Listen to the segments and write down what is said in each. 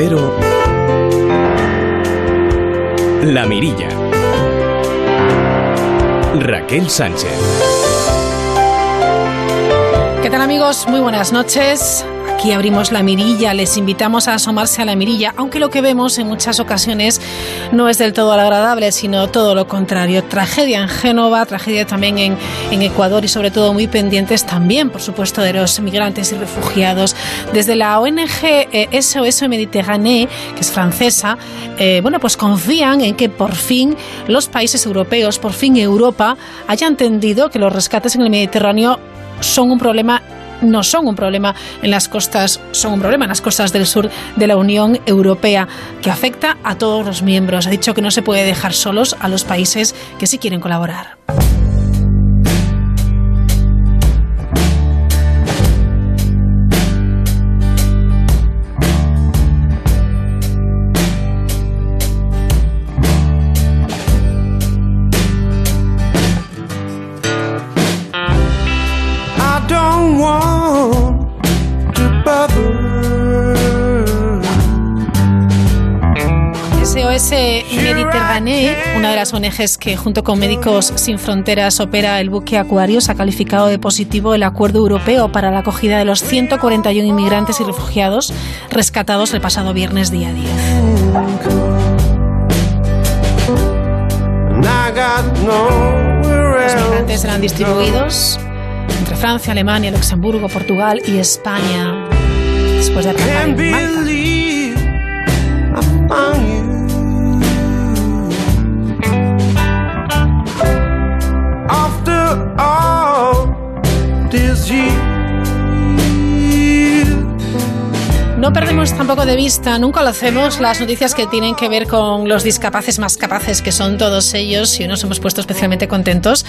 Cero La Mirilla Raquel Sánchez ¿Qué tal amigos? Muy buenas noches. Aquí abrimos la mirilla, les invitamos a asomarse a la mirilla, aunque lo que vemos en muchas ocasiones no es del todo agradable, sino todo lo contrario. Tragedia en Génova, tragedia también en, Ecuador y sobre todo muy pendientes también, por supuesto, de los migrantes y refugiados. Desde la ONG SOS eh, Mediterráneo, que es francesa, eh, bueno, pues confían en que por fin los países europeos, por fin Europa, haya entendido que los rescates en el Mediterráneo son un problema no son un problema en las costas, son un problema en las costas del sur de la Unión Europea, que afecta a todos los miembros. Ha dicho que no se puede dejar solos a los países que sí quieren colaborar. SOS Mediterráneo, una de las ONGs que junto con Médicos Sin Fronteras opera el buque Aquarius, ha calificado de positivo el acuerdo europeo para la acogida de los 141 inmigrantes y refugiados rescatados el pasado viernes día 10. Los migrantes serán distribuidos entre Francia, Alemania, Luxemburgo, Portugal y España después de atracar en Malta. all these years. No perdemos tampoco de vista, nunca lo hacemos, las noticias que tienen que ver con los discapaces más capaces, que son todos ellos, y nos hemos puesto especialmente contentos,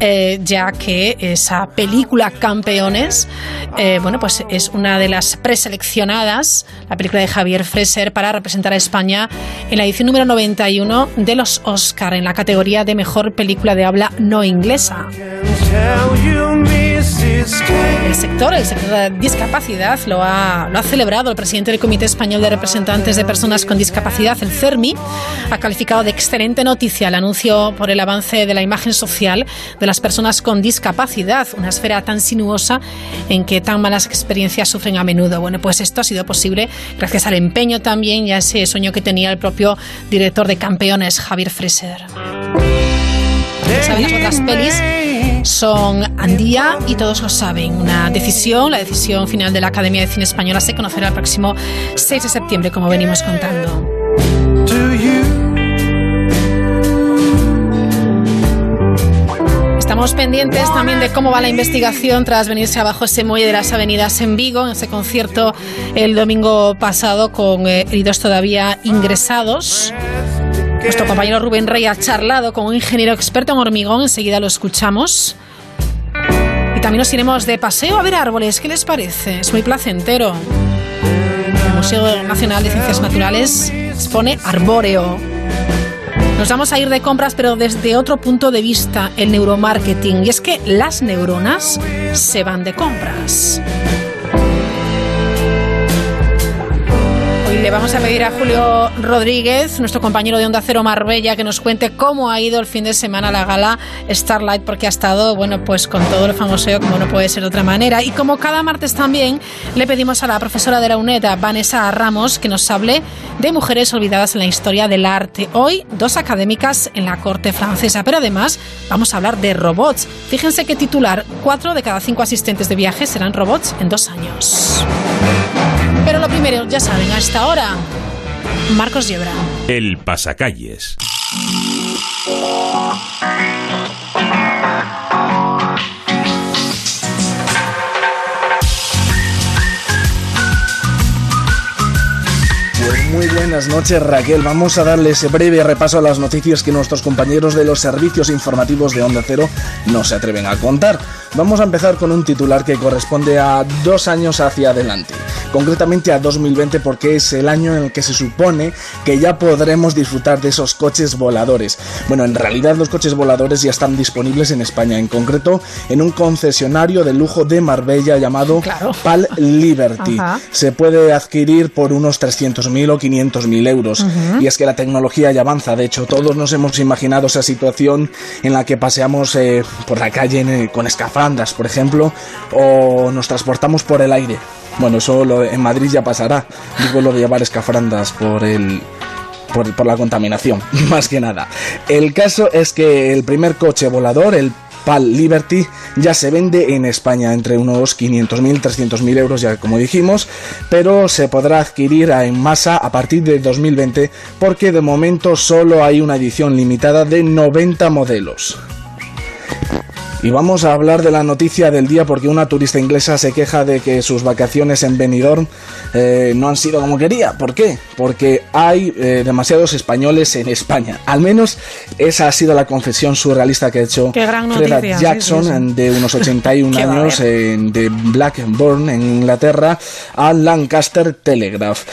eh, ya que esa película Campeones, eh, bueno, pues es una de las preseleccionadas, la película de Javier Freser, para representar a España en la edición número 91 de los Oscar, en la categoría de mejor película de habla no inglesa. El sector, el sector de discapacidad, lo ha, lo ha celebrado el presidente del Comité Español de Representantes de Personas con Discapacidad, el CERMI, ha calificado de excelente noticia el anuncio por el avance de la imagen social de las personas con discapacidad, una esfera tan sinuosa en que tan malas experiencias sufren a menudo. Bueno, pues esto ha sido posible gracias al empeño también y a ese sueño que tenía el propio director de Campeones, Javier Freser. ¿Saben las otras pelis? Son Andía y todos lo saben. Una decisión, la decisión final de la Academia de Cine Española se conocerá el próximo 6 de septiembre, como venimos contando. Estamos pendientes también de cómo va la investigación tras venirse abajo ese muelle de las avenidas en Vigo, en ese concierto el domingo pasado con eh, heridos todavía ingresados. Nuestro compañero Rubén Rey ha charlado con un ingeniero experto en hormigón, enseguida lo escuchamos. Y también nos iremos de paseo a ver árboles, ¿qué les parece? Es muy placentero. El Museo Nacional de Ciencias Naturales expone arbóreo. Nos vamos a ir de compras, pero desde otro punto de vista, el neuromarketing. Y es que las neuronas se van de compras. Vamos a pedir a Julio Rodríguez, nuestro compañero de Onda Cero Marbella, que nos cuente cómo ha ido el fin de semana la gala Starlight, porque ha estado, bueno, pues con todo el famoseo, como no puede ser de otra manera. Y como cada martes también, le pedimos a la profesora de la UNED, Vanessa Ramos, que nos hable de mujeres olvidadas en la historia del arte. Hoy, dos académicas en la corte francesa, pero además vamos a hablar de robots. Fíjense que titular, cuatro de cada cinco asistentes de viaje serán robots en dos años. Pero lo primero, ya saben, hasta ahora, Marcos Yebra. El pasacalles. Muy buenas noches Raquel, vamos a darle ese breve repaso a las noticias que nuestros compañeros de los servicios informativos de Onda Cero no se atreven a contar. Vamos a empezar con un titular que corresponde a dos años hacia adelante, concretamente a 2020 porque es el año en el que se supone que ya podremos disfrutar de esos coches voladores. Bueno, en realidad los coches voladores ya están disponibles en España, en concreto en un concesionario de lujo de Marbella llamado Pal Liberty. Se puede adquirir por unos 300.000 o 500.000 euros. Y es que la tecnología ya avanza. De hecho, todos nos hemos imaginado esa situación en la que paseamos eh, por la calle con escafandas, por ejemplo, o nos transportamos por el aire. Bueno, eso en Madrid ya pasará. Digo lo de llevar escafrandas por el, por, por, la contaminación, más que nada. El caso es que el primer coche volador, el Liberty ya se vende en España entre unos 500.000, 300.000 euros ya como dijimos, pero se podrá adquirir en masa a partir de 2020 porque de momento solo hay una edición limitada de 90 modelos. Y vamos a hablar de la noticia del día porque una turista inglesa se queja de que sus vacaciones en Benidorm eh, no han sido como quería. ¿Por qué? Porque hay eh, demasiados españoles en España. Al menos esa ha sido la confesión surrealista que ha hecho Freda Jackson, de unos 81 años, de Blackburn, en Inglaterra, a Lancaster Telegraph.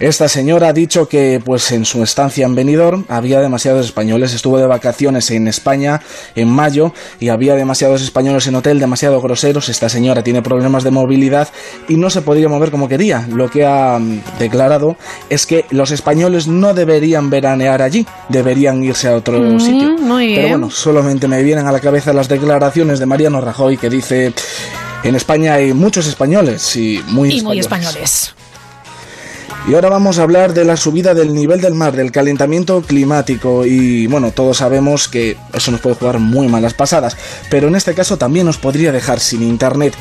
Esta señora ha dicho que pues en su estancia en Benidorm había demasiados españoles, estuvo de vacaciones en España en mayo y había demasiados españoles en hotel, demasiado groseros, esta señora tiene problemas de movilidad y no se podía mover como quería. Lo que ha mm, declarado es que los españoles no deberían veranear allí, deberían irse a otro Mm, sitio. muy bien. Pero bueno, solamente me vienen a la cabeza las declaraciones de Mariano Rajoy que dice en España hay muchos españoles y muy Y muy españoles. Y ahora vamos a hablar de la subida del nivel del mar, del calentamiento climático. Y bueno, todos sabemos que eso nos puede jugar muy malas pasadas, pero en este caso también nos podría dejar sin internet,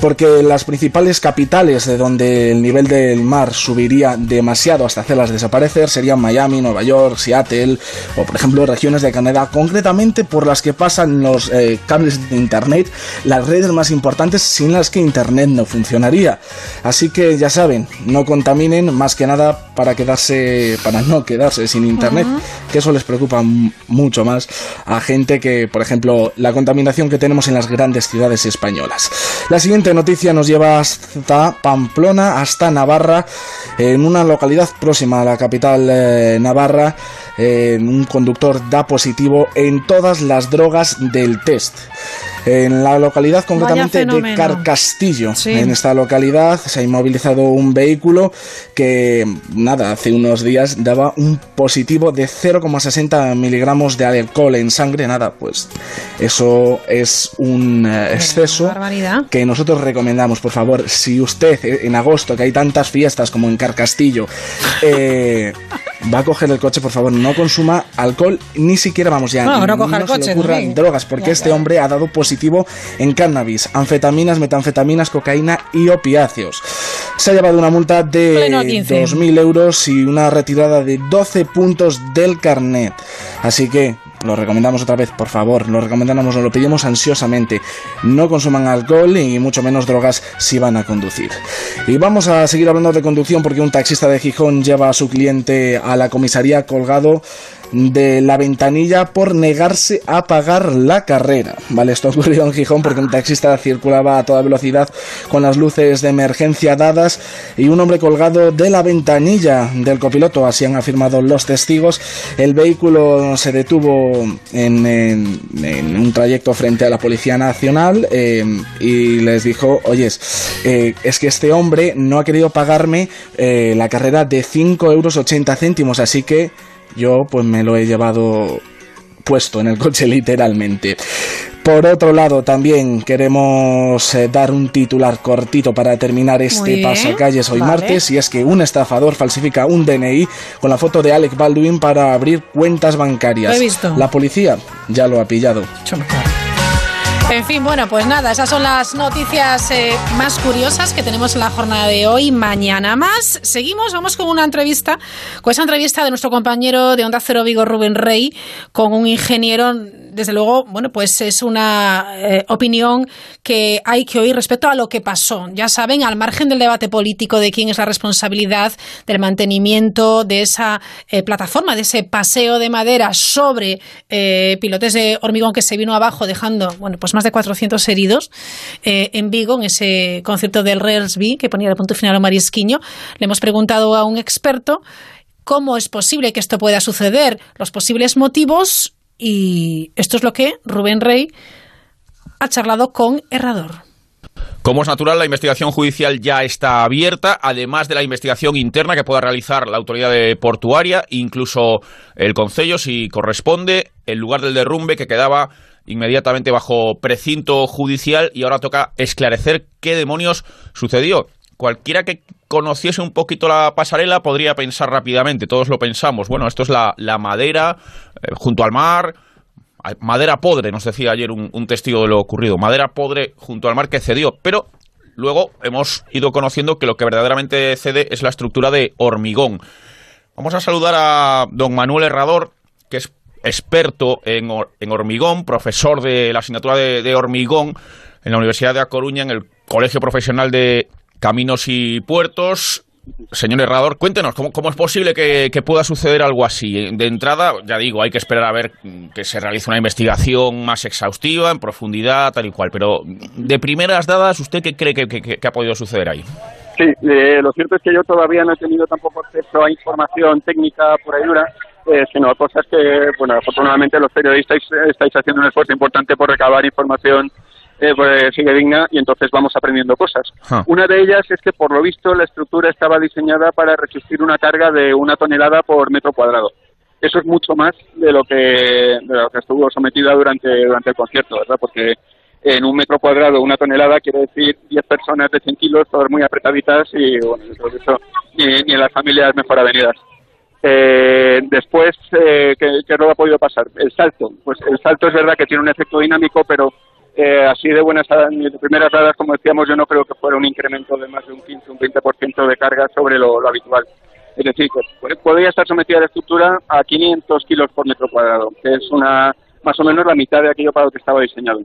porque las principales capitales de donde el nivel del mar subiría demasiado hasta hacerlas desaparecer serían Miami, Nueva York, Seattle o por ejemplo regiones de Canadá, concretamente por las que pasan los eh, cables de internet, las redes más importantes sin las que internet no funcionaría. Así que ya saben, no contaminen más que nada para quedarse, para no quedarse sin internet, que eso les preocupa mucho más a gente que, por ejemplo, la contaminación que tenemos en las grandes ciudades españolas. La siguiente noticia nos lleva hasta Pamplona, hasta Navarra, en una localidad próxima a la capital eh, Navarra. eh, un conductor da positivo en todas las drogas del test. En la localidad concretamente de. Carcastillo, Sí. en esta localidad se ha inmovilizado un vehículo que, nada, hace unos días daba un positivo de 0,60 miligramos de alcohol en sangre. Nada, pues eso es un eh, exceso que nosotros recomendamos, por favor, si usted eh, en agosto, que hay tantas fiestas como en Carcastillo, eh, va a coger el coche, por favor, no consuma alcohol, ni siquiera, vamos ya, No, no coja el se le coche, ocurran Enrique. drogas, porque Ya, este ya. hombre ha dado positivo en cannabis, anfetaminas, metanfetaminas, cocaína y opiáceos. Se ha llevado una multa de Pleno 15. 2.000 euros y una retirada de 12 puntos del carnet. Así que lo recomendamos otra vez, por favor, lo recomendamos, lo pedimos ansiosamente. No consuman alcohol y mucho menos drogas si van a conducir. Y vamos a seguir hablando de conducción porque un taxista de Gijón lleva a su cliente a la comisaría colgado de la ventanilla por negarse a pagar la carrera. Vale, esto ocurrió en Gijón porque un taxista circulaba a toda velocidad con las luces de emergencia dadas y un hombre colgado de la ventanilla del copiloto, así han afirmado los testigos. El vehículo se detuvo en, en- un trayecto frente a la Policía Nacional eh, y les dijo, oyes, eh, es que este hombre no ha querido pagarme eh, la carrera de 5 euros 80 céntimos, así que yo pues me lo he llevado puesto en el coche literalmente. Por otro lado, también queremos eh, dar un titular cortito para terminar este pasacalles hoy vale. martes, y es que un estafador falsifica un DNI con la foto de Alec Baldwin para abrir cuentas bancarias. Lo he visto. La policía ya lo ha pillado. En fin, bueno, pues nada, esas son las noticias eh, más curiosas que tenemos en la jornada de hoy. Mañana más. Seguimos, vamos con una entrevista, con esa entrevista de nuestro compañero de Onda Cero Vigo, Rubén Rey, con un ingeniero desde luego, bueno, pues es una eh, opinión que hay que oír respecto a lo que pasó. Ya saben, al margen del debate político de quién es la responsabilidad del mantenimiento de esa eh, plataforma, de ese paseo de madera sobre pilotes de hormigón que se vino abajo, dejando, bueno, pues más de 400 heridos en Vigo, en ese concierto del Reelsby que ponía el punto final a Marisquiño. Le hemos preguntado a un experto cómo es posible que esto pueda suceder, los posibles motivos y esto es lo que Rubén Rey ha charlado con Herrador. Como es natural, la investigación judicial ya está abierta, además de la investigación interna que pueda realizar la autoridad portuaria, incluso el Concello, si corresponde, el lugar del derrumbe que quedaba inmediatamente bajo precinto judicial y ahora toca esclarecer qué demonios sucedió cualquiera que conociese un poquito la pasarela podría pensar rápidamente, todos lo pensamos, bueno, esto es la, madera eh, junto al mar, madera podre, nos decía ayer un, un, testigo de lo ocurrido, madera podre junto al mar que cedió, pero luego hemos ido conociendo que lo que verdaderamente cede es la estructura de hormigón. Vamos a saludar a don Manuel Herrador, que es experto en, en hormigón, profesor de la asignatura de, de hormigón en la Universidad de A Coruña, en el Colegio Profesional de Caminos y Puertos. Señor Herrador, cuéntenos, ¿cómo, es posible que, pueda suceder algo así? De entrada, ya digo, hay que esperar a ver que se realice una investigación más exhaustiva, en profundidad, tal y cual, pero de primeras dadas, ¿usted qué cree que, ha podido suceder ahí? Sí, eh, lo cierto es que yo todavía no he tenido tampoco acceso a información técnica por ahí dura, eh, sino a cosas que, bueno, afortunadamente los periodistas estáis haciendo un esfuerzo importante por recabar información eh, pues, sigue digna y entonces vamos aprendiendo cosas. Una de ellas es que por lo visto la estructura estaba diseñada para resistir una carga de una tonelada por metro cuadrado. Eso es mucho más de lo que, de lo que estuvo sometida durante, durante el concierto, ¿verdad? Porque en un metro cuadrado una tonelada quiere decir 10 personas de 100 kilos, todas muy apretaditas y bueno, eso ni, ni en las familias mejor avenidas. Eh, después, eh, ¿qué, ¿qué no ha podido pasar? El salto. Pues el salto es verdad que tiene un efecto dinámico, pero eh, así de buenas de primeras dadas, como decíamos, yo no creo que fuera un incremento de más de un 15, un 20% de carga sobre lo, habitual. Es decir, que podría estar sometida la estructura a 500 kilos por metro cuadrado, que es una más o menos la mitad de aquello para lo que estaba diseñado.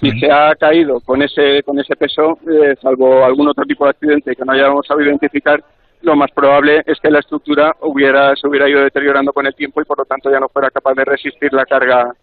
Si se ha caído con ese con ese peso, eh, salvo algún otro tipo de accidente que no hayamos sabido identificar, lo más probable es que la estructura hubiera se hubiera ido deteriorando con el tiempo y por lo tanto ya no fuera capaz de resistir la carga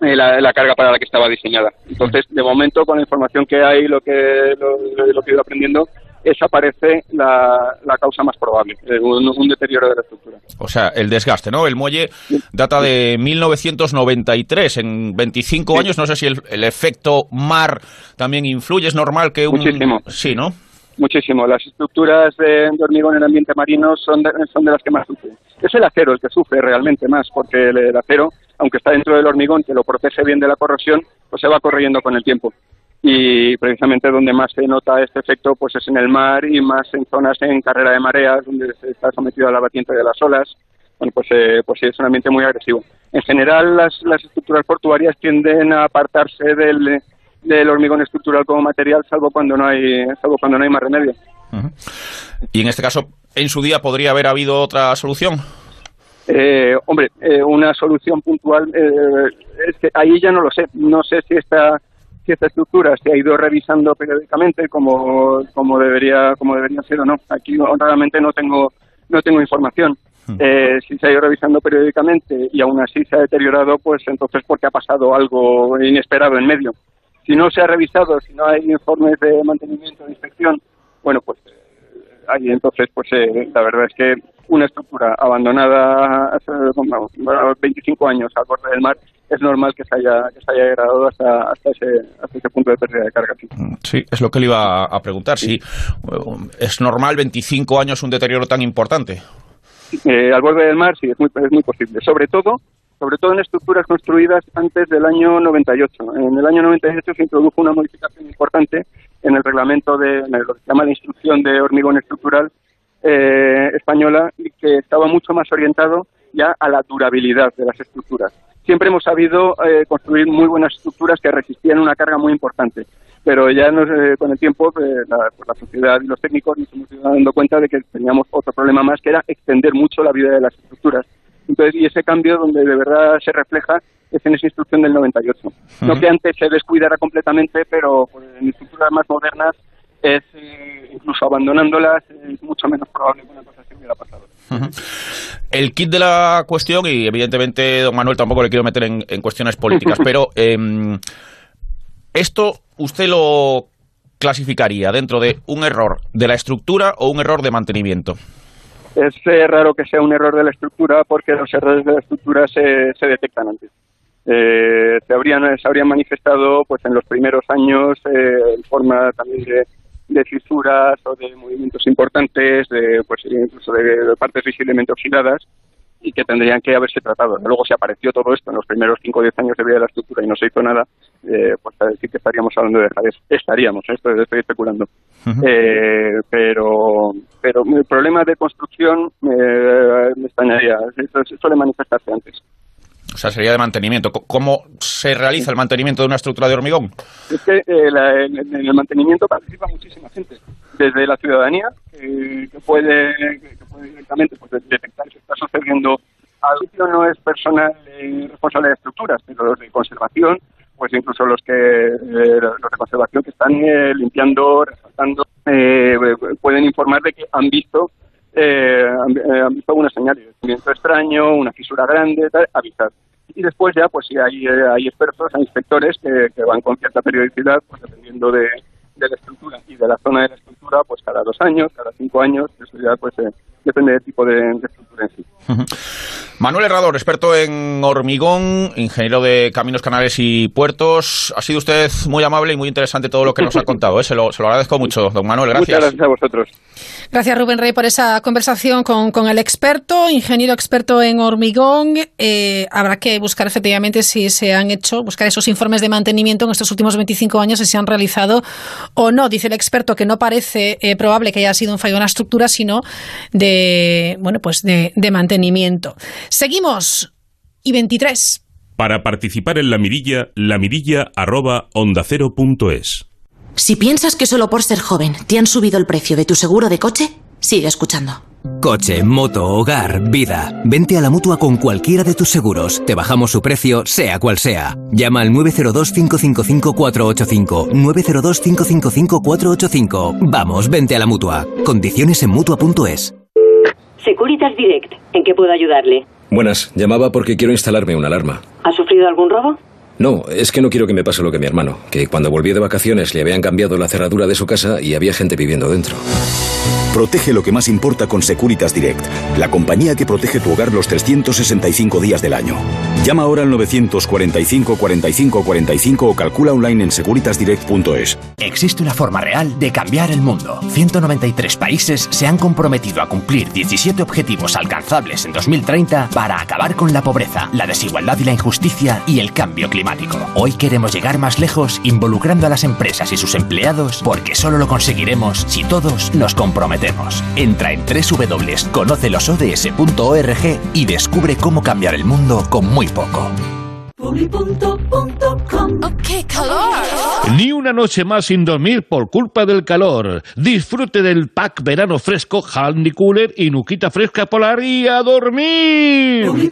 eh, la, carga para la que estaba diseñada. Entonces, de momento, con la información que hay, lo que, lo, que he ido aprendiendo, esa parece la, causa más probable, eh, un, deterioro de la estructura. O sea, el desgaste, ¿no? El muelle data de 1993, en 25 años, no sé si el, efecto mar también influye, es normal que un... Muchísimo. Sí, ¿no? Muchísimo. Las estructuras de, hormigón en ambiente marino son de, son de las que más sufren. Es el acero el que sufre realmente más, porque el acero aunque está dentro del hormigón, que lo protege bien de la corrosión, pues se va corriendo con el tiempo. Y precisamente donde más se nota este efecto pues es en el mar y más en zonas en carrera de mareas, donde se está sometido a la batiente de las olas. Bueno, pues, eh, pues sí, es un ambiente muy agresivo. En general, las, las estructuras portuarias tienden a apartarse del, del hormigón estructural como material, salvo cuando no hay, salvo cuando no hay más remedio. Y en este caso, en su día podría haber habido otra solución. Eh, hombre, eh, una solución puntual, eh, es que ahí ya no lo sé. No sé si esta, si esta estructura se ha ido revisando periódicamente como, como, debería, como debería ser o no. Aquí realmente no tengo, no tengo información. Hmm. Eh, si se ha ido revisando periódicamente y aún así se ha deteriorado, pues entonces porque ha pasado algo inesperado en medio. Si no se ha revisado, si no hay informes de mantenimiento, de inspección, bueno, pues ahí entonces, pues la verdad es que una estructura abandonada hace 25 años al borde del mar, es normal que se haya, que se haya degradado hasta, hasta, ese, hasta ese punto de pérdida de carga. Sí, es lo que le iba a preguntar. Si es normal 25 años un deterioro tan importante. Eh, al borde del mar sí, es muy, es muy posible. Sobre todo, sobre todo en estructuras construidas antes del año 98. En el año 98 se introdujo una modificación importante en el reglamento de lo que se llama la instrucción de hormigón estructural, eh, española y que estaba mucho más orientado ya a la durabilidad de las estructuras. Siempre hemos sabido eh, construir muy buenas estructuras que resistían una carga muy importante, pero ya eh, con el tiempo la, pues la, sociedad y los técnicos nos hemos ido dando cuenta de que teníamos otro problema más, que era extender mucho la vida de las estructuras Entonces, y ese cambio donde de verdad se refleja es en esa instrucción del 98. No que antes se descuidara completamente, pero pues, en estructuras más modernas es eh, incluso abandonándolas es mucho menos probable que una cosa así hubiera pasado. El kit de la cuestión, y evidentemente, don Manuel, tampoco le quiero meter en, en cuestiones políticas, pero eh, esto usted lo clasificaría dentro de un error de la estructura o un error de mantenimiento. Es eh, raro que sea un error de la estructura porque los errores de la estructura se, se detectan antes. Eh, se, habrían, se habrían manifestado pues en los primeros años eh, en forma también de, de fisuras o de movimientos importantes, de, pues incluso de, de partes visiblemente oxidadas y que tendrían que haberse tratado. Luego, si apareció todo esto en los primeros 5 o 10 años de vida de la estructura y no se hizo nada, eh, pues a decir que estaríamos hablando de eso. Estaríamos, ¿eh? esto estoy especulando. eh, pero, pero el problema de construcción eh, me extrañaría. Suele manifestarse antes. O sea, sería de mantenimiento. ¿Cómo se realiza el mantenimiento de una estructura de hormigón? Es que eh, la- en, el mantenimiento participa muchísima gente, desde la ciudadanía, que, puede, que, puede directamente pues, de- detectar si está sucediendo. Al sitio no es personal eh, responsable de estructuras, pero los de conservación, pues incluso los que eh, los de conservación que están eh, limpiando, resaltando, pueden informar de que han visto han, visto alguna señal de movimiento extraño, una fisura grande, avisar. Y después ya, pues si hay, eh, hay expertos, hay inspectores que, que van con cierta periodicidad, pues dependiendo de, de la estructura. Y de la zona de la estructura, pues cada dos años, cada cinco años, eso ya pues eh, depende del tipo de, de estructura en sí. Manuel Herrador, experto en hormigón, ingeniero de caminos, canales y puertos. Ha sido usted muy amable y muy interesante todo lo que nos ha contado. ¿eh? Se, lo, se lo agradezco mucho, don Manuel. Gracias. Muchas gracias a vosotros. Gracias Rubén Rey por esa conversación con, con el experto, ingeniero experto en hormigón. Eh, habrá que buscar efectivamente si se han hecho, buscar esos informes de mantenimiento en estos últimos 25 años, si se han realizado o no. Dice el experto que no parece eh, probable que haya sido un fallo en la estructura, sino de, bueno, pues de, de mantenimiento. Seguimos. Y 23. Para participar en la mirilla, lamirilla arroba ondacero.es. Si piensas que solo por ser joven te han subido el precio de tu seguro de coche, sigue escuchando. Coche, moto, hogar, vida. Vente a la mutua con cualquiera de tus seguros. Te bajamos su precio, sea cual sea. Llama al 902-555-485. 902-555-485. Vamos, vente a la mutua. Condiciones en mutua.es. Securitas Direct, ¿en qué puedo ayudarle? Buenas, llamaba porque quiero instalarme una alarma. ¿Ha sufrido algún robo? No, es que no quiero que me pase lo que mi hermano, que cuando volvió de vacaciones le habían cambiado la cerradura de su casa y había gente viviendo dentro. Protege lo que más importa con Securitas Direct, la compañía que protege tu hogar los 365 días del año. Llama ahora al 945 45 45 o calcula online en securitasdirect.es. Existe una forma real de cambiar el mundo. 193 países se han comprometido a cumplir 17 objetivos alcanzables en 2030 para acabar con la pobreza, la desigualdad y la injusticia y el cambio climático. Hoy queremos llegar más lejos involucrando a las empresas y sus empleados porque solo lo conseguiremos si todos nos comprometemos. Entra en www.conocelosods.org y descubre cómo cambiar el mundo con muy poco. Ni una noche más sin dormir por culpa del calor. Disfrute del pack verano fresco, Handy Cooler y Nuquita Fresca Polar y a dormir.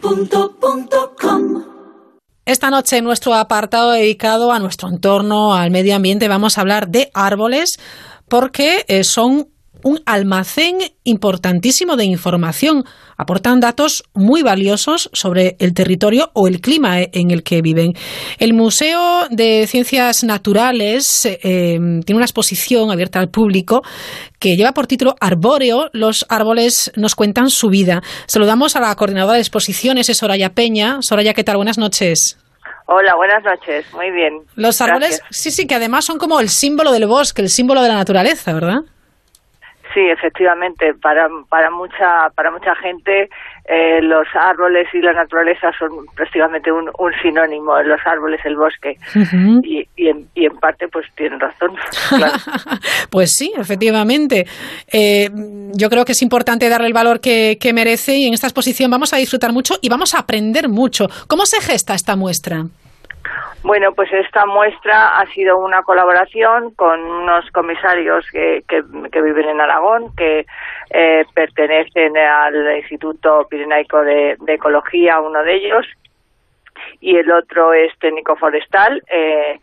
Esta noche en nuestro apartado dedicado a nuestro entorno, al medio ambiente, vamos a hablar de árboles porque eh, son un almacén importantísimo de información. Aportan datos muy valiosos sobre el territorio o el clima eh, en el que viven. El Museo de Ciencias Naturales eh, tiene una exposición abierta al público que lleva por título Arbóreo. Los árboles nos cuentan su vida. Saludamos a la coordinadora de exposiciones, es Soraya Peña. Soraya, ¿qué tal? Buenas noches. Hola, buenas noches. Muy bien. Los árboles, Gracias. sí, sí, que además son como el símbolo del bosque, el símbolo de la naturaleza, ¿verdad? Sí, efectivamente, para, para mucha para mucha gente eh, los árboles y la naturaleza son prácticamente un, un sinónimo, los árboles, el bosque. Y, y, en, y en parte pues tienen razón. Claro. Pues sí, efectivamente. Eh, yo creo que es importante darle el valor que, que merece y en esta exposición vamos a disfrutar mucho y vamos a aprender mucho. ¿Cómo se gesta esta muestra? Bueno, pues esta muestra ha sido una colaboración con unos comisarios que, que, viven en Aragón, que eh, pertenecen al Instituto Pirenaico de, Ecología, uno de ellos, y el otro es técnico forestal. Eh,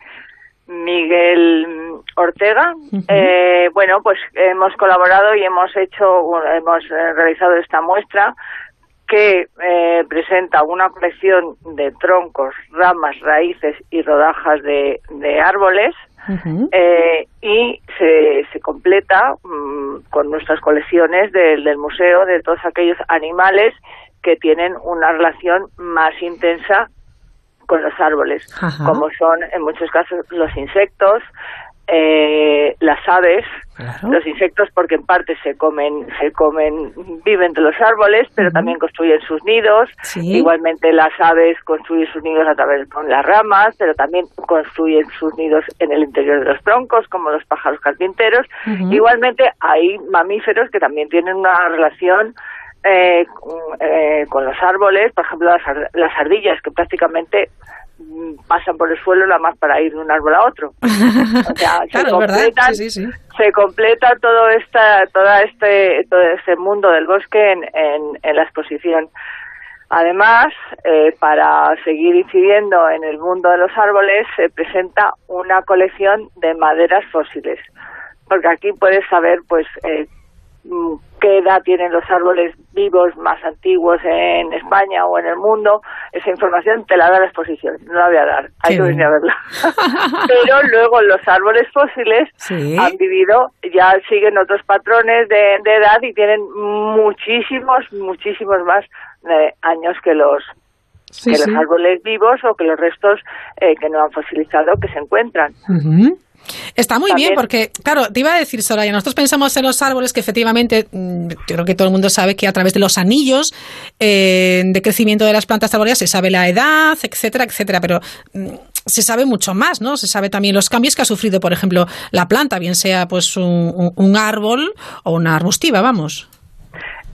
Miguel Ortega. eh, bueno, pues hemos colaborado y hemos hecho, hemos eh, realizado esta muestra que eh, presenta una colección de troncos, ramas, raíces y rodajas de, de árboles eh, y se, se completa mm, con nuestras colecciones del, del museo de todos aquellos animales que tienen una relación más intensa con los árboles, como son en muchos casos los insectos, eh, las aves, los insectos porque en parte se comen, se comen, viven de los árboles, pero también construyen sus nidos. Igualmente las aves construyen sus nidos a través de las ramas, pero también construyen sus nidos en el interior de los troncos, como los pájaros carpinteros. Igualmente hay mamíferos que también tienen una relación eh, eh, con los árboles, por ejemplo las, ardillas que prácticamente mm, pasan por el suelo nada más para ir de un árbol a otro. O sea, se, completan, se completa todo esta, toda este, todo este mundo del bosque en, en, la exposición. Además, eh, para seguir incidiendo en el mundo de los árboles, se presenta una colección de maderas fósiles, porque aquí puedes saber, pues, eh, qué edad tienen los árboles vivos más antiguos en España o en el mundo, esa información te la da la exposición, no la voy a dar, hay que venir a verla. Pero luego los árboles fósiles han vivido, ya siguen otros patrones de, edad y tienen muchísimos, muchísimos más eh, años que los que los árboles vivos o que los restos eh, que no han fosilizado que se encuentran. Está muy bien porque, claro, te iba a decir, Soraya, nosotros pensamos en los árboles que efectivamente, mm, yo creo que todo el mundo sabe que a través de los anillos eh, de crecimiento de las plantas arbóreas se sabe la edad, etcétera, etcétera, pero mm, se sabe mucho más, ¿no? Se sabe también los cambios que ha sufrido, por ejemplo, la planta, bien sea pues un, un árbol o una arbustiva, vamos.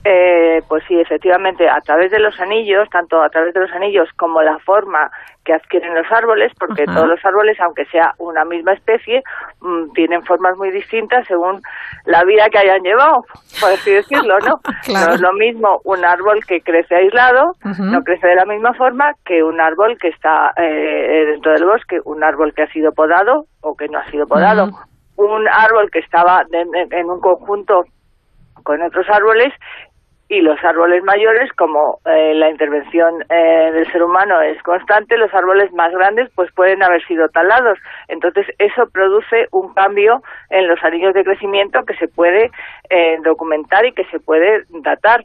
Eh, pues sí, efectivamente, a través de los anillos, tanto a través de los anillos como la forma que adquieren los árboles, porque todos los árboles, aunque sea una misma especie, mm, tienen formas muy distintas según la vida que hayan llevado, por así decirlo, ¿no? No es lo mismo un árbol que crece aislado, no crece de la misma forma que un árbol que está eh, dentro del bosque, un árbol que ha sido podado o que no ha sido podado, un árbol que estaba en un conjunto con otros árboles y los árboles mayores, como eh, la intervención eh, del ser humano es constante, los árboles más grandes pues pueden haber sido talados. Entonces eso produce un cambio en los anillos de crecimiento que se puede eh, documentar y que se puede datar.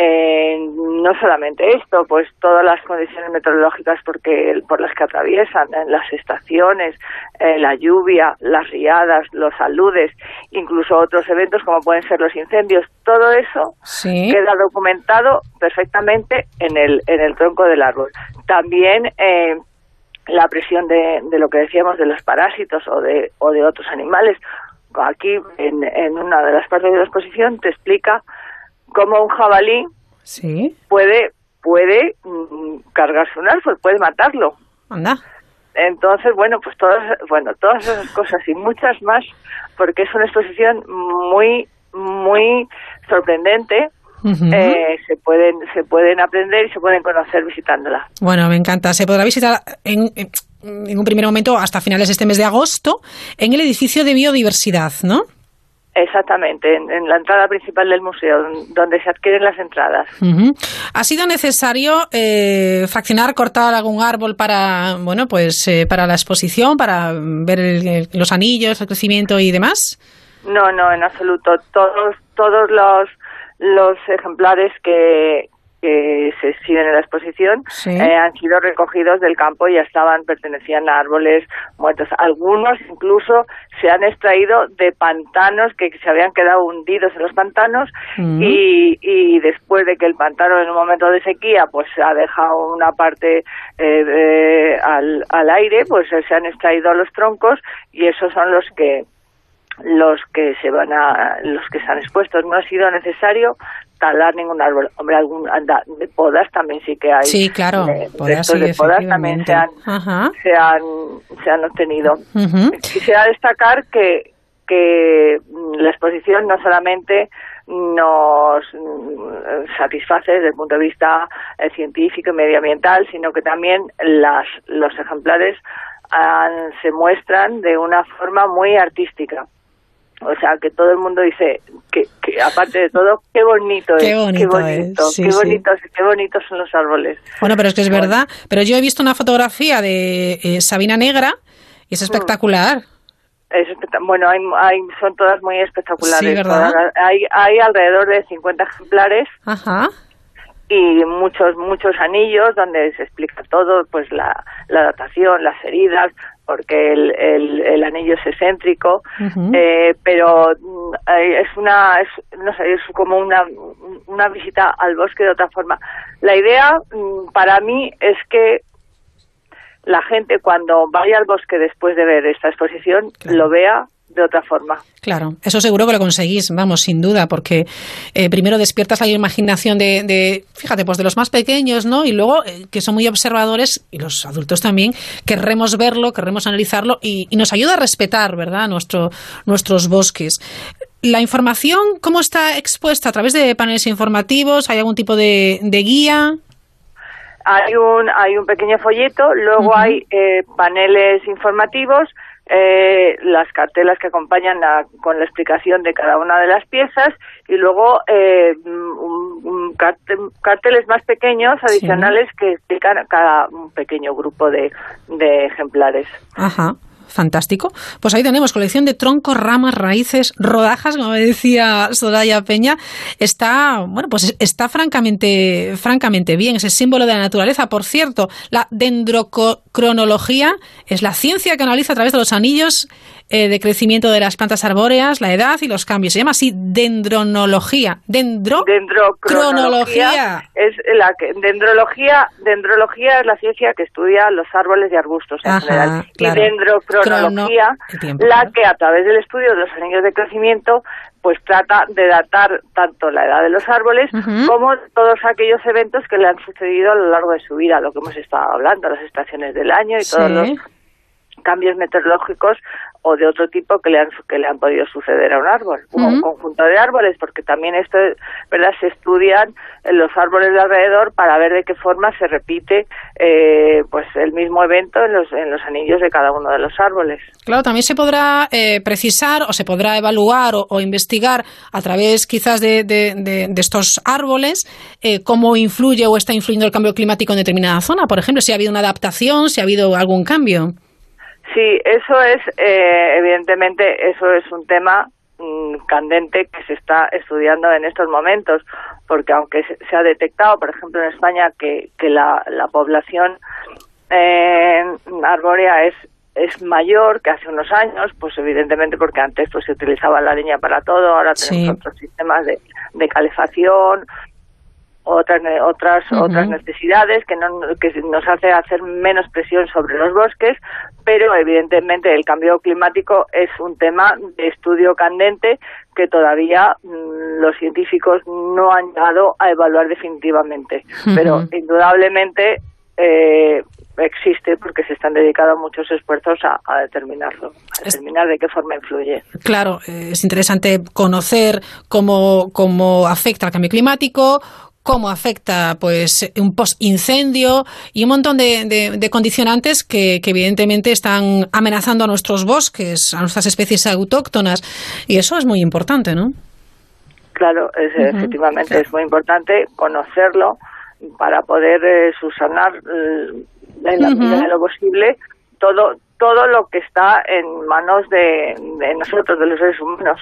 Eh, no solamente esto, pues todas las condiciones meteorológicas porque, por las que atraviesan, las estaciones, eh, la lluvia, las riadas, los aludes, incluso otros eventos como pueden ser los incendios, todo eso queda documentado perfectamente en el, en el tronco del árbol. También eh, la presión de, de lo que decíamos de los parásitos o de, o de otros animales. Aquí, en, en una de las partes de la exposición, te explica como un jabalí sí. puede puede mm, cargarse un árbol, puede matarlo. Anda. Entonces, bueno, pues todas, bueno, todas esas cosas y muchas más, porque es una exposición muy, muy sorprendente. eh, se pueden se pueden aprender y se pueden conocer visitándola. Bueno, me encanta. Se podrá visitar en, en un primer momento hasta finales de este mes de agosto en el edificio de biodiversidad, ¿no? Exactamente, en, la entrada principal del museo, donde se adquieren las entradas. ¿Ha sido necesario eh, fraccionar, cortar algún árbol para, bueno, pues eh, para la exposición, para ver los anillos, el crecimiento y demás? No, no, en absoluto. Todos, todos los los ejemplares que, que se exhiben en la exposición eh, han sido recogidos del campo y ya estaban, pertenecían a árboles muertos. Algunos incluso se han extraído de pantanos que se habían quedado hundidos en los pantanos mm. y, y, después de que el pantano en un momento de sequía pues ha dejado una parte eh, al, al aire, pues se han extraído los troncos y esos son los que los que se van a los que están expuestos no ha sido necesario talar ningún árbol. Hombre algún anda, de podas también sí que hay. Sí claro eh, podas, sí, de podas también se han, se han se han obtenido. Quisiera destacar que que mm, la exposición no solamente nos mm, satisface desde el punto de vista eh, científico y medioambiental, sino que también las, los ejemplares han- se muestran de una forma muy artística. O sea, que todo el mundo dice que, que aparte de todo, qué bonito Qué es, bonito qué bonito, es, sí, qué sí. bonitos, qué bonitos son los árboles. Bueno, pero es que es verdad. Pero yo he visto una fotografía de eh, Sabina Negra y es espectacular. Es espectac- bueno, hay, hay, son todas muy espectaculares. Sí, ¿verdad? Todas. Hay, hay alrededor de 50 ejemplares Ajá. Y muchos muchos anillos donde se explica todo, pues la, la datación, las heridas, porque el, el, el anillo es excéntrico, eh, pero mm, es una es, no sé, es como una una visita al bosque de otra forma. La idea mm, para mí es que la gente cuando vaya al bosque después de ver esta exposición lo vea de otra forma. Claro, eso seguro que lo conseguís, vamos, sin duda, porque eh, primero despiertas la imaginación de, de, fíjate, pues de los más pequeños, ¿no? Y luego, eh, que son muy observadores, y los adultos también, querremos verlo, querremos analizarlo, y, y nos ayuda a respetar, ¿verdad?, Nuestro, nuestros bosques. La información, ¿cómo está expuesta? ¿A través de paneles informativos? ¿Hay algún tipo de, de guía? Hay un, hay un pequeño folleto, luego hay eh, paneles informativos, eh, las cartelas que acompañan a- con la explicación de cada una de las piezas y luego eh, un- un carte- carteles más pequeños adicionales que explican a cada un pequeño grupo de, de ejemplares. Ajá. Fantástico. Pues ahí tenemos colección de troncos, ramas, raíces, rodajas, como decía Soraya Peña. Está, bueno, pues está francamente, francamente bien. Es el símbolo de la naturaleza. Por cierto, la dendrocronología es la ciencia que analiza a través de los anillos eh, de crecimiento de las plantas arbóreas, la edad y los cambios. Se llama así dendronología. Dendro Dendrocronología es la que dendrología, dendrología es la ciencia que estudia los árboles y arbustos en Ajá, general. claro. Y dendrocronología, Crono- el tiempo. la que a través del estudio de los anillos de crecimiento pues trata de datar tanto la edad de los árboles como todos aquellos eventos que le han sucedido a lo largo de su vida, lo que hemos estado hablando, las estaciones del año y todos los cambios meteorológicos o de otro tipo que le han que le han podido suceder a un árbol o a un Ujú. conjunto de árboles porque también esto verdad se estudian eh, los árboles de alrededor para ver de qué forma se repite eh, pues el mismo evento en los en los anillos de cada uno de los árboles Claro, también se podrá eh, precisar o se podrá evaluar o, o investigar a través quizás de, de- de- de estos árboles eh, cómo influye o está influyendo el cambio climático en determinada zona. Por ejemplo, si ha habido una adaptación, si ha habido algún cambio. Sí, eso es, eh, evidentemente, eso es un tema mm, candente que se está estudiando en estos momentos, porque aunque se, se ha detectado, por ejemplo, en España, que, que la, la población eh, arbórea es es mayor que hace unos años, pues evidentemente porque antes pues se utilizaba la leña para todo, ahora tenemos Sí. otros sistemas de, de calefacción, otras otras otras necesidades que no que nos hace hacer menos presión sobre los bosques pero evidentemente el cambio climático es un tema de estudio candente que todavía mm, los científicos no han llegado a evaluar definitivamente. Pero indudablemente eh, existe porque se están dedicando muchos esfuerzos a, a determinarlo a determinar de qué forma influye. Claro, eh, es interesante conocer cómo, cómo afecta el cambio climático, cómo afecta pues un post-incendio y un montón de, de- de condicionantes que, que evidentemente están amenazando a nuestros bosques, a nuestras especies autóctonas. Y eso es muy importante, ¿no? Claro, es, efectivamente es muy importante conocerlo para poder eh, subsanar eh, en la medida de lo posible todo todo lo que está en manos de, de nosotros, de los seres humanos.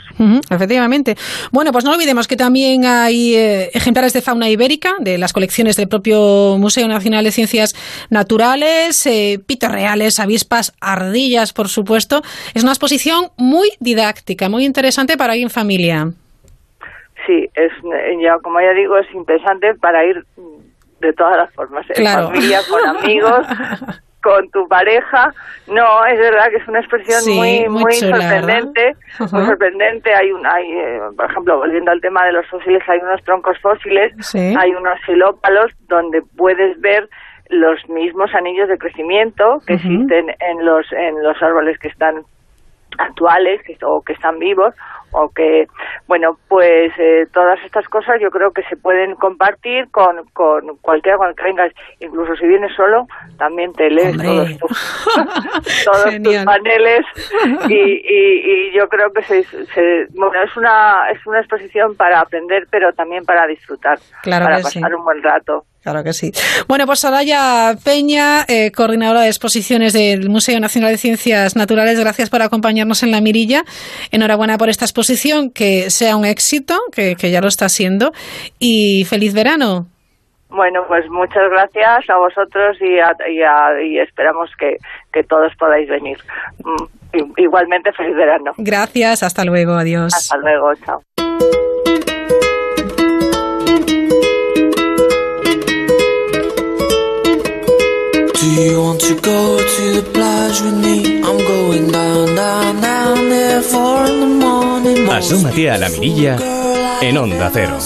Efectivamente. Bueno, pues no olvidemos que también hay eh, ejemplares de fauna ibérica de las colecciones del propio Museo Nacional de Ciencias Naturales, eh, pitos reales, avispas, ardillas, por supuesto. Es una exposición muy didáctica, muy interesante para ir en familia. Sí, es eh, ya como ya digo es interesante para ir de todas las formas, en Claro. familia, con amigos, con tu pareja. No, es verdad que es una expresión muy muy, sorprendente, muy sorprendente. Hay un, hay, eh, por ejemplo, volviendo al tema de los fósiles, hay unos troncos fósiles, hay unos filópalos donde puedes ver los mismos anillos de crecimiento que existen en los en los árboles que están actuales que, o que están vivos o que, bueno, pues eh, todas estas cosas yo creo que se pueden compartir con, con cualquiera con el que vengas, incluso si vienes solo, también te lees todos, tus, todos tus paneles. Y, y, yo creo que se, bueno, es una, es una exposición para aprender, pero también para disfrutar, para pasar un buen rato. Claro que sí. Bueno, pues Soraya Peña, eh, coordinadora de exposiciones del Museo Nacional de Ciencias Naturales, gracias por acompañarnos en la mirilla. Enhorabuena por esta exposición, que sea un éxito, que, ya lo está siendo, y feliz verano. Bueno, pues muchas gracias a vosotros y, y, esperamos que, que, todos podáis venir. Mm, igualmente, feliz verano. Gracias, hasta luego, adiós. Hasta luego, chao. Do you want to go to the plage with me? I'm going down, down, down there four in the morning. Asómate a la mirilla en Onda Cero.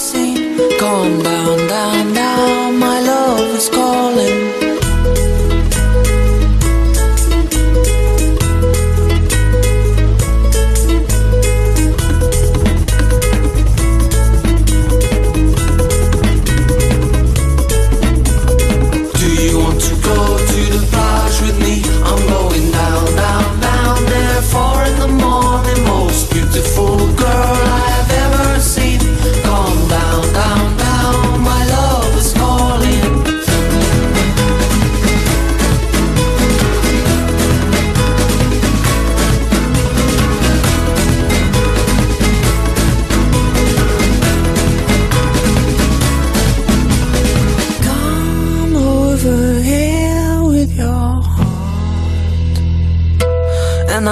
Come down, down, down, my love is calling.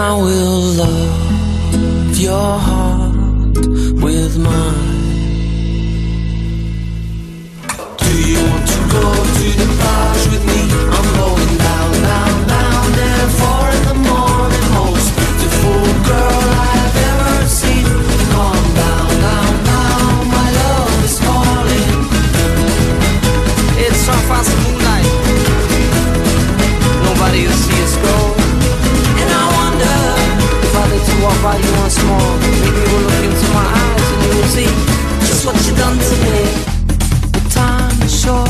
I will love your heart. That's what you done to me. The time is short,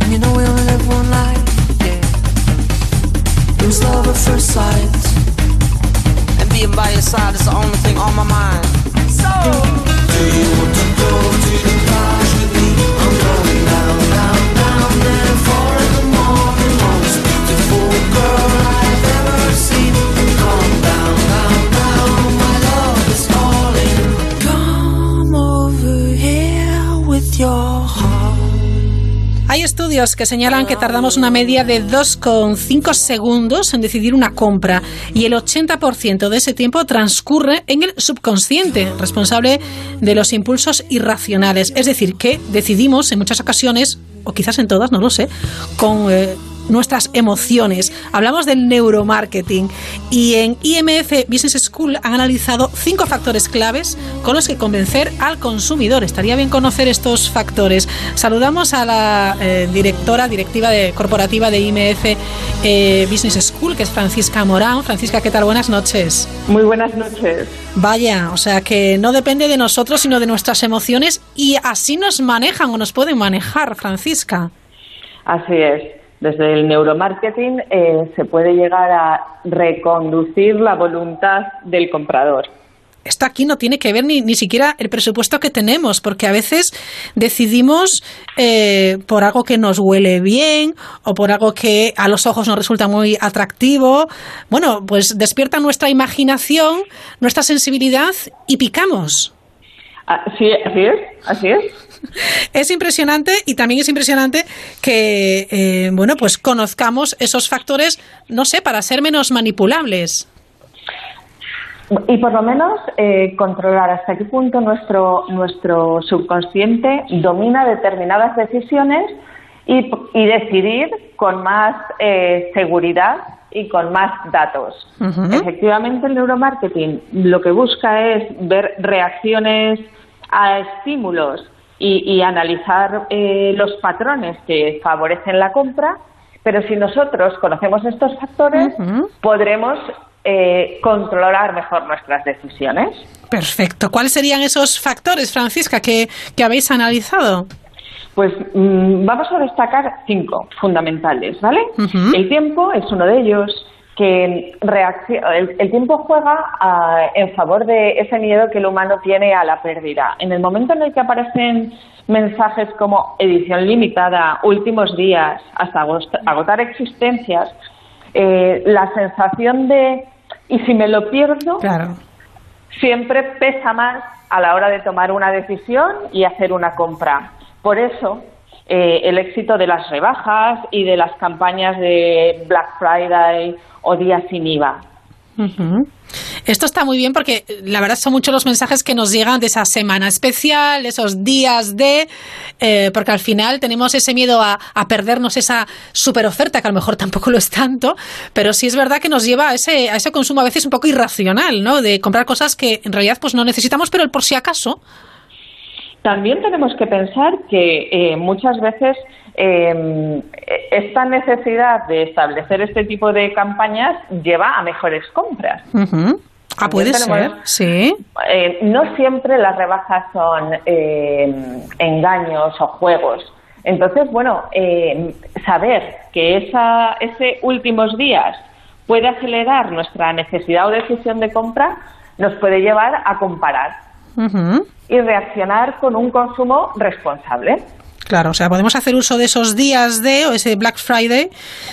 and you know we only live one life. It was love at first sight, and being by your side is the only thing on my mind. Que señalan que tardamos una media de 2,5 segundos en decidir una compra y el 80% de ese tiempo transcurre en el subconsciente, responsable de los impulsos irracionales. Es decir, que decidimos en muchas ocasiones, o quizás en todas, no lo sé, con... Eh, nuestras emociones. Hablamos del neuromarketing y en IMF Business School han analizado cinco factores claves con los que convencer al consumidor. Estaría bien conocer estos factores. Saludamos a la eh, directora, directiva de, corporativa de IMF eh, Business School, que es Francisca Morán. Francisca, ¿qué tal? Buenas noches. Muy buenas noches. Vaya, o sea que no depende de nosotros, sino de nuestras emociones y así nos manejan o nos pueden manejar, Francisca. Así es desde el neuromarketing eh, se puede llegar a reconducir la voluntad del comprador. Esto aquí no tiene que ver ni, ni siquiera el presupuesto que tenemos, porque a veces decidimos eh, por algo que nos huele bien o por algo que a los ojos nos resulta muy atractivo. Bueno, pues despierta nuestra imaginación, nuestra sensibilidad y picamos. Ah, sí, así es, así es. Es impresionante y también es impresionante que, eh, bueno, pues conozcamos esos factores, no sé, para ser menos manipulables. Y por lo menos eh, controlar hasta qué punto nuestro, nuestro subconsciente domina determinadas decisiones y, y decidir con más eh, seguridad y con más datos. Efectivamente, el neuromarketing lo que busca es ver reacciones a estímulos y, y analizar eh, los patrones que favorecen la compra, pero si nosotros conocemos estos factores, podremos eh, controlar mejor nuestras decisiones. Perfecto. ¿Cuáles serían esos factores, Francisca, que, que habéis analizado? Pues mm, vamos a destacar cinco fundamentales, ¿vale? El tiempo es uno de ellos, que el, el tiempo juega ah, en favor de ese miedo que el humano tiene a la pérdida. En el momento en el que aparecen mensajes como edición limitada, últimos días, hasta agotar existencias, eh, la sensación de ¿y si me lo pierdo? siempre pesa más a la hora de tomar una decisión y hacer una compra. Por eso, eh, el éxito de las rebajas y de las campañas de Black Friday o días sin IVA. Esto está muy bien porque la verdad son muchos los mensajes que nos llegan de esa semana especial, esos días de, eh, porque al final tenemos ese miedo a, a perdernos esa super oferta, que a lo mejor tampoco lo es tanto, pero sí es verdad que nos lleva a ese, a ese consumo a veces un poco irracional, ¿no? De comprar cosas que en realidad pues no necesitamos, pero el por si acaso. También tenemos que pensar que eh, muchas veces eh, esta necesidad de establecer este tipo de campañas lleva a mejores compras. Ujú. Ah, puede ser, sí. Eh, no siempre las rebajas son eh, engaños o juegos. Entonces, bueno, eh, saber que esa, ese últimos días puede acelerar nuestra necesidad o decisión de compra nos puede llevar a comparar Ujú. Y reaccionar con un consumo responsable. Claro, o sea, podemos hacer uso de esos días de o ese Black Friday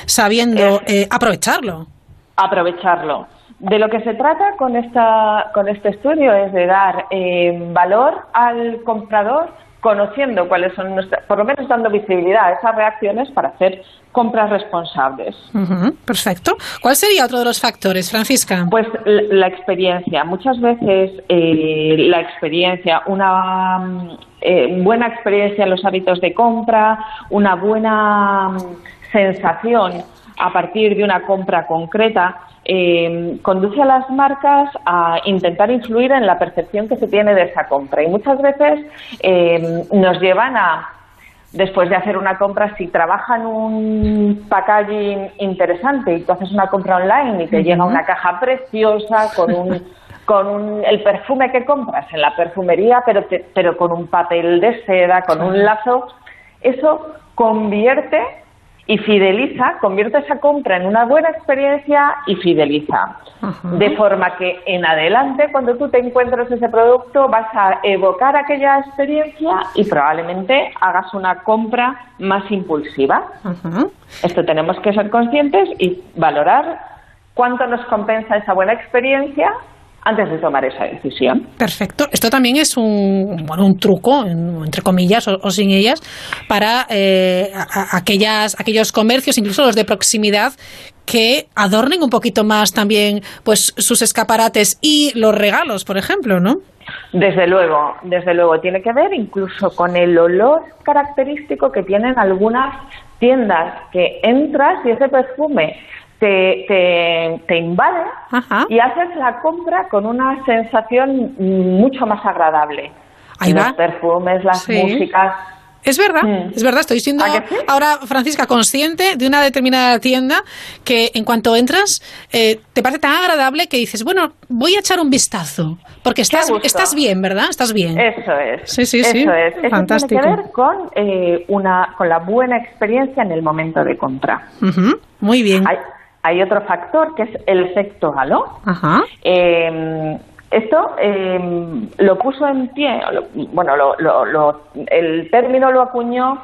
sabiendo eh, aprovecharlo. aprovecharlo. De lo que se trata con, esta, con este estudio es de dar eh, valor al comprador conociendo cuáles son nuestras, por lo menos dando visibilidad a esas reacciones para hacer compras responsables. Perfecto. ¿Cuál sería otro de los factores, Francisca? Pues la, la experiencia. Muchas veces eh, la experiencia, una mm, eh, buena experiencia en los hábitos de compra, una buena mm, sensación a partir de una compra concreta, eh, conduce a las marcas a intentar influir en la percepción que se tiene de esa compra. Y muchas veces eh, nos llevan a después de hacer una compra, si trabajan un packaging interesante y tú haces una compra online y te llega una caja preciosa con un con un- el perfume que compras en la perfumería, pero te- pero con un papel de seda, con un lazo, eso convierte y fideliza, convierte esa compra en una buena experiencia y fideliza. De forma que en adelante, cuando tú te encuentres ese producto, vas a evocar aquella experiencia y probablemente hagas una compra más impulsiva. Esto tenemos que ser conscientes y valorar cuánto nos compensa esa buena experiencia antes de tomar esa decisión. Perfecto. Esto también es un, bueno, un truco, en- entre comillas, o, o sin ellas, para eh, a- a- aquellas, aquellos comercios, incluso los de proximidad, que adornen un poquito más también pues sus escaparates y los regalos, por ejemplo, ¿no? Desde luego, desde luego, tiene que ver incluso con el olor característico que tienen algunas tiendas que entras y ese perfume te, te, te invade y haces la compra con una sensación mucho más agradable. Ahí Los va. perfumes, las Sí. músicas. Es verdad, es verdad. Estoy siendo ahora, Francisca, consciente de una determinada tienda que en cuanto entras eh, te parece tan agradable que dices, bueno, voy a echar un vistazo. Porque estás, estás bien, ¿verdad? Estás bien. Eso es. Sí, sí, sí. Eso es. Eso Fantástico. tiene que ver con, eh, una, con la buena experiencia en el momento de compra. Ujú, Muy bien. Hay, hay otro factor que es el efecto halo. Ajá. Eh, esto eh, lo puso en pie, lo- bueno, lo- lo- lo- el término lo acuñó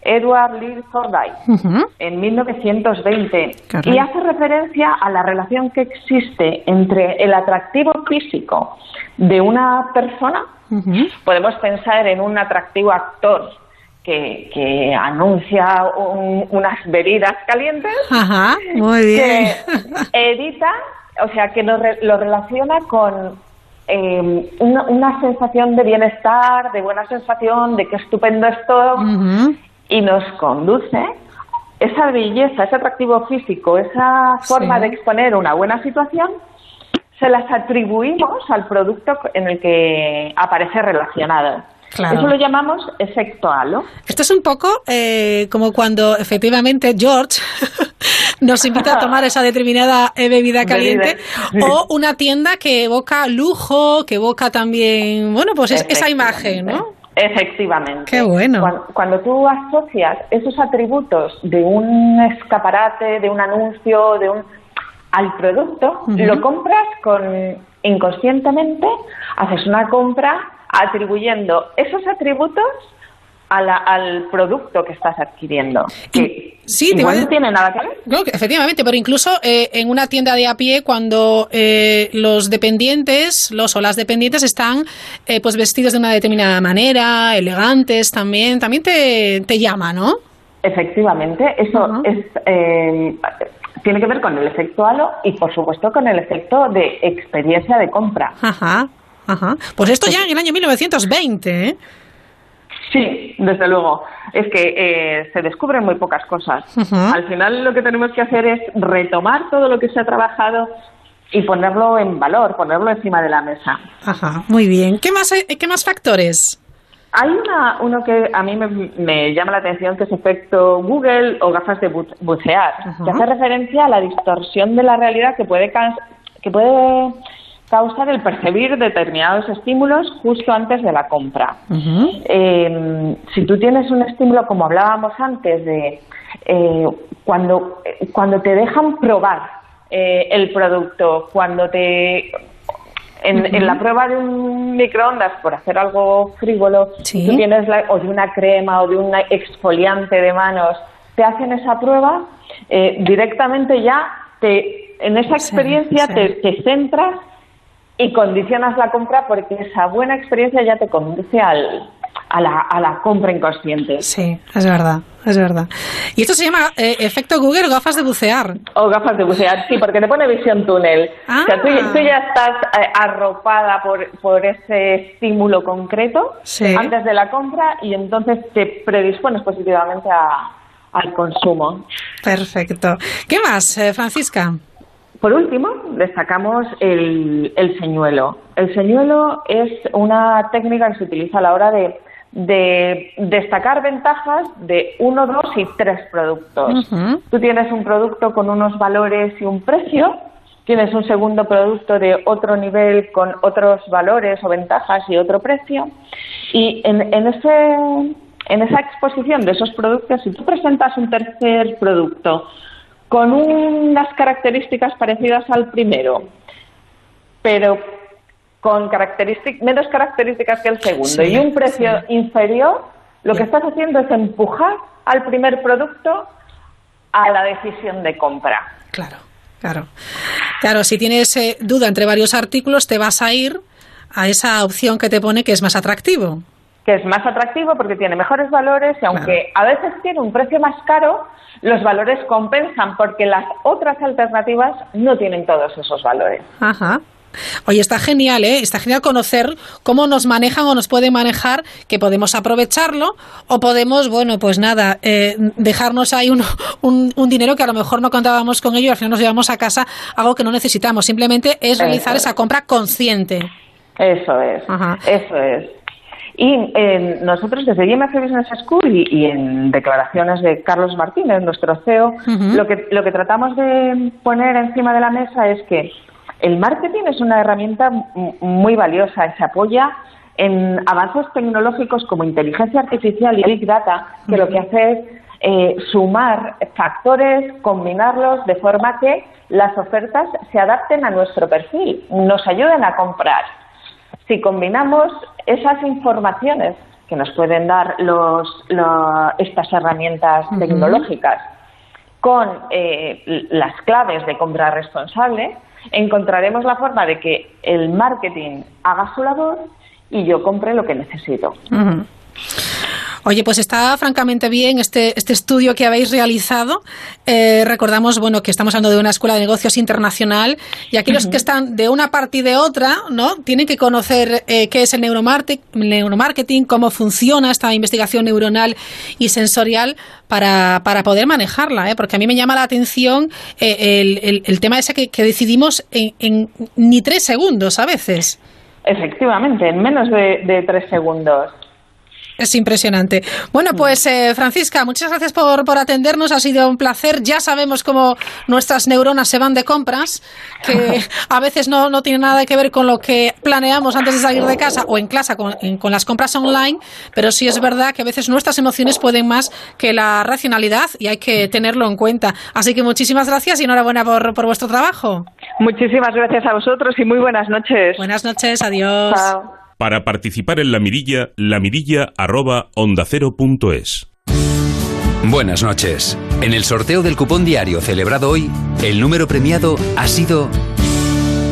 Edward Lee Thorndike Ujú. en 1920 Caray. y hace referencia a la relación que existe entre el atractivo físico de una persona. Podemos pensar en un atractivo actor que, que anuncia un- unas bebidas calientes Ajá, muy bien. que edita, o sea, que lo, lo relaciona con eh, una, una sensación de bienestar, de buena sensación, de qué estupendo es todo. y nos conduce esa belleza, ese atractivo físico, esa forma de exponer una buena situación, se las atribuimos al producto en el que aparece relacionado. Eso lo llamamos efecto halo. Esto es un poco eh, como cuando efectivamente George nos invita a tomar esa determinada eh, bebida caliente o una tienda que evoca lujo, que evoca también, bueno, pues esa imagen, ¿no? Efectivamente. Qué bueno. Cuando, tú asocias esos atributos de un escaparate, de un anuncio, de un al producto, lo compras con inconscientemente, haces una compra atribuyendo esos atributos al producto que estás adquiriendo. Que sí, no tiene nada que ver. efectivamente, pero incluso eh, en una tienda de a pie, cuando eh, los dependientes, los o las dependientes están eh, pues vestidos de una determinada manera, elegantes también, también te, te llama, ¿no? Efectivamente, eso es tiene que ver con el efecto halo y, por supuesto, con el efecto de experiencia de compra. Ajá, ajá. Pues esto ya en el año 1920, ¿eh? Sí, desde luego. Es que eh, se descubren muy pocas cosas. Al final lo que tenemos que hacer es retomar todo lo que se ha trabajado y ponerlo en valor, ponerlo encima de la mesa. Ajá, muy bien. ¿Qué más, qué más factores? Hay una, uno que a mí me, llama la atención, que es efecto Google o gafas de bucear, que hace referencia a la distorsión de la realidad que puede, que puede causar el percibir determinados estímulos justo antes de la compra. Em, si tú tienes un estímulo, como hablábamos antes, de eh, cuando, cuando te dejan probar eh, el producto, cuando te en, la prueba de un microondas, por hacer algo frívolo, tú tienes o de una crema o de un exfoliante de manos, te hacen esa prueba, eh, directamente ya te, en esa experiencia Te, centras y condicionas la compra porque esa buena experiencia ya te conduce al, a la, a la compra inconsciente. Sí, es verdad, es verdad. Y esto se llama eh, efecto Google o gafas de bucear. O gafas de bucear, sí, porque te pone visión túnel. O sea, tú, Ah. ya estás eh, arropada por, por ese estímulo concreto antes de la compra y entonces te predispones positivamente a, al consumo. Perfecto. ¿Qué más, eh, Francisca? Por último, destacamos el, el señuelo. El señuelo es una técnica que se utiliza a la hora de, de destacar ventajas de uno, dos y tres productos. Tú tienes un producto con unos valores y un precio, tienes un segundo producto de otro nivel con otros valores o ventajas y otro precio, y en, en, ese, en esa exposición de esos productos, si tú presentas un tercer producto con unas características parecidas al primero, pero con características menos características que el segundo Sí, y un precio inferior, lo que estás haciendo es empujar al primer producto a la decisión de compra. Claro, claro. Claro, si tienes eh, duda entre varios artículos, te vas a ir a esa opción que te pone que es más atractivo. Que es más atractivo porque tiene mejores valores y aunque a veces tiene un precio más caro, los valores compensan porque las otras alternativas no tienen todos esos valores. Ajá. Oye, está genial, ¿eh? Está genial conocer cómo nos manejan o nos pueden manejar, que podemos aprovecharlo o podemos, bueno, pues nada, eh, dejarnos ahí un, un, un dinero que a lo mejor no contábamos con ello y al final nos llevamos a casa algo que no necesitamos. Simplemente es realizar Eso esa compra consciente. Eso es, eso es. Y eh, nosotros desde IMF Business School y, y en declaraciones de Carlos Martínez, nuestro CEO, lo, que, lo que tratamos de poner encima de la mesa es que el marketing es una herramienta muy valiosa, se apoya en avances tecnológicos como inteligencia artificial y Big Data, que lo que hace es eh, sumar factores, combinarlos de forma que las ofertas se adapten a nuestro perfil, nos ayuden a comprar. Si combinamos esas informaciones que nos pueden dar los, lo- estas herramientas tecnológicas con eh, las claves de compra responsable, encontraremos la forma de que el marketing haga su labor y yo compre lo que necesito. Oye, pues está francamente bien este, este estudio que habéis realizado. Eh, recordamos, bueno, que estamos hablando de una escuela de negocios internacional y aquí los que están de una parte y de otra, ¿no? Tienen que conocer eh, qué es el neuromarketing, cómo funciona esta investigación neuronal y sensorial para, para poder manejarla, ¿eh? Porque a mí me llama la atención eh, el, el, tema ese que, que decidimos en, en, ni tres segundos a veces. Efectivamente, en menos de, de tres segundos. Es impresionante. Bueno, pues eh, Francisca, muchas gracias por, por, atendernos. Ha sido un placer. Ya sabemos cómo nuestras neuronas se van de compras, que a veces no, no tiene nada que ver con lo que planeamos antes de salir de casa o en clase con, con las compras online, pero sí es verdad que a veces nuestras emociones pueden más que la racionalidad y hay que tenerlo en cuenta. Así que muchísimas gracias y enhorabuena por, por vuestro trabajo. Muchísimas gracias a vosotros y muy buenas noches. Buenas noches, adiós. Chao. Para participar en la mirilla, la mirilla arroba onda cero punto es. Buenas noches. En el sorteo del cupón diario celebrado hoy, el número premiado ha sido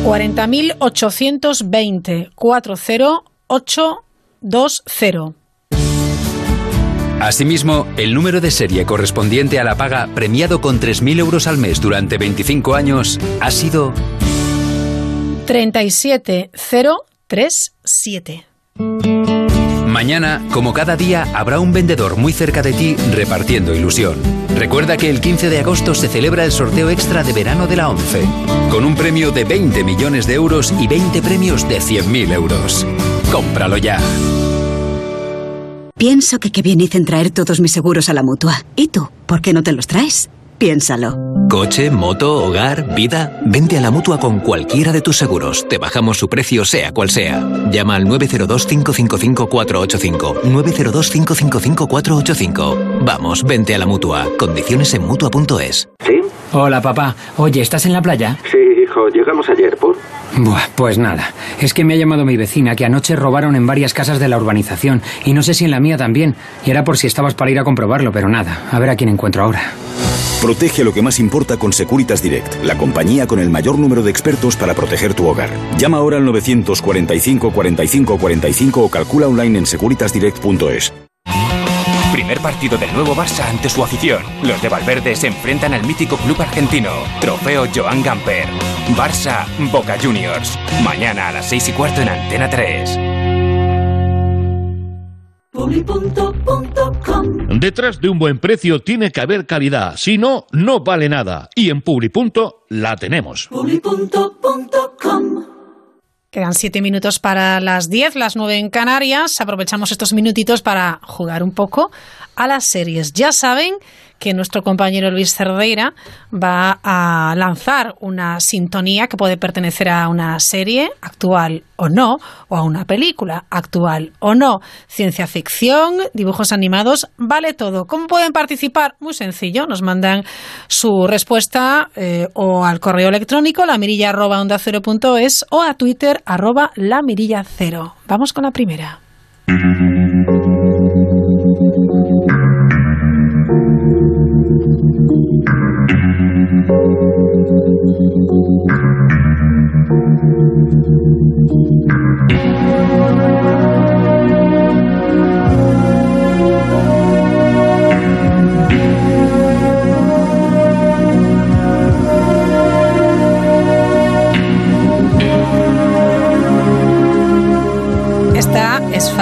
40.820 40820. Asimismo, el número de serie correspondiente a la paga premiado con 3.000 euros al mes durante 25 años ha sido 37037. Mañana, como cada día, habrá un vendedor muy cerca de ti repartiendo ilusión. Recuerda que el 15 de agosto se celebra el sorteo extra de verano de la 11, con un premio de 20 millones de euros y 20 premios de 100.000 euros. Cómpralo ya. Pienso que qué bien hice en traer todos mis seguros a la mutua. ¿Y tú? ¿Por qué no te los traes? Piénsalo. Coche, moto, hogar, vida. Vente a la mutua con cualquiera de tus seguros. Te bajamos su precio, sea cual sea. Llama al 902-555-485. 902-555-485. Vamos, vente a la mutua. Condiciones en mutua.es. ¿Sí? Hola, papá. Oye, ¿estás en la playa? Sí, Llegamos ayer, ¿por? Buah, pues nada. Es que me ha llamado mi vecina que anoche robaron en varias casas de la urbanización. Y no sé si en la mía también. Y era por si estabas para ir a comprobarlo, pero nada. A ver a quién encuentro ahora. Protege lo que más importa con Securitas Direct, la compañía con el mayor número de expertos para proteger tu hogar. Llama ahora al 945 45 45 o calcula online en securitasdirect.es. Primer partido del nuevo Barça ante su afición. Los de Valverde se enfrentan al mítico club argentino. Trofeo Joan Gamper. Barça Boca Juniors. Mañana a las 6 y cuarto en Antena 3. Detrás de un buen precio tiene que haber calidad, si no, no vale nada. Y en Publi.com la tenemos. Quedan siete minutos para las 10, las 9 en Canarias. Aprovechamos estos minutitos para jugar un poco a las series. Ya saben que nuestro compañero Luis Cerdeira va a lanzar una sintonía que puede pertenecer a una serie actual o no, o a una película actual o no. Ciencia ficción, dibujos animados, vale todo. ¿Cómo pueden participar? Muy sencillo, nos mandan su respuesta eh, o al correo electrónico la mirilla o a Twitter arroba la cero. Vamos con la primera. thank you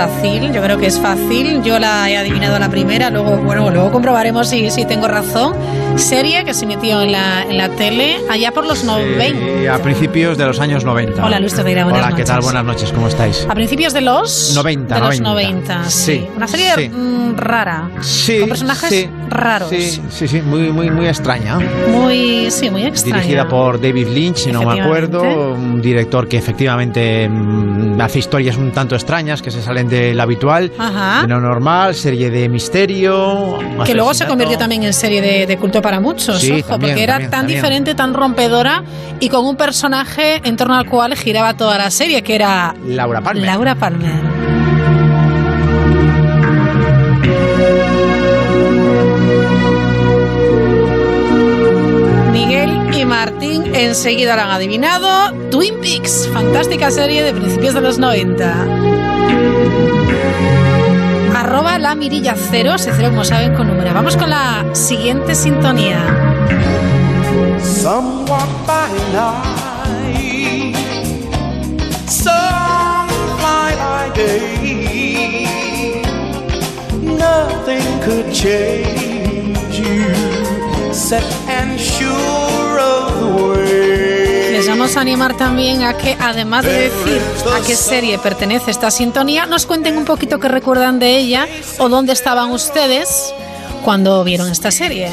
fácil, yo creo que es fácil. Yo la he adivinado a la primera, luego, bueno, luego comprobaremos si, si tengo razón. Serie que se emitió en la, en la tele allá por los 90. a principios de los años 90. Hola, Luis Terreira, buenas Hola, ¿qué tal? noches. Buenas noches, ¿cómo estáis? A principios de los 90, de los 90. 90, Sí, Una serie sí. mm, rara. Sí, Con personajes sí, raros. Sí, sí, sí, muy, muy, muy extraña. Muy, sí, muy extraña. Dirigida por David Lynch, si no me acuerdo, un director que efectivamente mm, hace historias un tanto extrañas que se salen de lo habitual, Ajá. de lo normal, serie de misterio. Que luego se convirtió también en serie de, de culto para muchos, Sí, ojo, también, porque era también, tan también. diferente, tan rompedora y con un personaje en torno al cual giraba toda la serie, que era Laura Palmer. Laura Palmer. Miguel y Martín enseguida lo han adivinado. Twin Peaks, fantástica serie de principios de los 90. Arroba la mirilla cero, se cero como saben con número. Vamos con la siguiente sintonía. Nothing could change you, set and sure of the way. A animar también a que, además de decir a qué serie pertenece esta sintonía, nos cuenten un poquito qué recuerdan de ella o dónde estaban ustedes cuando vieron esta serie.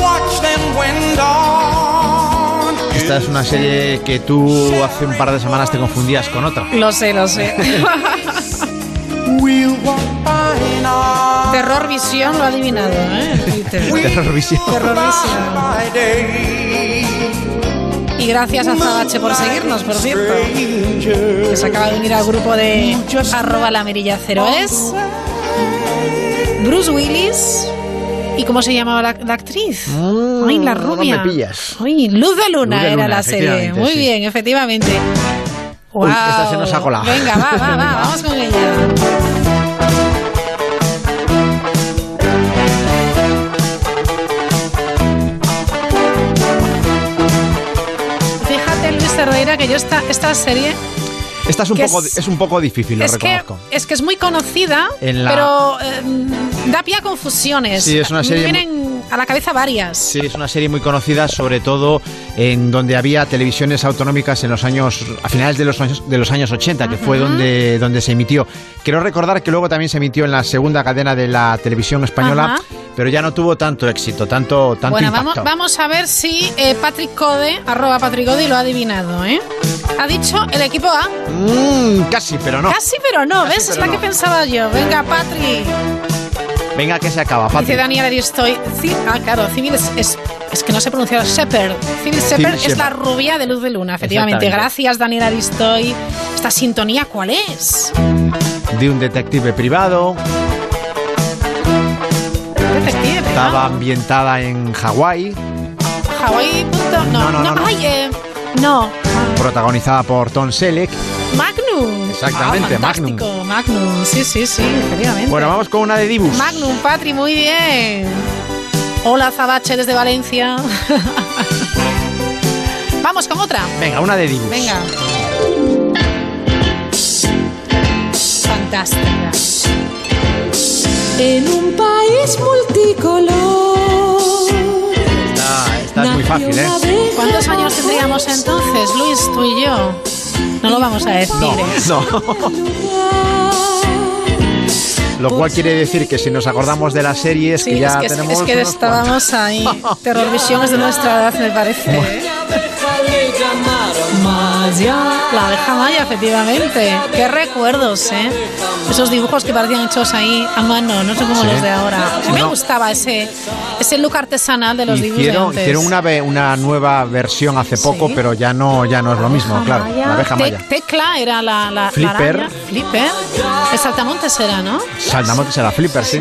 Watch them when dawn Esta es una serie que tú hace un par de semanas te confundías con otra. Lo sé, lo sé. Terror Visión lo ha adivinado, ¿eh? Terror Visión. Terror Visión. Y gracias a Zabache por seguirnos, por cierto. Que se acaba de unir al grupo de arroba la mirilla cero es Bruce Willis. ¿Y cómo se llamaba la, la actriz? Ay, la Mm, no rubia. me pillas. Ay, Luz de Luna Luz de era Luna, la serie. Muy sí. bien, efectivamente. Uy, esta se nos ha colado. Venga, va, va, va, vamos con ella. Yo esta, esta serie Esta es un, Que poco, es- es un poco difícil, lo es que, reconozco. es que es muy conocida, la- pero eh, da pie a confusiones. Sí, es una serie vienen a la cabeza varias. Sí, es una serie muy conocida, sobre todo en donde había televisiones autonómicas en los años, a finales de los años, de los años 80, que fue donde, donde se emitió. Quiero recordar que luego también se emitió en la segunda cadena de la televisión española. Pero ya no tuvo tanto éxito, tanto, tanto bueno, impacto. vamos, vamos a ver si eh, Patrick Code, arroba Patrick Code, lo ha adivinado, ¿eh? Ha dicho el equipo A. Mm, casi, pero no. Casi, pero no, Casi, ¿ves? es pero la no. que pensaba yo. Venga, Patrick. Venga, que se acaba, Dice Patrick. Daniel Aristoy. Ah, claro, Civil es, es, es que no sé pronunciar. Shepard. Civil Shepard es la rubia de Luz de Luna, efectivamente. Gracias, Daniel Aristoy. ¿Esta sintonía cuál es? De un detective privado. Estaba ambientada en Hawái, Hawaii. punto- No, No, no, no, no, no. Ay, eh, no. protagonizada por Tom Selleck. Magnum. Exactamente, Ah. Magnum. Sí, sí, sí, efectivamente. Bueno, vamos con una de Dibus. Magnum, Patri, muy bien. Hola, Zabache desde Valencia. Vamos con otra. Venga, una de Dibus. Venga. Fantástica. En un país multicolor. Esta, esta es muy fácil, ¿eh? ¿Cuántos años tendríamos entonces, Luis, tú y yo? No lo vamos a decir. ¿eh? No. Lo cual quiere decir que si nos acordamos de las series Sí, que ya es que, tenemos es que estábamos ahí. Terrorvisión es de nuestra edad, me parece. ¿eh? La abeja maya, efectivamente. Qué recuerdos, ¿eh? Esos dibujos que parecían hechos ahí a mano, no como Sí. los de ahora. Me No. gustaba ese, ese look artesanal de los dibujos de hicieron, hicieron una, una nueva versión hace poco, pero ya no, ya no es lo mismo, claro. La abeja Te- maya. Tecla era la, Flipper. Flipper. El saltamontes era, ¿no? Saltamontes era Flipper, sí.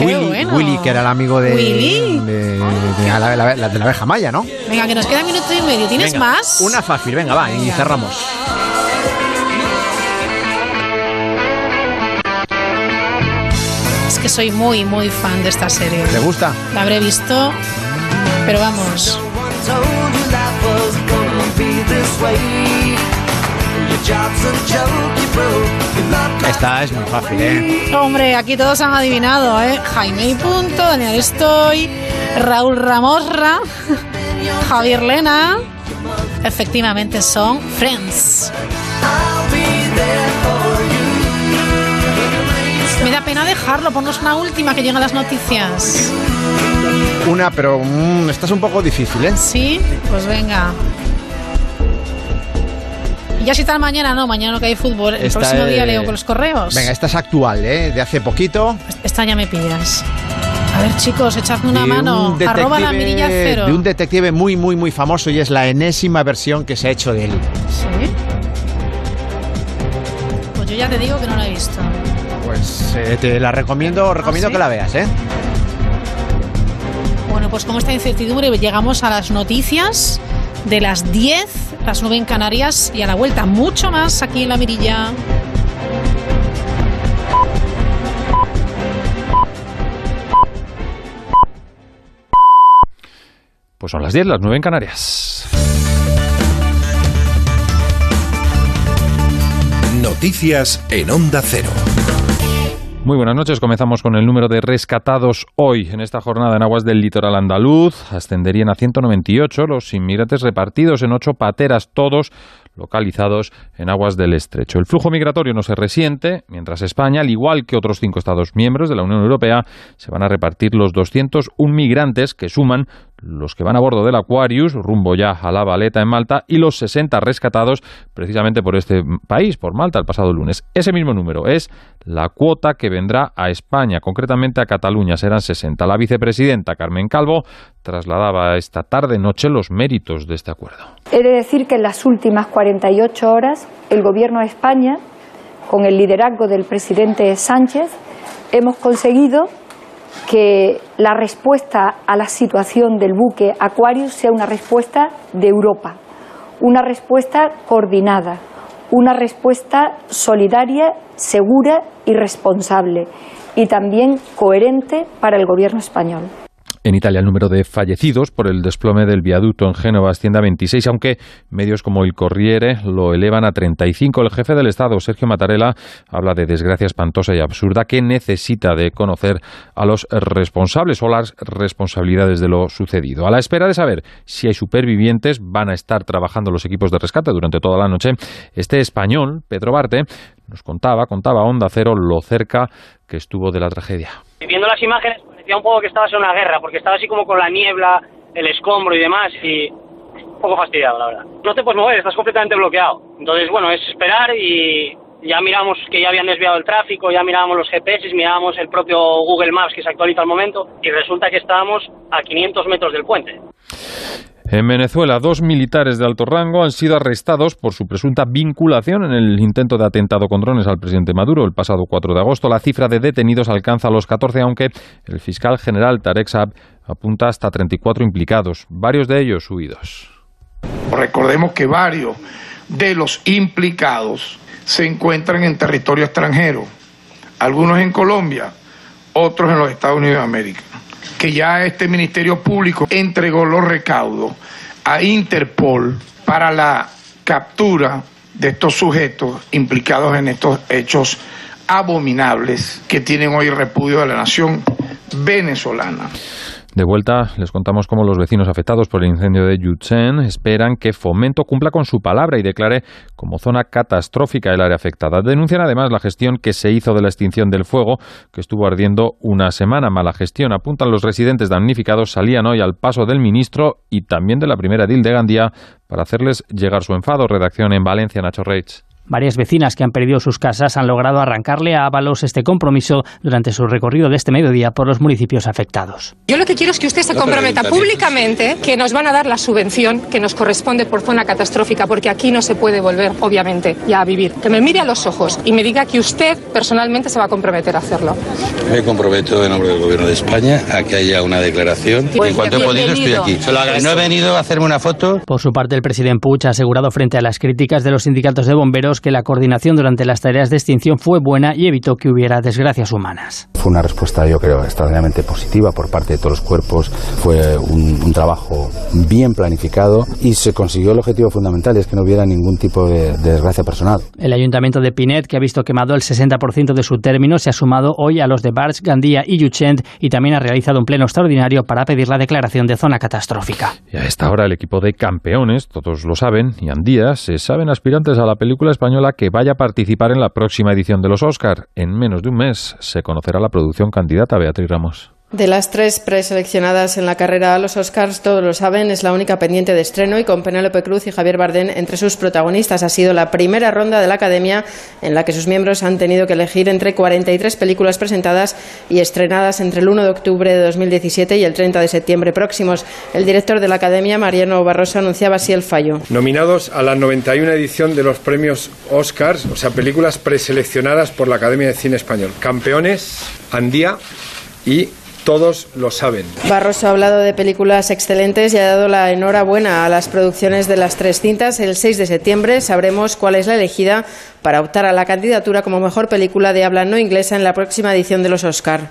Willy, bueno. Willy, que era el amigo de, Willy. de, de la, la- la- de la abeja maya, ¿no? Venga, que nos queda minuto y medio. ¿Tienes Venga, más? Una fácil, venga, va, y cerramos. Es que soy muy, muy fan de esta serie. ¿Te gusta? La habré visto, pero vamos. Esta es muy fácil, ¿eh? Hombre, aquí todos han adivinado, ¿eh? Jaime y Punto, Daniel Estoy, Raúl Ramorra, Javier Lena. Efectivamente son Friends. Me da pena dejarlo, ponnos una última que llegan las noticias. Una, pero mm, esta es un poco difícil, ¿eh? Sí, pues venga. Y ya si tal mañana, no, mañana no que hay fútbol. El Esta próximo día es- leo con los correos. Venga, esta es actual, ¿eh? De hace poquito. Esta ya me pillas. A ver, chicos, echadme una de mano. un Arroba la mirilla cero. De un detective muy, muy, muy famoso y es la enésima versión que se ha hecho de él. Sí. Pues yo ya te digo que no la he visto. Pues eh, te la recomiendo, recomiendo ¿sí? que la veas, ¿eh? Bueno, pues con esta incertidumbre llegamos a las noticias de las 10, las 9 en Canarias y a la vuelta mucho más aquí en la mirilla. Pues son las 10, las 9 en Canarias. Noticias en Onda Cero. Muy buenas noches. Comenzamos con el número de rescatados hoy en esta jornada en aguas del litoral andaluz. Ascenderían a 198 los inmigrantes repartidos en ocho pateras, todos localizados en aguas del estrecho. El flujo migratorio no se resiente, mientras España, al igual que otros cinco Estados miembros de la Unión Europea, se van a repartir los 201 migrantes que suman los que van a bordo del Aquarius, rumbo ya a la Valeta en Malta, y los 60 rescatados precisamente por este país, por Malta, el pasado lunes. Ese mismo número es la cuota que vendrá a España, concretamente a Cataluña, serán 60. La vicepresidenta Carmen Calvo trasladaba esta tarde-noche los méritos de este acuerdo. He de decir que en las últimas 48 horas el Gobierno de España, con el liderazgo del presidente Sánchez, hemos conseguido que la respuesta a la situación del buque Aquarius sea una respuesta de Europa, una respuesta coordinada, una respuesta solidaria, segura y responsable, y también coherente para el Gobierno español. En Italia el número de fallecidos por el desplome del viaducto en Génova asciende a 26, aunque medios como el Corriere lo elevan a 35. El jefe del Estado, Sergio Mattarella, habla de desgracia espantosa y absurda que necesita de conocer a los responsables o las responsabilidades de lo sucedido. A la espera de saber si hay supervivientes, van a estar trabajando los equipos de rescate durante toda la noche. Este español, Pedro Barte, nos contaba, contaba Onda Cero lo cerca que estuvo de la tragedia. Viendo las imágenes parecía un poco que estabas en una guerra, porque estaba así como con la niebla, el escombro y demás, y un poco fastidiado, la verdad. No te puedes mover, estás completamente bloqueado. Entonces, bueno, es esperar y ya miramos que ya habían desviado el tráfico, ya mirábamos los GPS, mirábamos el propio Google Maps que se actualiza al momento, y resulta que estábamos a 500 metros del puente. En Venezuela, dos militares de alto rango han sido arrestados por su presunta vinculación en el intento de atentado con drones al presidente Maduro el pasado 4 de agosto. La cifra de detenidos alcanza los 14, aunque el fiscal general Tarek Saab apunta hasta 34 implicados, varios de ellos huidos. Recordemos que varios de los implicados se encuentran en territorio extranjero, algunos en Colombia, otros en los Estados Unidos de América que ya este Ministerio Público entregó los recaudos a Interpol para la captura de estos sujetos implicados en estos hechos abominables que tienen hoy repudio de la nación venezolana. De vuelta, les contamos cómo los vecinos afectados por el incendio de Yuchen esperan que Fomento cumpla con su palabra y declare como zona catastrófica el área afectada. Denuncian además la gestión que se hizo de la extinción del fuego, que estuvo ardiendo una semana. Mala gestión, apuntan los residentes damnificados, salían hoy al paso del ministro y también de la primera edil de Gandía para hacerles llegar su enfado. Redacción en Valencia, Nacho Reitz. Varias vecinas que han perdido sus casas han logrado arrancarle a Ábalos este compromiso durante su recorrido de este mediodía por los municipios afectados. Yo lo que quiero es que usted se comprometa públicamente que nos van a dar la subvención que nos corresponde por zona catastrófica, porque aquí no se puede volver, obviamente, ya a vivir. Que me mire a los ojos y me diga que usted personalmente se va a comprometer a hacerlo. Me comprometo en nombre del Gobierno de España a que haya una declaración. Pues en cuanto he podido, estoy aquí. Se lo agradezco. No he venido a hacerme una foto. Por su parte, el presidente Puig ha asegurado frente a las críticas de los sindicatos de bomberos que la coordinación durante las tareas de extinción fue buena y evitó que hubiera desgracias humanas. Fue una respuesta, yo creo, extraordinariamente positiva por parte de todos los cuerpos. Fue un, un trabajo bien planificado y se consiguió el objetivo fundamental, es que no hubiera ningún tipo de, de desgracia personal. El ayuntamiento de Pinet, que ha visto quemado el 60% de su término, se ha sumado hoy a los de Barx, Gandía y Yuchent y también ha realizado un pleno extraordinario para pedir la declaración de zona catastrófica. Y a esta hora el equipo de campeones, todos lo saben, y Andía, se saben aspirantes a la película española que vaya a participar en la próxima edición de los Oscar. En menos de un mes se conocerá la producción candidata Beatriz Ramos. De las tres preseleccionadas en la carrera a los Oscars, todos lo saben, es la única pendiente de estreno y con Penélope Cruz y Javier Bardem entre sus protagonistas. Ha sido la primera ronda de la Academia en la que sus miembros han tenido que elegir entre 43 películas presentadas y estrenadas entre el 1 de octubre de 2017 y el 30 de septiembre próximos. El director de la Academia, Mariano Barroso, anunciaba así el fallo. Nominados a la 91 edición de los premios Oscars, o sea, películas preseleccionadas por la Academia de Cine Español. Campeones, Andía y todos lo saben. Barroso ha hablado de películas excelentes y ha dado la enhorabuena a las producciones de las tres cintas. El 6 de septiembre sabremos cuál es la elegida para optar a la candidatura como mejor película de habla no inglesa en la próxima edición de los Oscar.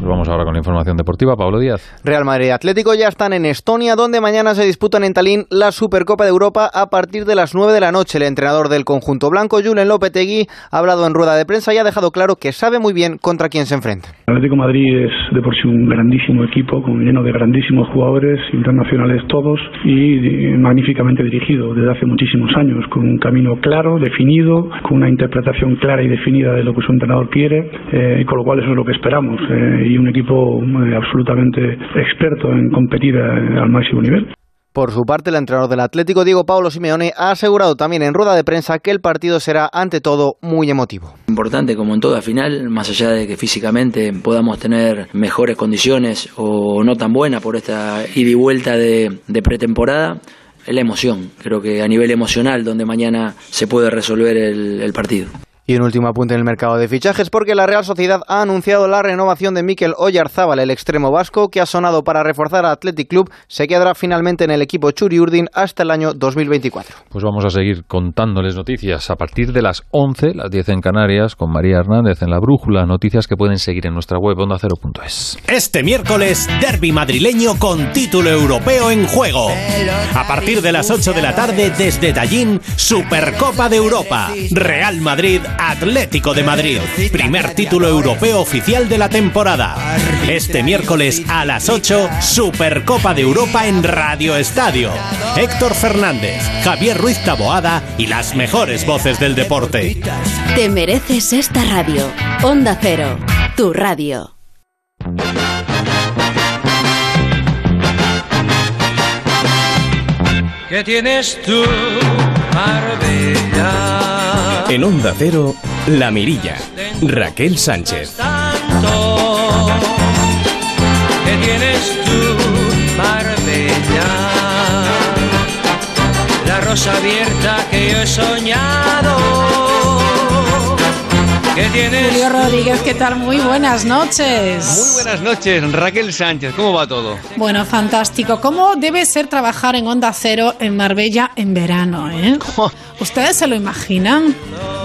Pues vamos ahora con la información deportiva. Pablo Díaz. Real Madrid y Atlético ya están en Estonia, donde mañana se disputan en Tallinn la Supercopa de Europa a partir de las 9 de la noche. El entrenador del conjunto blanco, Julen Lopetegui, ha hablado en rueda de prensa y ha dejado claro que sabe muy bien contra quién se enfrenta. El Atlético de Madrid es de por sí un grandísimo equipo, con- lleno de grandísimos jugadores, internacionales todos, y eh, magníficamente dirigido desde hace muchísimos años, con un camino claro, definido, con una interpretación clara y definida de lo que su entrenador quiere, eh, y con lo cual eso es lo que esperamos, eh, y un equipo eh, absolutamente experto en competir eh, al máximo nivel. Por su parte, el entrenador del Atlético, Diego Paulo Simeone, ha asegurado también en rueda de prensa que el partido será, ante todo, muy emotivo. Importante, como en toda final, más allá de que físicamente podamos tener mejores condiciones o no tan buenas por esta ida y vuelta de, de pretemporada, es la emoción. Creo que a nivel emocional, donde mañana se puede resolver el, el partido. Y un último apunte en el mercado de fichajes porque la Real Sociedad ha anunciado la renovación de Mikel Oyarzábal, el extremo vasco, que ha sonado para reforzar a Athletic Club, se quedará finalmente en el equipo Churi Urdin hasta el año 2024. Pues vamos a seguir contándoles noticias a partir de las 11, las 10 en Canarias, con María Hernández en la Brújula. Noticias que pueden seguir en nuestra web ondacero.es. Este miércoles, derby madrileño con título europeo en juego. A partir de las 8 de la tarde, desde Tallín, Supercopa de Europa. Real Madrid, Atlético de Madrid. Primer título europeo oficial de la temporada. Este miércoles a las 8, Supercopa de Europa en Radio Estadio. Héctor Fernández, Javier Ruiz Taboada y las mejores voces del deporte. Te mereces esta radio. Onda Cero, tu radio. ¿Qué tienes tú, Marbella? En Onda Cero, La Mirilla. Raquel Sánchez. Tanto. ¿Qué tienes tú, Marbella? La rosa abierta que yo he soñado. ¿Qué tienes Julio Rodríguez, ¿qué tal? Muy buenas noches. Muy buenas noches, Raquel Sánchez, ¿cómo va todo? Bueno, fantástico. ¿Cómo debe ser trabajar en Onda Cero en Marbella en verano? Eh? ¿Ustedes se lo imaginan?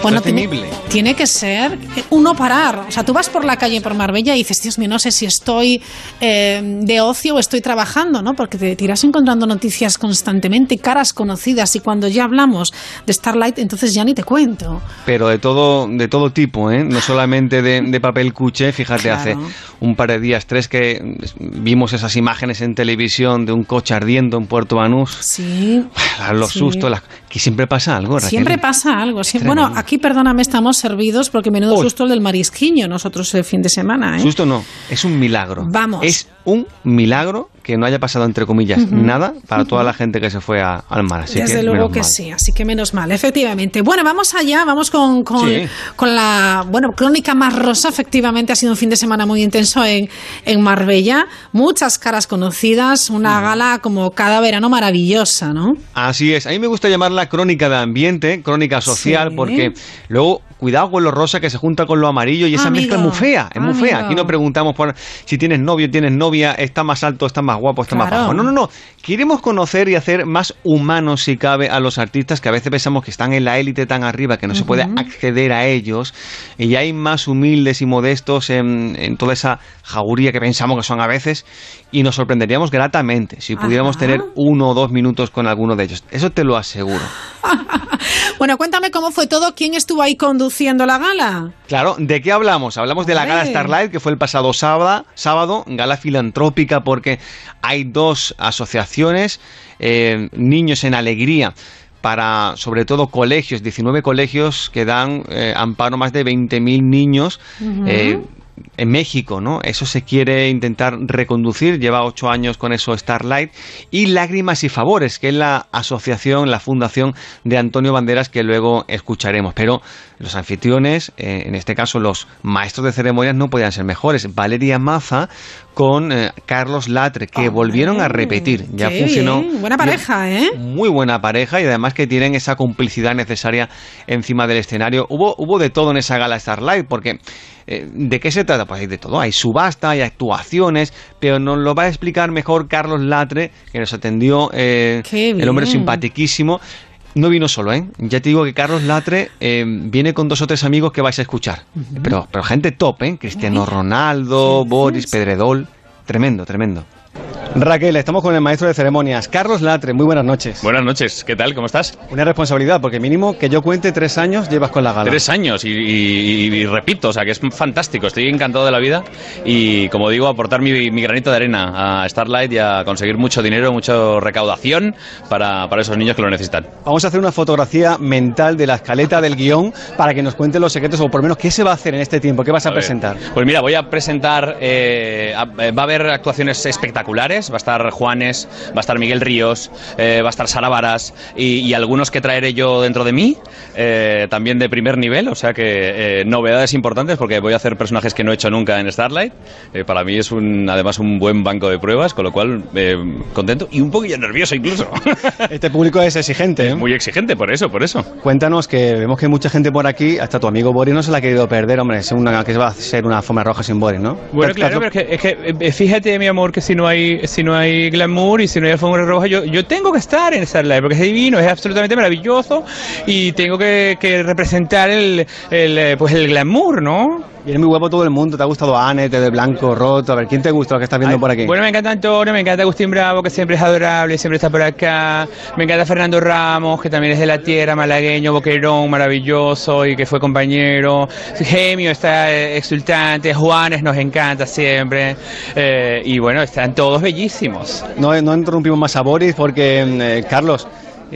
Bueno, tiene, tiene que ser un no parar. O sea, tú vas por la calle por Marbella y dices, Dios mío, no sé si estoy eh, de ocio o estoy trabajando, ¿no? Porque te tiras encontrando noticias constantemente, caras conocidas. Y cuando ya hablamos de Starlight, entonces ya ni te cuento. Pero de todo, de todo tipo, ¿eh? No solamente de, de papel cuché, fíjate, Claro. hace un par de días, tres, que vimos esas imágenes en televisión de un coche ardiendo en Puerto Banús. Sí. Los Sí. sustos, las- que siempre pasa algo, Raquel. Siempre pasa algo. Bueno, aquí, perdóname, estamos servidos porque menudo susto el del marisquiño nosotros el fin de semana. ¿eh? Susto no, es un milagro. Vamos. Es un milagro que no haya pasado, entre comillas, nada para toda la gente que se fue a- al mar. Así Desde que, luego que mal. sí, así que menos mal, efectivamente. Bueno, vamos allá, vamos con, con, Sí. con la bueno crónica más rosa. Efectivamente, ha sido un fin de semana muy intenso en, en Marbella. Muchas caras conocidas, una gala como cada verano maravillosa, ¿no? Así es. A mí me gusta llamarla crónica de ambiente, crónica social, Sí. porque luego cuidado con lo rosa que se junta con lo amarillo y esa Amigo, mezcla es muy fea, es muy fea. Aquí no preguntamos por si tienes novio, tienes novia, está más alto, está más guapo, está más bajo. No, no, no. Queremos conocer y hacer más humanos, si cabe, a los artistas que a veces pensamos que están en la élite tan arriba que no se puede acceder a ellos y hay más humildes y modestos en, en toda esa jauría que pensamos que son a veces y nos sorprenderíamos gratamente si pudiéramos Ajá. tener uno o dos minutos con alguno de ellos. Eso te lo aseguro. Bueno, cuéntame cómo fue todo, quién estuvo ahí conduciendo la gala. Claro, ¿de qué hablamos? Hablamos de la gala. Starlight, que fue el pasado sábado, sábado gala filantrópica, porque hay dos asociaciones, eh, Niños en Alegría, para sobre todo colegios, 19 colegios que dan eh, amparo a más de 20.000 niños. Eh, en México, ¿no? Eso se quiere intentar reconducir, lleva ocho años con eso Starlight, y Lágrimas y Favores, que es la asociación, la fundación de Antonio Banderas, que luego escucharemos. Pero los anfitriones, eh, en este caso los maestros de ceremonias, no podían ser mejores. Valeria Maza con eh, Carlos Latre, que volvieron a repetir. Ya Qué funcionó. bien, Buena pareja, ¿eh? Muy buena pareja y además que tienen esa complicidad necesaria encima del escenario. Hubo, hubo de todo en esa gala Starlight, porque eh, ¿de qué se trata? Pues hay de todo. Hay subasta, hay actuaciones, pero nos lo va a explicar mejor Carlos Latre, que nos atendió, eh, el hombre bien. No vino solo, ¿eh? Ya te digo que Carlos Latre eh, viene con dos o tres amigos que vais a escuchar. pero, pero gente top, ¿eh? Cristiano Ronaldo, Boris Pedredol. Tremendo, tremendo. Raquel, estamos con el maestro de ceremonias, Carlos Latre. Muy buenas noches. Buenas noches, ¿qué tal? ¿Cómo estás? Una responsabilidad, porque mínimo que yo cuente tres años llevas con la gala. Tres años, y, y- y repito, o sea que es fantástico, estoy encantado de la vida y, como digo, aportar mi, mi granito de arena a Starlight y a conseguir mucho dinero, mucha recaudación para, para esos niños que lo necesitan. Vamos a hacer una fotografía mental de la escaleta del guion para que nos cuente los secretos o por lo menos qué se va a hacer en este tiempo, qué vas a, presentar. Pues mira, voy a presentar, eh, a- eh, va a haber actuaciones espectaculares, va a estar Juanes, va a estar Miguel Ríos, eh, va a estar Sara Varas y, y algunos que traeré yo dentro de mí, eh, también de primer nivel, o sea que eh, novedades importantes porque voy a hacer personajes que no he hecho nunca en Starlight. Eh, para mí es un, además un buen banco de pruebas, con lo cual eh, contento y un poquillo nervioso incluso. Este público es exigente, ¿eh? Muy exigente, por eso, por eso. Cuéntanos que vemos que hay mucha gente por aquí, hasta tu amigo Boris no se la ha querido perder, hombre, es una, que va a ser una forma roja sin Boris, ¿no? Bueno, claro, pero es que, es que, fíjate, mi amor, que si no hay si no hay glamour y si no hay alfombra roja, yo, yo tengo que estar en Starlight porque es divino, es absolutamente maravilloso y tengo que, que representar el, el, eh, pues el glamour, ¿no? Viene muy guapo todo el mundo, te ha gustado Anne, de Blanco, Roto, a ver, ¿quién te gusta lo que estás viendo por aquí? Bueno, me encanta Antonio, me encanta Agustín Bravo, que siempre es adorable, siempre está por acá. Me encanta Fernando Ramos, que también es de la tierra, malagueño, boquerón, maravilloso y que fue compañero. Gemio está eh, exultante, Juanes nos encanta siempre. Eh, y bueno, están todos bellísimos. No, no interrumpimos más a Boris porque, eh, Carlos,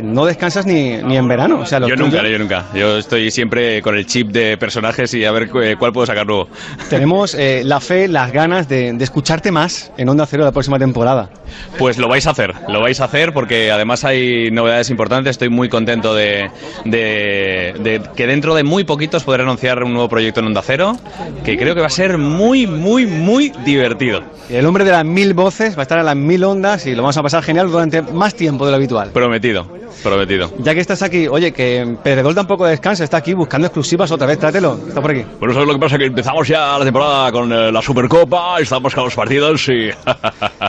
no descansas ni, ni en verano. O sea, lo Yo nunca, yo nunca. Yo estoy siempre con el chip de personajes y a ver cu- cuál puedo sacar nuevo. Tenemos eh, la fe, las ganas de, de escucharte más en Onda Cero la próxima temporada. Pues lo vais a hacer, lo vais a hacer porque además hay novedades importantes. Estoy muy contento de, de- de que dentro de muy poquitos podré anunciar un nuevo proyecto en Onda Cero que creo que va a ser muy, muy, muy divertido. El hombre de las mil voces va a estar a las mil ondas y lo vamos a pasar genial durante más tiempo de lo habitual. Prometido, prometido. Ya que estás aquí, oye, que Pedredol tampoco descansa, está aquí buscando exclusivas otra vez, trátelo, está por aquí. Bueno, ¿sabes lo que pasa? Que empezamos ya la temporada con eh, la Supercopa, estamos con los partidos y...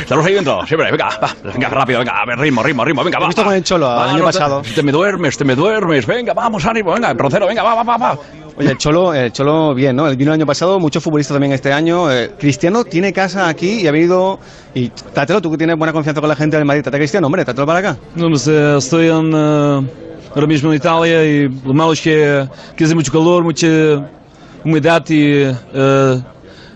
estamos ahí dentro, siempre, venga, va, venga, rápido, venga, a ver, ritmo, ritmo, ritmo, venga, Te va. visto con el Cholo el Va, año no te- pasado. Te me duermes, te me duermes, venga, vamos, ánimo, venga, Roncero, venga, va, va, va, va. Oye, el Cholo, el Cholo bien, ¿no? Él vino el año pasado, muchos futbolistas también este año. Eh, Cristiano tiene casa aquí y ha venido... Y trátelo, tú que tienes buena confianza con la gente del Madrid, trate a Cristiano, hombre, trátelo para acá. Mas eh, estou em, eh, ahora mismo en Itália y lo malo es que, que hace mucho calor, mucha humedad y eh,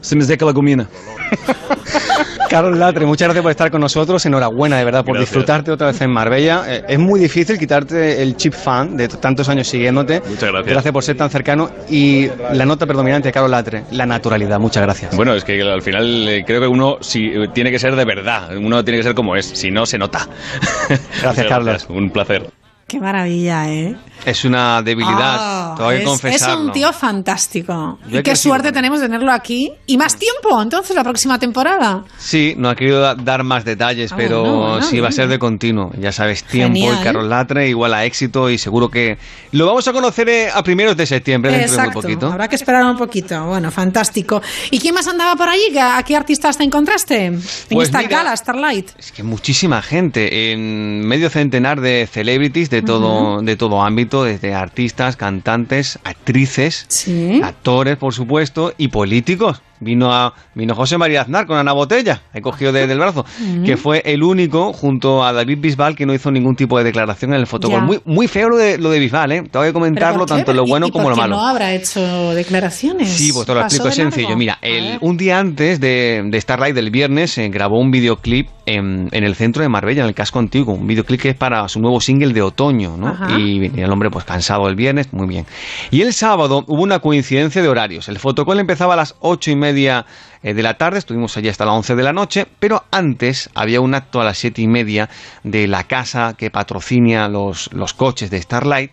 se me seca la comida. Carlos Latre, muchas gracias por estar con nosotros. Enhorabuena, de verdad, por Gracias. disfrutarte otra vez en Marbella. Eh, es muy difícil quitarte el chip fan de tantos años siguiéndote. Muchas gracias. por ser tan cercano. Y la nota predominante de Carlos Latre, la naturalidad. Muchas gracias. Bueno, es que al final eh, creo que uno si, eh, tiene que ser de verdad, uno tiene que ser como es, si no se nota. Muchas Carlos. Un placer. Qué maravilla, ¿eh? Es una debilidad, tengo que es, es un tío fantástico. Yo Y qué suerte tenemos de tenerlo aquí. Y más tiempo, entonces, la próxima temporada. Sí, no ha querido da- dar más detalles, Ah, pero bueno, bueno, sí va a ser de continuo. Ya sabes, tiempo Genial. y Carlos Latre igual a éxito y seguro que lo vamos a conocer eh, a primeros de septiembre, dentro de Exacto. muy poquito. Habrá que esperar un poquito. Bueno, fantástico. ¿Y quién más andaba por allí? ¿A qué artistas te encontraste? En Pues esta mira, gala, Starlight. Es que muchísima gente, en medio centenar de celebrities de todo, de todo ámbito, desde artistas, cantantes, actrices, actores, por supuesto, y políticos. Vino a vino José María Aznar con Ana Botella, he cogido desde el brazo, Mm. que fue el único junto a David Bisbal que no hizo ningún tipo de declaración en el fotocall. Ya. Muy, muy feo lo de, lo de Bisbal, ¿eh? Tengo que comentarlo, tanto lo ¿Y- bueno y como por lo malo. no habrá hecho declaraciones? Sí, pues te lo explico, de sencillo. Mira, el, un día antes de, de Starlight del viernes eh, grabó un videoclip en, en el centro de Marbella, en el casco antiguo. Un videoclip que es para su nuevo single de otoño, ¿no? Ajá. Y el hombre pues cansado el viernes, muy bien. Y el sábado hubo una coincidencia de horarios. El fotocall empezaba a las ocho y media eh, de la tarde, estuvimos allí hasta las 11 de la noche, pero antes había un acto a las siete y media de la casa que patrocina los, los coches de Starlight.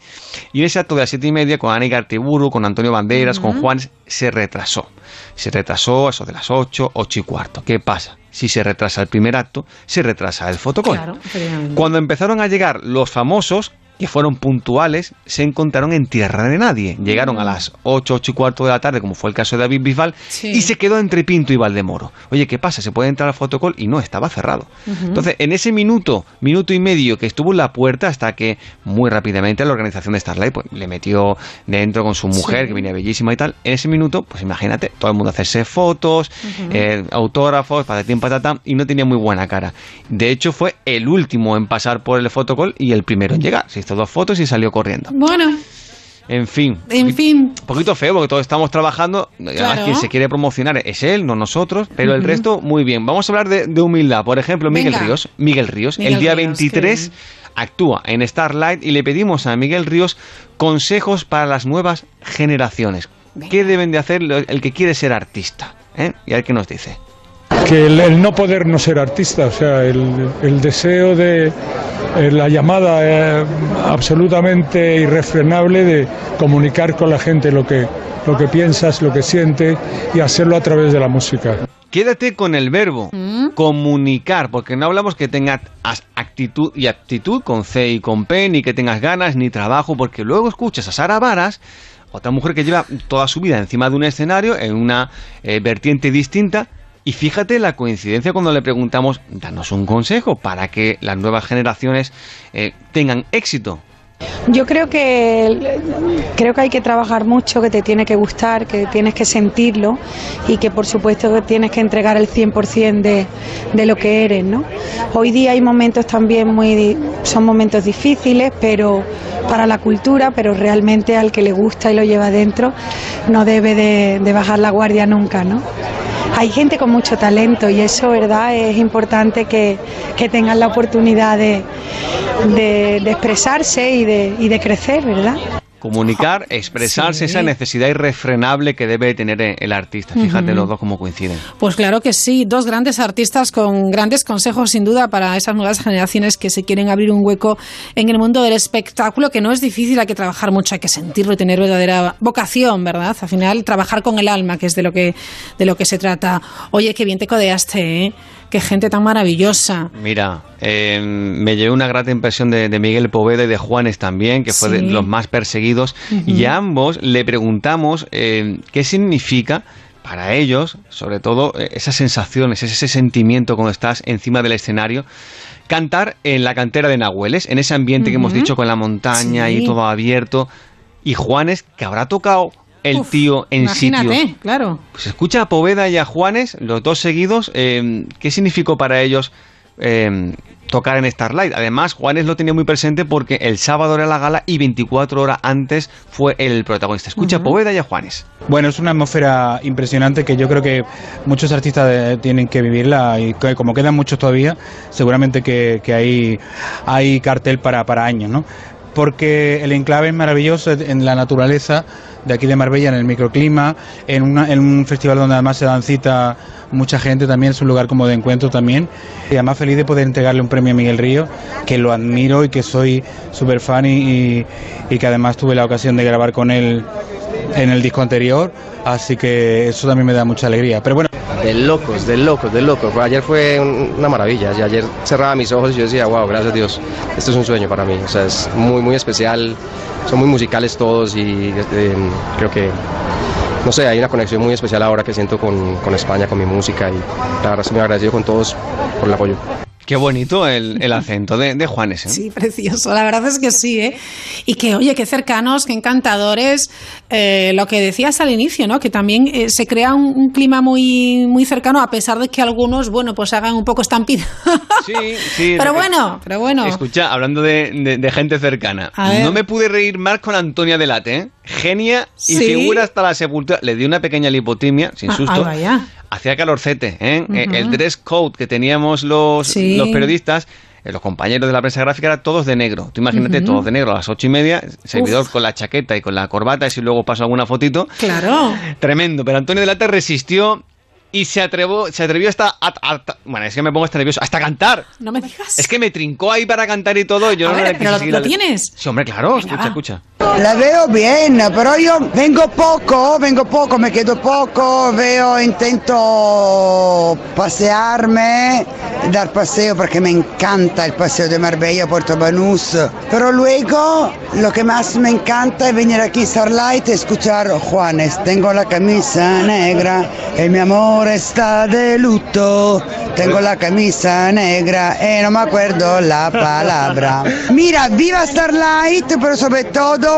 Y en ese acto de las siete y media, con Ana Gartiburu, con Antonio Banderas, con. Juan, se retrasó. Se retrasó a eso de las 8, 8 y cuarto. ¿Qué pasa? Si se retrasa el primer acto, se retrasa el fotocall. Claro. Cuando empezaron a llegar los famosos, que fueron puntuales, se encontraron en tierra de nadie. Llegaron a las 8, 8 y cuarto de la tarde, como fue el caso de David Bisbal, y se quedó entre Pinto y Valdemoro. Oye, ¿qué pasa? ¿Se puede entrar al fotocall? Y no, estaba cerrado. Entonces, en ese minuto, minuto y medio que estuvo en la puerta, hasta que muy rápidamente la organización de Starlight pues, le metió dentro con su mujer, Sí. que venía bellísima y tal, en ese minuto, pues imagínate, todo el mundo hacerse fotos, Ujú. eh, autógrafos, patatín patatán, y no tenía muy buena cara. De hecho, fue el último en pasar por el fotocall y el primero en llegar. Se hizo dos fotos y salió corriendo. Bueno, En fin. en fin. Un poquito feo porque todos estamos trabajando. Además, Claro. quien se quiere promocionar es él, no nosotros. Pero el resto, muy bien. Vamos a hablar de, de humildad. Por ejemplo, Miguel Venga. Ríos. Miguel Ríos. Miguel el día Ríos, 23 actúa en Starlight y le pedimos a Miguel Ríos consejos para las nuevas generaciones. ¿Qué deben de hacer el que quiere ser artista? ¿Eh? Y a ver qué nos dice. Que el, el no poder no ser artista, o sea, el, el deseo de eh, la llamada eh, absolutamente irrefrenable de comunicar con la gente lo que, lo que piensas, lo que sientes y hacerlo a través de la música. Quédate con el verbo comunicar, porque no hablamos que tengas as- actitud y aptitud con C y con P, ni que tengas ganas ni trabajo, porque luego escuchas a Sara Varas, otra mujer que lleva toda su vida encima de un escenario, en una eh, vertiente distinta, y fíjate la coincidencia cuando le preguntamos, danos un consejo para que las nuevas generaciones eh, tengan éxito. Yo creo que creo que hay que trabajar mucho, que te tiene que gustar, que tienes que sentirlo y que por supuesto que tienes que entregar el 100% de, de lo que eres, ¿no? Hoy día hay momentos también muy son momentos difíciles, pero para la cultura, pero realmente al que le gusta y lo lleva dentro no debe de, de bajar la guardia nunca, ¿no? Hay gente con mucho talento y eso, ¿verdad? Es importante que, que tengan la oportunidad de, de- de expresarse y de, y de crecer, ¿verdad? Comunicar, expresarse, Sí. esa necesidad irrefrenable que debe tener el artista. Fíjate los dos cómo coinciden. Pues claro que sí, dos grandes artistas con grandes consejos sin duda para esas nuevas generaciones que se quieren abrir un hueco en el mundo del espectáculo, que no es difícil, hay que trabajar mucho, hay que sentirlo y tener verdadera vocación, ¿verdad? Al final trabajar con el alma, que es de lo que de lo que se trata. Oye, qué bien te codeaste, ¿eh? Qué gente tan maravillosa. Mira, eh, me llevé una grata impresión de, de Miguel Poveda y de Juanes también, que fue de los más perseguidos, y a ambos le preguntamos eh, qué significa para ellos, sobre todo eh, esas sensaciones, ese sentimiento cuando estás encima del escenario, cantar en la cantera de Nahueles, en ese ambiente que hemos dicho con la montaña Sí. y todo abierto, y Juanes, que habrá tocado el Uf, tío en Imagínate, sitios claro. pues escucha a Poveda y a Juanes, los dos seguidos, eh, ¿qué significó para ellos eh, tocar en Starlight? Además, Juanes lo tenía muy presente porque el sábado era la gala y 24 horas antes fue el protagonista. Escucha a. Poveda y a Juanes. Bueno, es una atmósfera impresionante que yo creo que muchos artistas eh, tienen que vivirla y que como quedan muchos todavía, seguramente que, que hay, hay cartel para, para años, ¿no? Porque el enclave es maravilloso en la naturaleza de aquí de Marbella, en el microclima, en, una- un festival donde además se dan cita mucha gente también, es un lugar como de encuentro también. Y además feliz de poder entregarle un premio a Miguel Río, que lo admiro y que soy súper fan y que además tuve la ocasión de grabar con él en el disco anterior, así que eso también me da mucha alegría. Pero bueno, De locos, de locos, de locos. Ayer fue un- una maravilla. Ayer cerraba mis ojos y yo decía, wow, gracias a Dios. Esto es un sueño para mí. O sea, es muy, muy especial. Son muy musicales todos y eh, creo que, no sé, hay una conexión muy especial ahora que siento con, con España, con mi música. Y la verdad estoy muy agradecido con todos por el apoyo. Qué bonito el, el acento de, de Juanes. ¿eh? Sí, precioso, la verdad es que sí, ¿eh? Y que, oye, qué cercanos, qué encantadores, eh, lo que decías al inicio, ¿no? Que también eh, se crea un, un clima muy, muy cercano, a pesar de que algunos, bueno, pues hagan un poco estampida. Sí, sí. pero bueno, pero bueno. Escucha, hablando de, de- de gente cercana, no me pude reír más con Antonia Delate, ¿eh? Genia y Sí. figura hasta la sepultura. Le di una pequeña lipotimia, sin Ah, susto. ah, vaya. Hacía calorcete, ¿eh? Eh, El dress code que teníamos los, Sí. los periodistas, eh, los compañeros de la prensa gráfica, era todos de negro. Tú imagínate, todos de negro a las ocho y media, servidor Uf. con la chaqueta y con la corbata, y si luego paso alguna fotito. Claro. Tremendo, pero Antonio Delate resistió y se atrevió, se atrevió hasta, a- a- bueno, es que me pongo hasta nervioso, hasta cantar. No me digas. Es que me trincó ahí para cantar y todo. y Yo A no ver, pero lo- lo tienes. Sí, hombre, claro, Venga, escucha, va. escucha. La veo bien, pero yo vengo poco, vengo poco, me quedo poco, veo, intento pasearme, dar paseo porque me encanta el paseo de Marbella Puerto Banús, pero luego lo que más me encanta es venir aquí a Starlight y escuchar Juanes, tengo la camisa negra, y mi amor está de luto, tengo la camisa negra y no me acuerdo la palabra. Mira, viva Starlight, pero sobre todo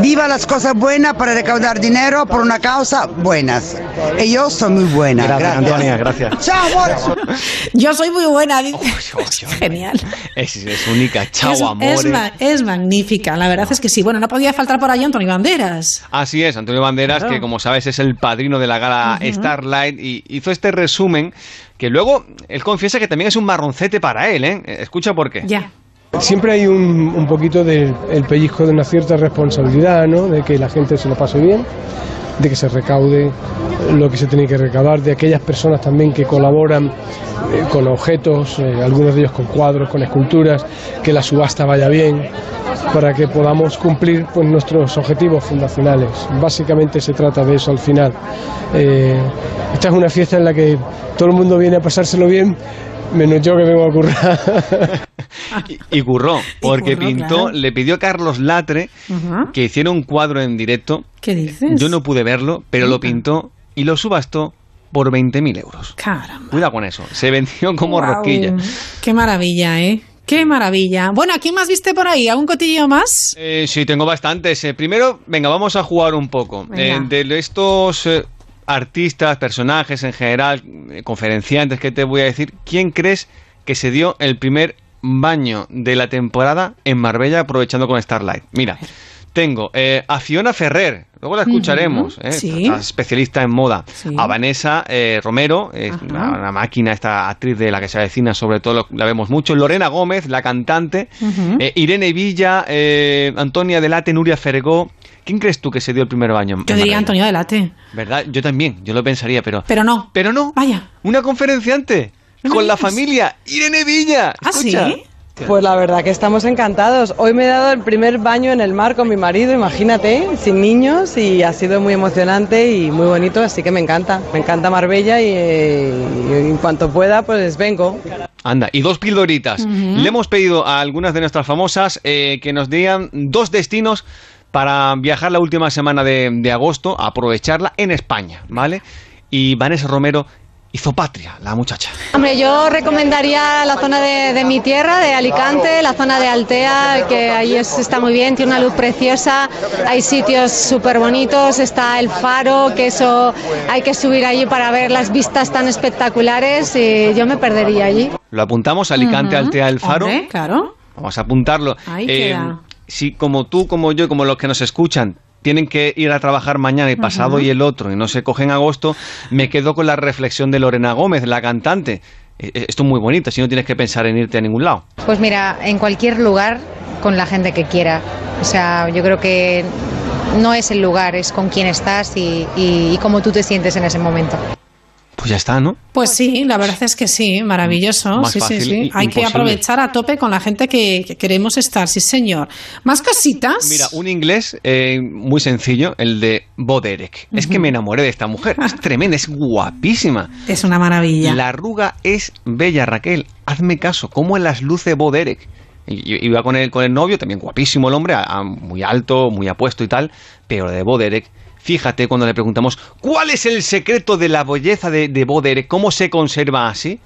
viva las cosas buenas para recaudar dinero por una causa buenas. Y yo soy muy buena. Gracias, Antonia, gracias. Chao, amor. Yo soy muy buena. dice. Genial. Es, es única, chao, amor. es ma- es magnífica, la verdad es que sí. Bueno, no podía faltar por ahí Antonio Banderas. Así es, Antonio Banderas, Claro. que como sabes es el padrino de la gala Ujú. Starlight y hizo este resumen que luego él confiesa que también es un marroncete para él, ¿eh? Escucha por qué. Ya. Siempre hay un, poquito del el pellizco de una cierta responsabilidad, ¿no? De que la gente se lo pase bien, de que se recaude lo que se tiene que recaudar, de aquellas personas también que colaboran eh, con objetos, eh, algunos de ellos con cuadros, con esculturas, que la subasta vaya bien, para que podamos cumplir pues, nuestros objetivos fundacionales. Básicamente se trata de eso al final. Eh, esta es una fiesta en la que todo el mundo viene a pasárselo bien, menos yo que vengo a currar. Y curró, porque curró, pintó, claro. le pidió a Carlos Latre que hiciera un cuadro en directo. ¿Qué dices? Yo no pude verlo, pero lo pintó y lo subastó por 20.000 euros. Caramba. Cuidado con eso, se venció como Guau. rosquilla. Qué maravilla, ¿eh? Qué maravilla. Bueno, ¿a quién más viste por ahí? ¿Algún cotilleo más? Eh, sí, tengo bastantes. Eh, primero, venga, vamos a jugar un poco. Eh, de estos eh, artistas, personajes en general, eh, conferenciantes, ¿qué te voy a decir? ¿Quién crees que se dio el primer baño de la temporada en Marbella aprovechando con Starlight? Mira, tengo eh, a Fiona Ferrer, luego la escucharemos, eh, sí. especialista en moda. Sí. A Vanessa eh, Romero, es una, una máquina, esta actriz de la que se avecina, sobre todo lo- la vemos mucho. Lorena Gómez, la cantante. Eh, Irene Villa, eh, Antonia Delate, Nuria Fergó. ¿Quién crees tú que se dio el primer baño? Yo diría Marbella? Antonio Delate. ¿Verdad? Yo también, yo lo pensaría, pero... Pero no. Pero no. Vaya. Una conferenciante con la familia. Irene Villa. ¿Ah, Escucha. sí? Pues la verdad que estamos encantados. Hoy me he dado el primer baño en el mar con mi marido, imagínate, sin niños y ha sido muy emocionante y muy bonito, así que me encanta. Me encanta Marbella y, eh, y en cuanto pueda pues vengo. Anda, y dos pildoritas. Le hemos pedido a algunas de nuestras famosas eh, que nos digan dos destinos para viajar la última semana de, de agosto, aprovecharla en España, ¿vale? Y Vanessa Romero hizo patria, la muchacha. Hombre, yo recomendaría la zona de, de mi tierra, de Alicante, la zona de Altea, que ahí es- está muy bien, tiene una luz preciosa, hay sitios súper bonitos, está el faro, que eso hay que subir allí para ver las vistas tan espectaculares y yo me perdería allí. Lo apuntamos, Alicante, Ujú. Altea, El Faro. Hombre, claro. Vamos a apuntarlo. Ahí Eh, queda. Si como tú, como yo, como los que nos escuchan, tienen que ir a trabajar mañana y pasado y el otro y no se cogen agosto, me quedo con la reflexión de Lorena Gómez, la cantante. Eh, eh, Esto es muy bonito, si no tienes que pensar en irte a ningún lado. Pues mira, en cualquier lugar con la gente que quiera. O sea, yo creo que no es el lugar, es con quién estás y, y- y cómo tú te sientes en ese momento. Pues ya está, ¿no? Pues sí, la verdad es que sí, maravilloso. Más sí, sí, fácil sí. Hay que aprovechar a tope con la gente que, que queremos estar, sí, señor. ¿Más cositas? Mira, un inglés eh, muy sencillo, el de Bo Derek. Es que me enamoré de esta mujer. Es tremenda, es guapísima. Es una maravilla. La arruga es bella, Raquel. Hazme caso, ¿cómo las luce Bo Derek? Y- y- Iba con el, con el novio, también guapísimo el hombre, a- a- muy alto, muy apuesto y tal, pero de Bo Derek, fíjate cuando le preguntamos, ¿cuál es el secreto de la belleza de, de? ¿Cómo se conserva así?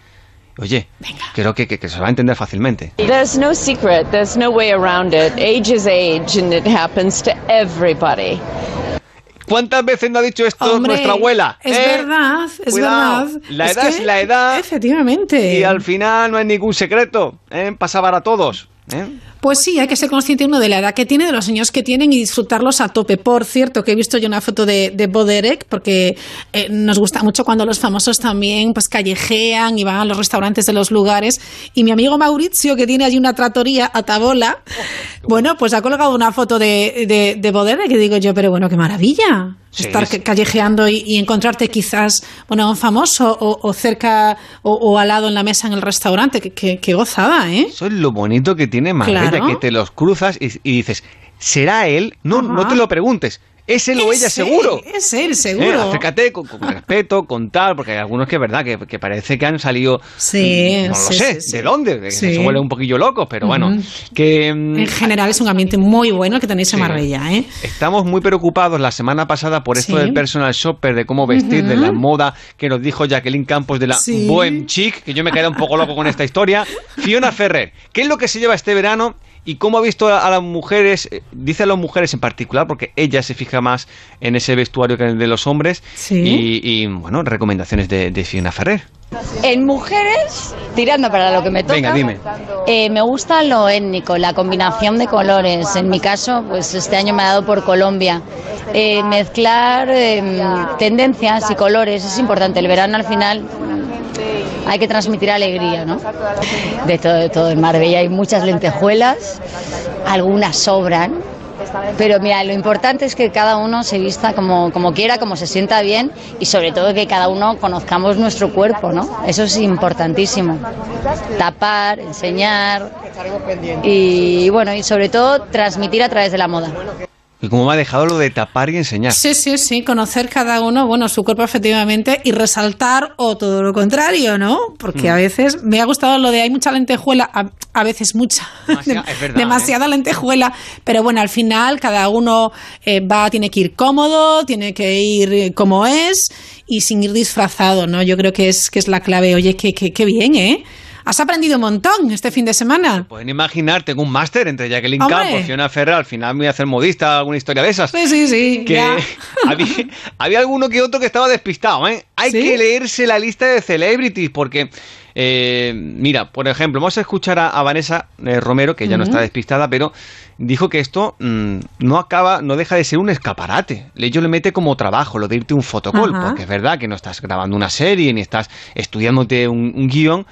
Oye, creo que, que- que se va a entender fácilmente. There's no secret, there's no way around it. Age is age and it happens to everybody. ¿Cuántas veces nos ha dicho esto Hombre, nuestra abuela? Es ¿Eh? verdad, es Cuidado, verdad. La edad es, la edad. Efectivamente. Y al final no hay ningún secreto. ¿eh? Pasa para todos. ¿Eh? Pues sí, hay que ser consciente uno de la edad que tiene, de los años que tienen y disfrutarlos a tope. Por cierto, que he visto yo una foto de, de Bo Derek, porque eh, nos gusta mucho cuando los famosos también pues callejean y van a los restaurantes de los lugares. Y mi amigo Mauricio, que tiene allí una tratoría a Tabola, bueno, pues ha colgado una foto de, de, de Bo Derek, que digo yo, pero bueno, qué maravilla. Sí, Estar sí. callejeando y, y encontrarte quizás, bueno, a un famoso o, o cerca o, o al lado en la mesa en el restaurante. Qué gozada, ¿eh? Eso es lo bonito que tiene Marbella, Claro. que te los cruzas y, y dices, ¿será él? No, no te lo preguntes. Es él o ella, seguro. Es él, Eh, seguro. acércate con, con respeto, con tal, porque hay algunos que es verdad que, que parece que han salido. Sí, no lo sí, sé, sí, de dónde, que se huele un poquillo locos, pero bueno. Que mm, En general es un ambiente muy bueno el que tenéis en. Marbella, ¿eh? estamos muy preocupados la semana pasada por esto del personal shopper, de cómo vestir, de la moda que nos dijo Jacqueline Campos de la. Bohem Chic, que yo me quedé un poco loco con esta historia. Fiona Ferrer, ¿qué es lo que se lleva este verano? ¿Y cómo ha visto a, a las mujeres, eh, dice a las mujeres en particular, porque ella se fija más en ese vestuario que en el de los hombres? Y, y, bueno, recomendaciones de, de Fiona Ferrer. En mujeres, tirando para lo que me toca, Venga, dime. eh, me gusta lo étnico, la combinación de colores. En mi caso, pues este año me ha dado por Colombia. Eh, mezclar eh, tendencias y colores es importante. El verano al final hay que transmitir alegría, ¿no? De todo, de todo. En Marbella hay muchas lentejuelas, algunas sobran. Pero mira, lo importante es que cada uno se vista como, como quiera, como se sienta bien y sobre todo que cada uno conozcamos nuestro cuerpo, ¿no? Eso es importantísimo. Tapar, enseñar y bueno, y sobre todo transmitir a través de la moda. Y cómo me ha dejado lo de tapar y enseñar. Sí, sí, sí, conocer cada uno, bueno, su cuerpo efectivamente y resaltar o todo lo contrario, ¿no? Porque Mm. a veces me ha gustado lo de hay mucha lentejuela, a, a veces mucha, Demasiada, es verdad, ¿eh? demasiada lentejuela, pero bueno, al final cada uno eh, va, tiene que ir cómodo, tiene que ir eh, como es y sin ir disfrazado, ¿no? Yo creo que es, que es la clave. Oye, qué que, que bien, ¿eh? Has aprendido un montón este fin de semana. Pueden imaginar, tengo un máster entre Jacqueline Hombre. Campos y Fiona Ferrer, al final me voy a hacer modista, alguna historia de esas. Sí, sí, sí. que había, había alguno que otro que estaba despistado, ¿eh? Hay que leerse la lista de celebrities porque, eh, mira, por ejemplo, vamos a escuchar a, a Vanessa eh, Romero, que ya no está despistada, pero dijo que esto mm, no acaba, no deja de ser un escaparate. Ello le mete como trabajo, lo de irte un fotocall, porque es verdad que no estás grabando una serie ni estás estudiándote un, un guion.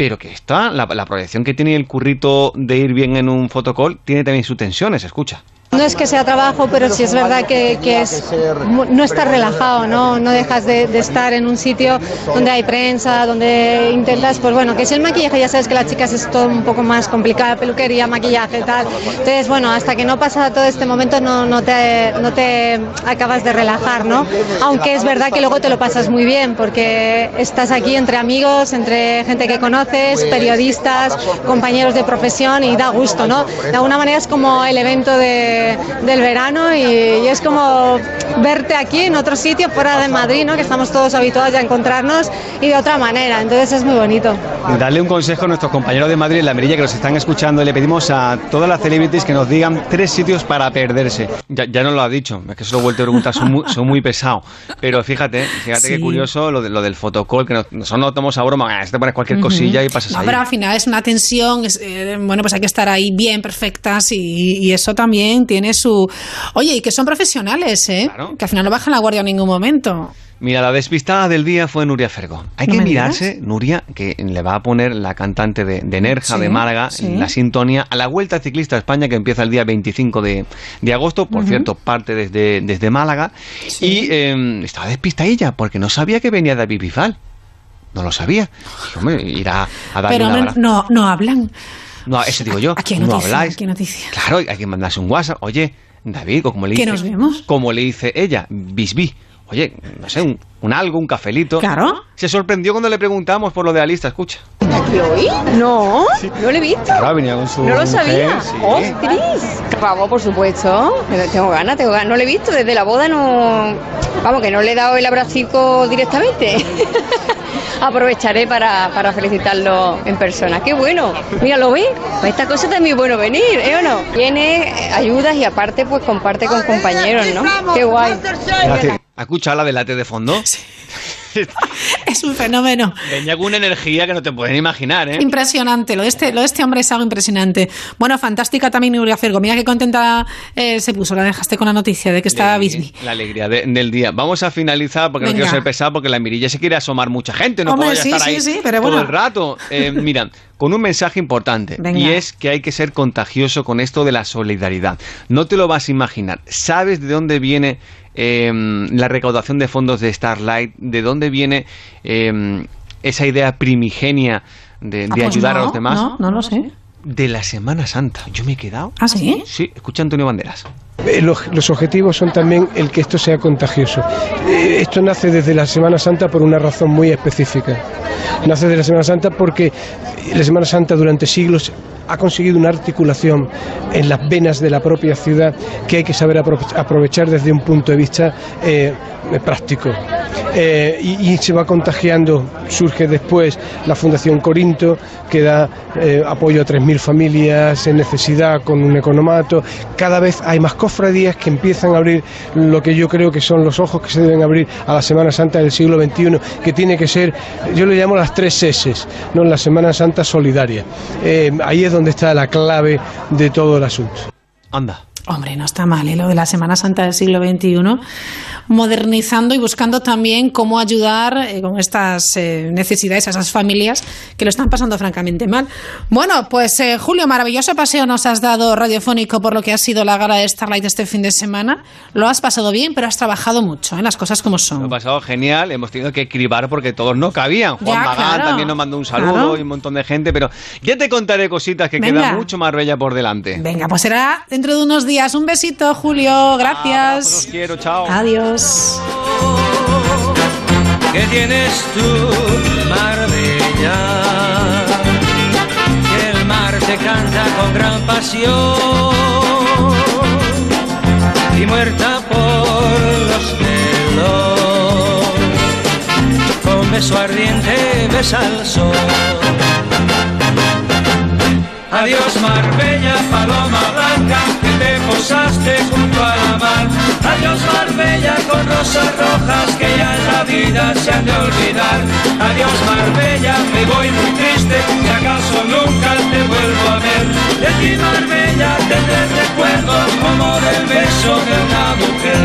Pero que está, la, la proyección que tiene el currito de ir bien en un fotocall tiene también sus tensiones, escucha. No es que sea trabajo, pero sí es verdad que, es no estar relajado, ¿no? No dejas de, estar en un sitio donde hay prensa, donde intentas, pues bueno, que es el maquillaje, ya sabes que las chicas es todo un poco más complicado, peluquería, maquillaje, tal. Entonces, bueno, hasta que no pasa todo este momento no, no, te, no te acabas de relajar, ¿no? Aunque es verdad que luego te lo pasas muy bien, porque estás aquí entre amigos, entre gente que conoces, periodistas, compañeros de profesión y da gusto, ¿no? De alguna manera es como el evento de, del verano y, y es como verte aquí en otro sitio fuera de Madrid, ¿no? Que estamos todos habituados ya a encontrarnos y de otra manera, entonces es muy bonito. Darle un consejo a nuestros compañeros de Madrid en la Mirilla que nos están escuchando. Le pedimos a todas las celebrities que nos digan tres sitios para perderse. Ya, ya nos lo ha dicho, es que se lo he vuelto a preguntar, son muy, son muy pesados. Pero fíjate, fíjate Sí. qué curioso lo, de, lo del fotocall, que nos- nosotros no tomamos a broma, ah, te pones cualquier Ujú. cosilla y pasas No, ahí. pero al final es una tensión, es, eh, bueno, pues hay que estar ahí bien perfectas y, y eso también tiene su... Oye, y que son profesionales, ¿eh? Que al final no bajan la guardia en ningún momento. Mira, la despistada del día fue Nuria Fergo. Hay No que mirarse, Nuria, que le va a poner la cantante de, de Nerja, Sí, de Málaga, sí. la sintonía a la Vuelta Ciclista a España que empieza el día 25 de, de agosto. Por cierto, parte desde, desde Málaga. Y eh, estaba despistadilla porque no sabía que venía David Bisbal. No lo sabía. Hombre, irá a darle Pero no, no, no hablan. No, eso digo yo. Aquí hay no noticia, habláis. aquí hay noticia. Claro, hay que mandarse un WhatsApp. Oye, David, como le ¿Que dice. nos vemos? Como le dice ella, Bisbí. Oye, no sé, un, un algo, un cafelito. Claro. Se sorprendió cuando le preguntamos por lo de la lista, escucha. ¿Aquí hoy? No, no lo he visto. Claro, venía con su No lo mujer, sabía. sí. ¡Ostras! Vamos, por supuesto. Tengo ganas, tengo ganas. No lo he visto desde la boda, no. Vamos, que no le he dado el abracico directamente. Aprovecharé para, para felicitarlo en persona. ¡Qué bueno! Mira, ¿lo ves? Esta cosa también es bueno venir, ¿eh o no? Tiene ayudas y aparte, pues comparte con compañeros, ¿no? ¡Qué guay! Gracias. ¿Has escuchado la delate de fondo? Es un fenómeno. Venía con una energía que no te pueden imaginar, ¿eh? Impresionante, lo de, este, lo de este hombre es algo impresionante. Bueno, fantástica también Nuria Fergo. Mira qué contenta eh, se puso, la dejaste con la noticia de que estaba Bisbee. La alegría de- del día. Vamos a finalizar porque Venga. no quiero ser pesado porque la mirilla se quiere asomar mucha gente. No puedo sí, estar sí, ahí sí, pero todo bueno. el rato. Eh, mira, con un mensaje importante Venga. y es que hay que ser contagioso con esto de la solidaridad. No te lo vas a imaginar. ¿Sabes de dónde viene eh, la recaudación de fondos de Starlight? ¿De dónde viene eh, esa idea primigenia de, Ah, de pues ayudar a los demás? No, no lo sé. de la Semana Santa. Yo me he quedado. ¿Ah, sí? Sí, escucha Antonio Banderas. Eh, Los, los objetivos son también el que esto sea contagioso. Eh, Esto nace desde la Semana Santa por una razón muy específica. Nace de la Semana Santa porque la Semana Santa durante siglos ha conseguido una articulación en las venas de la propia ciudad que hay que saber apro- aprovechar desde un punto de vista eh, práctico. Y, se va contagiando. Surge después la Fundación Corinto, que da apoyo a 3.000 familias en necesidad con un economato. Cada vez hay más que empiezan a abrir lo que yo creo que son los ojos que se deben abrir a la Semana Santa del siglo XXI, que tiene que ser, yo le llamo las tres S, ¿no? la Semana Santa solidaria. Eh, ahí es donde está la clave de todo el asunto. Anda. Hombre, no está mal, ¿eh? lo de la Semana Santa del siglo XXI, modernizando y buscando también cómo ayudar eh, con estas eh, necesidades a esas familias que lo están pasando francamente mal. Bueno, pues eh, Julio, maravilloso paseo nos has dado radiofónico por lo que ha sido la gala de Starlight este fin de semana. Lo has pasado bien, pero has trabajado mucho, ¿eh? las cosas como Lo son. ha pasado genial, hemos tenido que cribar porque todos no cabían. Juan Ya, Magán claro. también nos mandó un saludo Claro. y un montón de gente, pero ya te contaré cositas que Venga. queda mucho más bella por delante. Venga, pues será dentro de unos días. Un besito, Julio. Gracias. Os quiero, chao. Adiós. que tienes tú, Marbella, que el mar te canta con gran pasión y muerta por los celos, con beso ardiente besa al sol. Adiós Marbella, paloma blanca, que te posaste junto a la mar. Adiós Marbella con rosas rojas que ya en la vida se han de olvidar. Adiós Marbella, me voy muy triste, si acaso nunca te vuelvo a ver. De ti Marbella tendré recuerdos como del beso de una mujer.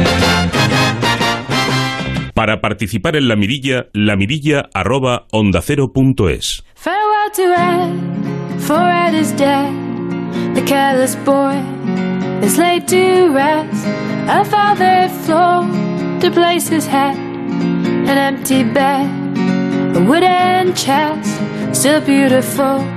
Para participar en la mirilla, la mirilla arroba ondacero.es. Farewell to red, for red is dead. The careless boy is laid to rest. A father floor to place his head. An empty bed, a wooden chest, still beautiful.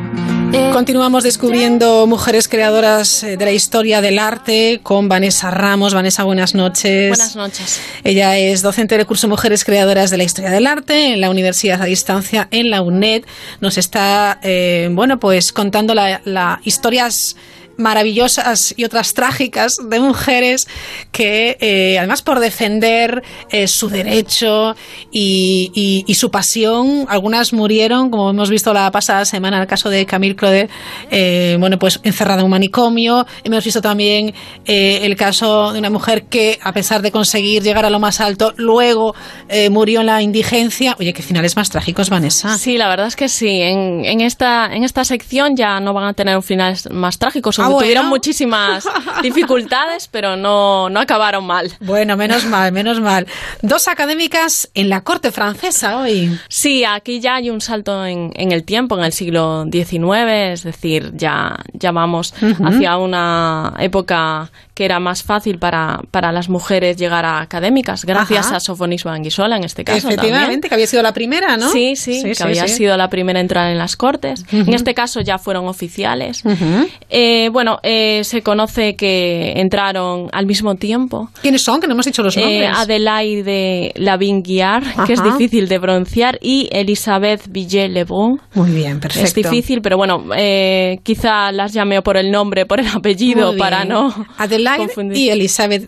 Continuamos descubriendo mujeres creadoras eh, de la historia del arte con Vanessa Ramos. Vanessa, buenas noches. Buenas noches. Ella es docente del curso Mujeres Creadoras de la Historia del Arte en la Universidad a Distancia en la UNED. Nos está, eh, bueno, pues contando la, la historias maravillosas y otras trágicas de mujeres que eh, además por defender eh, su derecho y, su pasión algunas murieron como hemos visto la pasada semana el caso de Camille Claudet eh, bueno pues encerrada en un manicomio hemos visto también eh, el caso de una mujer que a pesar de conseguir llegar a lo más alto luego eh, murió en la indigencia oye qué finales más trágicos Vanessa Sí, la verdad es que sí. En, esta, en esta sección ya no van a tener finales más trágicos. Ah, bueno. Tuvieron muchísimas dificultades, pero no, no acabaron mal. Bueno, menos mal, menos mal. Dos académicas en la corte francesa hoy. Sí, aquí ya hay un salto en, en el tiempo, en el siglo XIX, es decir, ya, ya vamos Ujú. hacia una época que era más fácil para, para las mujeres llegar a académicas, gracias Ajá. a Sofonis Banguisola en este caso. Efectivamente, también. que había sido la primera, ¿no? Sí, sí, que había sido la primera en entrar en las cortes. En Ujú. este caso ya fueron oficiales. Ujú. Eh, bueno, eh, se conoce que entraron al mismo tiempo. ¿Quiénes son? Que no hemos dicho los Eh, nombres. Adelaide Lavigne Guiard, que es difícil de pronunciar, y Elisabeth Villet-Lebrun. Muy bien, perfecto. Es difícil, pero bueno, eh, quizá las llame por el nombre, por el apellido, para no Adelaide y Elizabeth.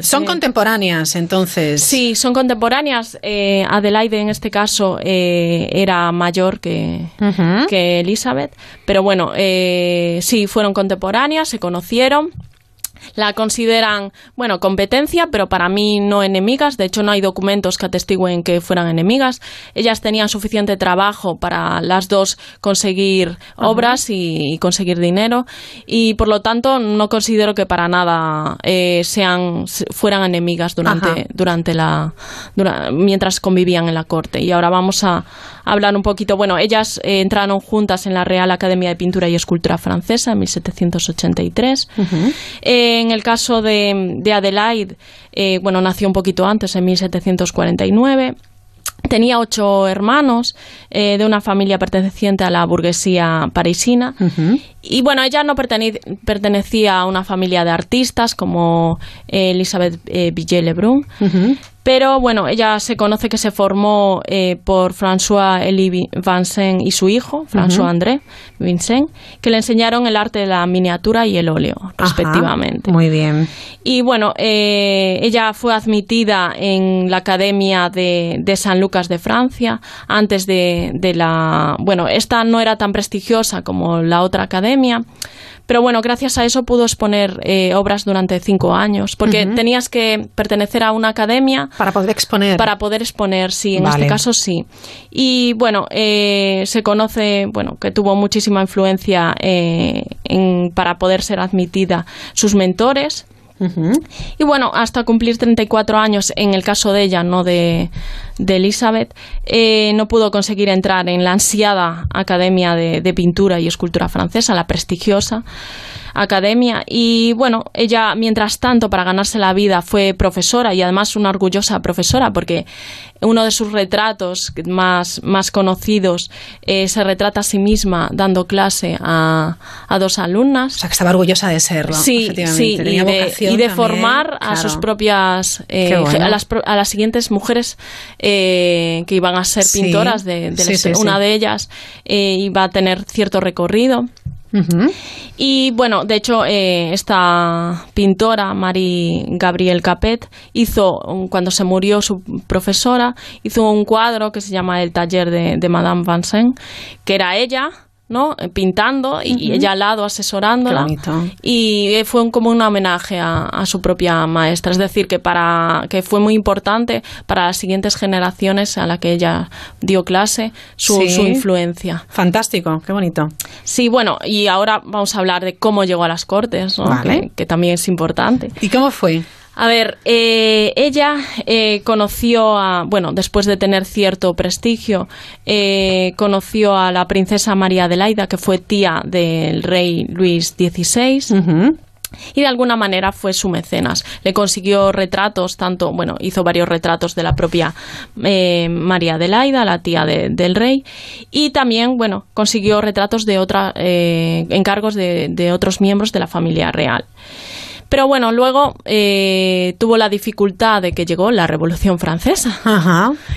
Son Sí. contemporáneas, entonces. Sí, son contemporáneas. Eh, Adelaide, en este caso, eh, era mayor que, que Elizabeth. Pero bueno, eh, sí, fueron contemporáneas, se conocieron. La consideran, bueno, competencia, pero para mí no enemigas. De hecho, no hay documentos que atestiguen que fueran enemigas. Ellas tenían suficiente trabajo para las dos conseguir Ajá. obras y, y conseguir dinero. Y por lo tanto, no considero que para nada eh, sean, fueran enemigas Ajá. durante, durante la, dura- mientras convivían en la corte. Y ahora vamos a hablar un poquito. Bueno, ellas eh, entraron juntas en la Real Academia de Pintura y Escultura Francesa en 1783. Eh, en el caso de, de Adelaide, eh, bueno, nació un poquito antes, en 1749. Tenía ocho hermanos eh, de una familia perteneciente a la burguesía parisina. Y bueno, ella no pertene- pertenecía a una familia de artistas como eh, Elisabeth eh, Villet-Lebrun. Pero bueno, ella se conoce que se formó eh, por François-Élie Vincent y su hijo, François. André Vincent, que le enseñaron el arte de la miniatura y el óleo, respectivamente. Muy bien. Y bueno, eh, ella fue admitida en la Academia de, de San Lucas de Francia antes de, de la... Bueno, esta no era tan prestigiosa como la otra academia, pero bueno, gracias a eso pudo exponer eh, obras durante cinco años, porque tenías que pertenecer a una academia Para poder exponer. para poder exponer, sí, en Vale. este caso sí. Y bueno, eh, se conoce, bueno, que tuvo muchísima influencia eh, en- para poder ser admitida sus mentores. Y bueno, hasta cumplir 34 años, en el caso de ella, no de, de Elizabeth, eh, no pudo conseguir entrar en la ansiada Academia de, de Pintura y Escultura Francesa, la prestigiosa academia. Y bueno, ella, mientras tanto, para ganarse la vida, fue profesora y además una orgullosa profesora, porque uno de sus retratos más, más conocidos eh, se retrata a sí misma dando clase a, a dos alumnas. O sea, que estaba orgullosa de serlo. Sí, sí, y de, y formar a sus propias, eh, bueno. a, las, a las siguientes mujeres eh, que iban a ser Sí, pintoras, de, de sí, la- sí, sí. una de ellas iba a tener cierto recorrido. Y bueno, de hecho, eh, esta pintora, Marie Gabrielle Capet, hizo, cuando se murió su profesora, hizo un cuadro que se llama El taller de, de Madame Vincent, que era ella, ¿no? Eh, Pintando y, ella al lado asesorándola. Y eh, fue un- como un homenaje a, a su propia maestra. Es decir, que, para, que fue muy importante para las siguientes generaciones a la que ella dio clase su, Sí. su influencia. Fantástico, qué bonito. Sí, bueno, y ahora vamos a hablar de cómo llegó a las Cortes, ¿no? Vale. que, que también es importante. ¿Y cómo fue? A ver, eh, ella eh, conoció a, bueno, después de tener cierto prestigio, eh, conoció a la princesa María Adelaida, que fue tía del rey Luis XVI. Y de alguna manera fue su mecenas. Le consiguió retratos, tanto, bueno, hizo varios retratos de la propia eh, María Adelaida, la tía de- del rey, y también, bueno, consiguió retratos de otra, eh, encargos de, de otros miembros de la familia real. Pero bueno, luego eh, tuvo la dificultad de que llegó la Revolución Francesa.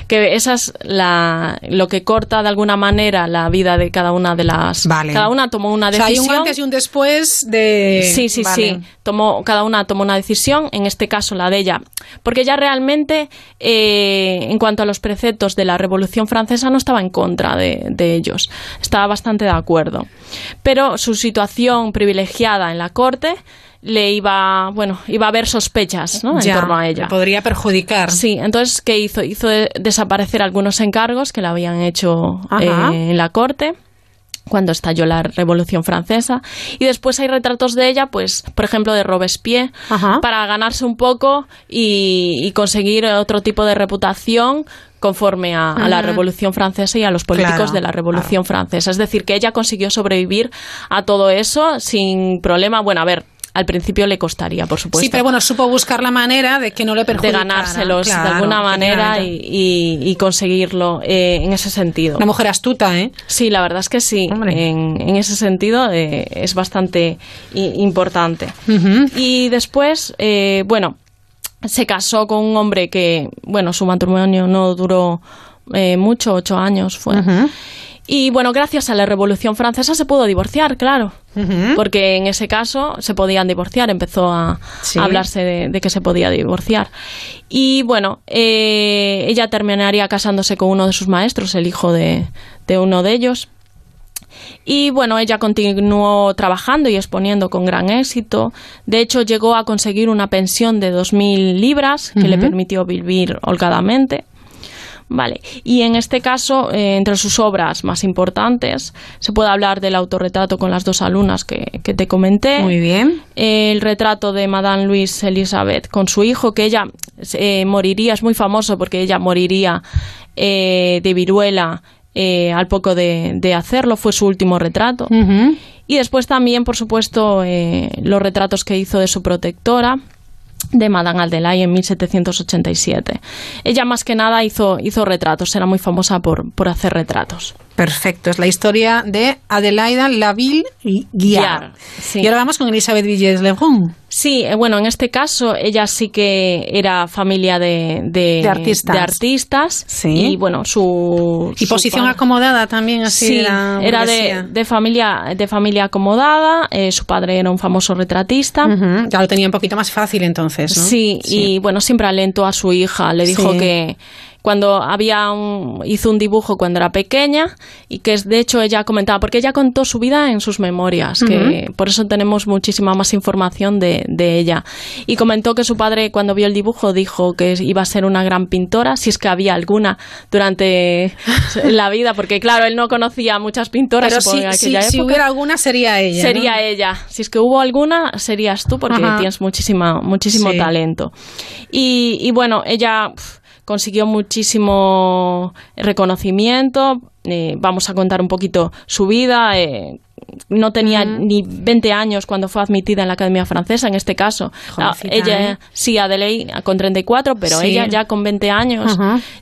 Que esa es la, lo que corta de alguna manera la vida de cada una de las. Vale. Cada una tomó una O sea, hay decisión. un antes y un después de... Sí, sí, Vale. sí. Tomó, cada una tomó una decisión, en este caso la de ella. Porque ella realmente, eh, en cuanto a los preceptos de la Revolución Francesa, no estaba en contra de, de ellos. Estaba bastante de acuerdo. Pero su situación privilegiada en la corte le iba, bueno, iba a haber sospechas ¿no? en Ya, torno a ella. podría perjudicar. Sí, entonces, ¿qué hizo? Hizo de- desaparecer algunos encargos que le habían hecho eh, en la corte cuando estalló la Revolución Francesa. Y después hay retratos de ella, pues, por ejemplo, de Robespierre, para ganarse un poco y, y conseguir otro tipo de reputación conforme a, a la. Revolución Francesa y a los políticos Claro, de la Revolución Francesa. Es decir, que ella consiguió sobrevivir a todo eso sin problema. Bueno, a ver, al principio le costaría, por supuesto Sí, pero bueno, supo buscar la manera de que no le de perjudicara. ganárselos de alguna manera y, y- y conseguirlo eh, en ese sentido. Una mujer astuta, ¿eh? Sí, la verdad es que sí. En, en ese sentido eh, es bastante importante. Y después, eh, bueno, se casó con un hombre que, bueno, su matrimonio no duró eh, mucho, ocho años fue. Y bueno, gracias a la Revolución Francesa se pudo divorciar, claro. Porque en ese caso se podían divorciar, empezó a, Sí. a hablarse de, de que se podía divorciar. Y bueno, eh, ella terminaría casándose con uno de sus maestros, el hijo de, de uno de ellos. Y bueno, ella continuó trabajando y exponiendo con gran éxito. De hecho, llegó a conseguir una pensión de 2.000 libras que le permitió vivir holgadamente. Vale, y en este caso, eh, entre sus obras más importantes, se puede hablar del autorretrato con las dos alumnas que, que te comenté. Muy bien. El retrato de Madame Louise Elizabeth con su hijo, que ella eh, moriría, es muy famoso porque ella moriría eh, de viruela eh, al poco de, de hacerlo, fue su último retrato. Y después también, por supuesto, eh, los retratos que hizo de su protectora, de Madame Adelaide en 1787. Ella más que nada hizo, hizo retratos, era muy famosa por, por hacer retratos. Perfecto, es la historia de Adelaida Laville. Guiard, sí. Y ahora vamos con Elizabeth Villiers Lebrun. Sí, eh, bueno, en este caso ella sí que era familia de, de, De artistas. de artistas. Sí. Y bueno, su. Y su posición acomodada también, así Sí, era de, de familia de familia acomodada. eh, su padre era un famoso retratista. Ya lo tenía un poquito más fácil entonces, ¿no? Sí, y bueno, siempre alentó a su hija. Le dijo Sí. que cuando había un, hizo un dibujo cuando era pequeña y que es de hecho ella comentaba, porque ella contó su vida en sus memorias, que por eso tenemos muchísima más información de, de ella. Y comentó que su padre cuando vio el dibujo dijo que iba a ser una gran pintora, si es que había alguna durante la vida, porque claro, él no conocía muchas pintoras Pero si, si- si hubiera alguna sería ella. Sería ¿no? ella. Si es que hubo alguna, serías tú porque Ajá. tienes muchísima, muchísimo Sí. talento. Y, y bueno, ella consiguió muchísimo reconocimiento. eh, vamos a contar un poquito su vida. eh, no tenía ni 20 años cuando fue admitida en la Academia Francesa, en este caso. Ah, Jovencita, ella, ¿eh? sí, Adelaide con 34, pero Sí. ella ya con 20 años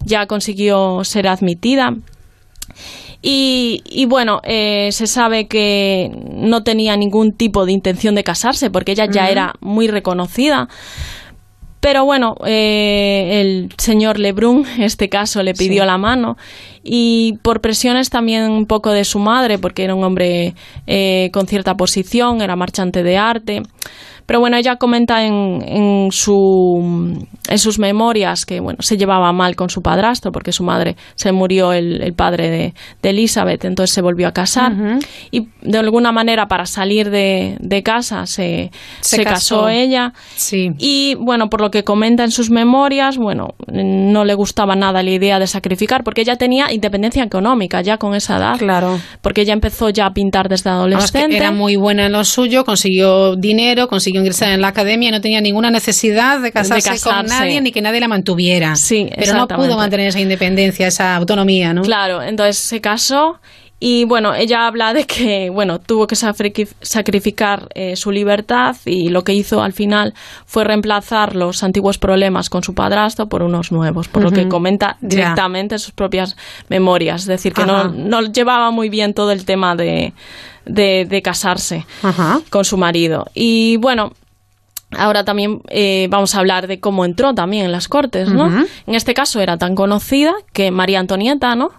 ya consiguió ser admitida. Y, y bueno, eh, se sabe que no tenía ningún tipo de intención de casarse porque ella ya era muy reconocida. Pero bueno, eh, el señor Lebrun, en este caso, le pidió Sí. la mano y por presiones también un poco de su madre, porque era un hombre eh, con cierta posición, era marchante de arte. Pero bueno, ella comenta en, en, su, en sus memorias que bueno, se llevaba mal con su padrastro porque su madre se murió el, el padre de, de Elizabeth, entonces se volvió a casar y de alguna manera para salir de, de casa se, Se se, casó. casó ella Sí. y bueno, por lo que comenta en sus memorias, bueno, no le gustaba nada la idea de sacrificar porque ella tenía independencia económica ya con esa edad. Claro. Porque ella empezó ya a pintar desde que adolescente. era muy buena en lo suyo, consiguió dinero, consiguió ingresar en la academia, no tenía ninguna necesidad de casarse, con casarse. nadie ni que nadie la mantuviera. Sí, Pero no pudo mantener esa independencia, esa autonomía, ¿no? Claro, entonces se casó y bueno, ella habla de que bueno, tuvo que sacrificar eh, su libertad y lo que hizo al final fue reemplazar los antiguos problemas con su padrastro por unos nuevos, por lo que comenta directamente en sus propias memorias, es decir, que no, no llevaba muy bien todo el tema de, de, de casarse con su marido. Y bueno, Ahora también eh, vamos a hablar de cómo entró también en las cortes, ¿no? En este caso era tan conocida que María Antonieta, ¿no?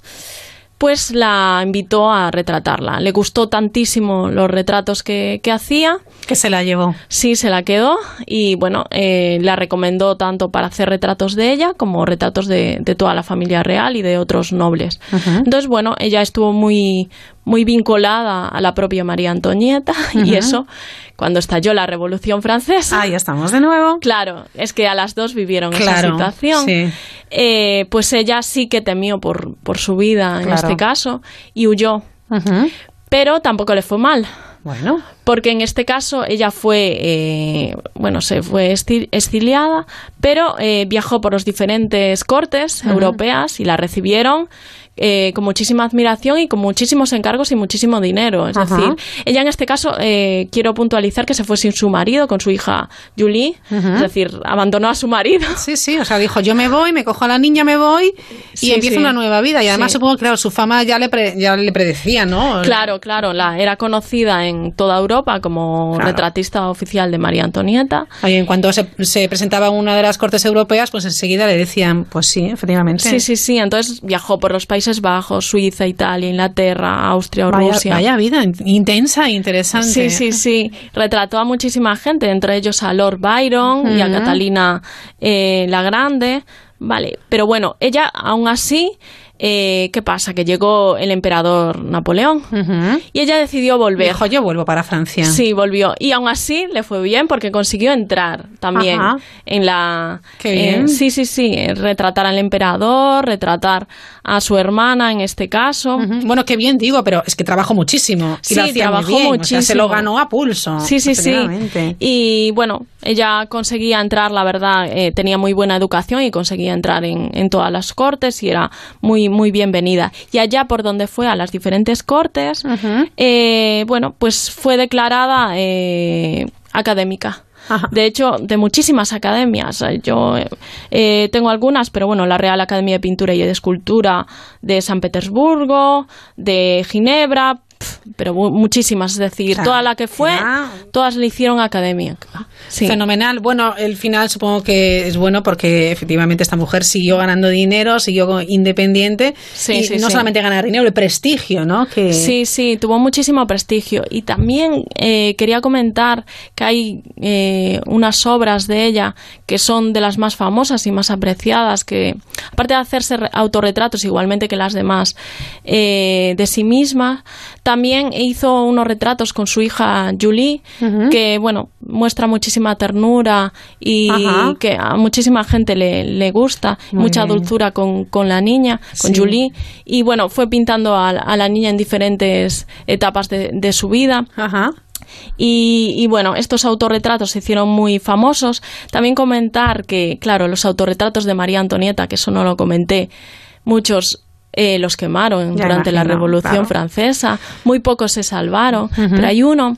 Pues la invitó a retratarla. Le gustó tantísimo los retratos que, que hacía. Que se la llevó. Sí, se la quedó y bueno, eh, la recomendó tanto para hacer retratos de ella como retratos de, de toda la familia real y de otros nobles. Entonces, bueno, ella estuvo muy, muy vinculada a la propia María Antonieta y eso, cuando estalló la Revolución Francesa. Ahí estamos de nuevo. Claro, es que a las dos vivieron esa situación. sí. Eh, pues ella sí que temió por, por su vida en este caso y huyó. Pero tampoco le fue mal. Bueno. Porque en este caso ella fue, eh, bueno, se fue exiliada, pero eh, viajó por los diferentes cortes europeas y la recibieron eh, con muchísima admiración y con muchísimos encargos y muchísimo dinero. Es Ajá. decir, ella en este caso, eh, quiero puntualizar que se fue sin su marido, con su hija Julie, Ujú. es decir, abandonó a su marido. Sí, sí, o sea, dijo, yo me voy, me cojo a la niña, me voy y Sí, empiezo sí. una nueva vida. Y además Sí. supongo que, claro, su fama ya le, pre- ya le predecía, ¿no? Claro, claro, la, era conocida en toda Europa como Claro. retratista oficial de María Antonieta. Oye, en cuanto se, se presentaba en una de las cortes europeas, pues enseguida le decían, pues sí, efectivamente. Sí, sí, sí. Entonces viajó por los Países Bajos, Suiza, Italia, Inglaterra, Austria, Vaya, Rusia. vaya vida, in- intensa e interesante. Sí, sí, sí. Retrató a muchísima gente, entre ellos a Lord Byron y a. Catalina eh, la Grande. Vale, pero bueno, ella aún así, eh, ¿qué pasa? Que llegó el emperador Napoleón y ella decidió volver. Dijo, yo vuelvo para Francia. Sí, volvió. Y aún así le fue bien porque consiguió entrar también Ajá. en la... Qué eh, bien. sí, sí, sí. eh, Retratar al emperador, retratar a su hermana en este caso. Bueno, qué bien digo, pero es que trabajó muchísimo. Y Sí, trabajó bien, o sea, muchísimo. se lo ganó a pulso. Sí, sí, sí. Y bueno, ella conseguía entrar, la verdad, eh, tenía muy buena educación y conseguía entrar en, en todas las cortes y era muy, muy bienvenida. Y allá por donde fue a las diferentes cortes, eh, bueno, pues fue declarada eh, académica. De hecho, de muchísimas academias. Yo eh, tengo algunas, pero bueno, la Real Academia de Pintura y de Escultura de San Petersburgo, de Ginebra, pero muchísimas, es decir, toda la que fue, todas le hicieron academia. Fenomenal. Bueno, el final supongo que es bueno porque efectivamente esta mujer siguió ganando dinero, siguió independiente y no solamente ganar dinero, el prestigio, ¿no? Que... Sí, sí, tuvo muchísimo prestigio. Y también eh, quería comentar que hay eh, unas obras de ella que son de las más famosas y más apreciadas, que aparte de hacerse autorretratos igualmente que las demás eh, de sí misma, también hizo unos retratos con su hija Julie, que bueno, muestra muchísima ternura y que a muchísima gente le, gusta, mucha dulzura con, la niña, con Julie. Y bueno, fue pintando a, la niña en diferentes etapas de, su vida. Y, y, bueno, estos autorretratos se hicieron muy famosos. También comentar que, claro, los autorretratos de María Antonieta, que eso no lo comenté, muchos eh, los quemaron durante la Revolución Francesa, muy pocos se salvaron, pero hay uno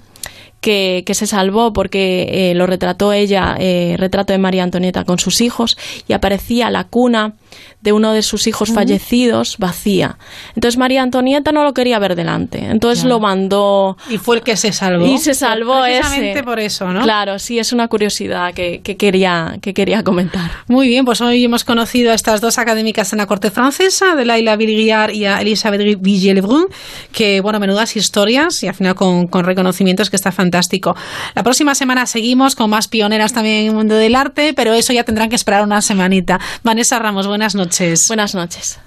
que, que, se salvó porque eh, lo retrató ella, eh, retrato de María Antonieta con sus hijos, y aparecía la cuna de uno de sus hijos fallecidos vacía. Entonces María Antonieta no lo quería ver delante. Entonces lo mandó. Y fue el que se salvó. Y se salvó Precisamente por eso, ¿no? Claro, sí, es una curiosidad que, quería, que quería comentar. Muy bien, pues hoy hemos conocido a estas dos académicas en la corte francesa, de Laila Virguiar y a Elisabeth Villelebrun, que, bueno, menudas historias y al final con, con reconocimientos que está fantástico. La próxima semana seguimos con más pioneras también en el mundo del arte, pero eso ya tendrán que esperar una semanita. Vanessa Ramos, buenas noches. Buenas noches.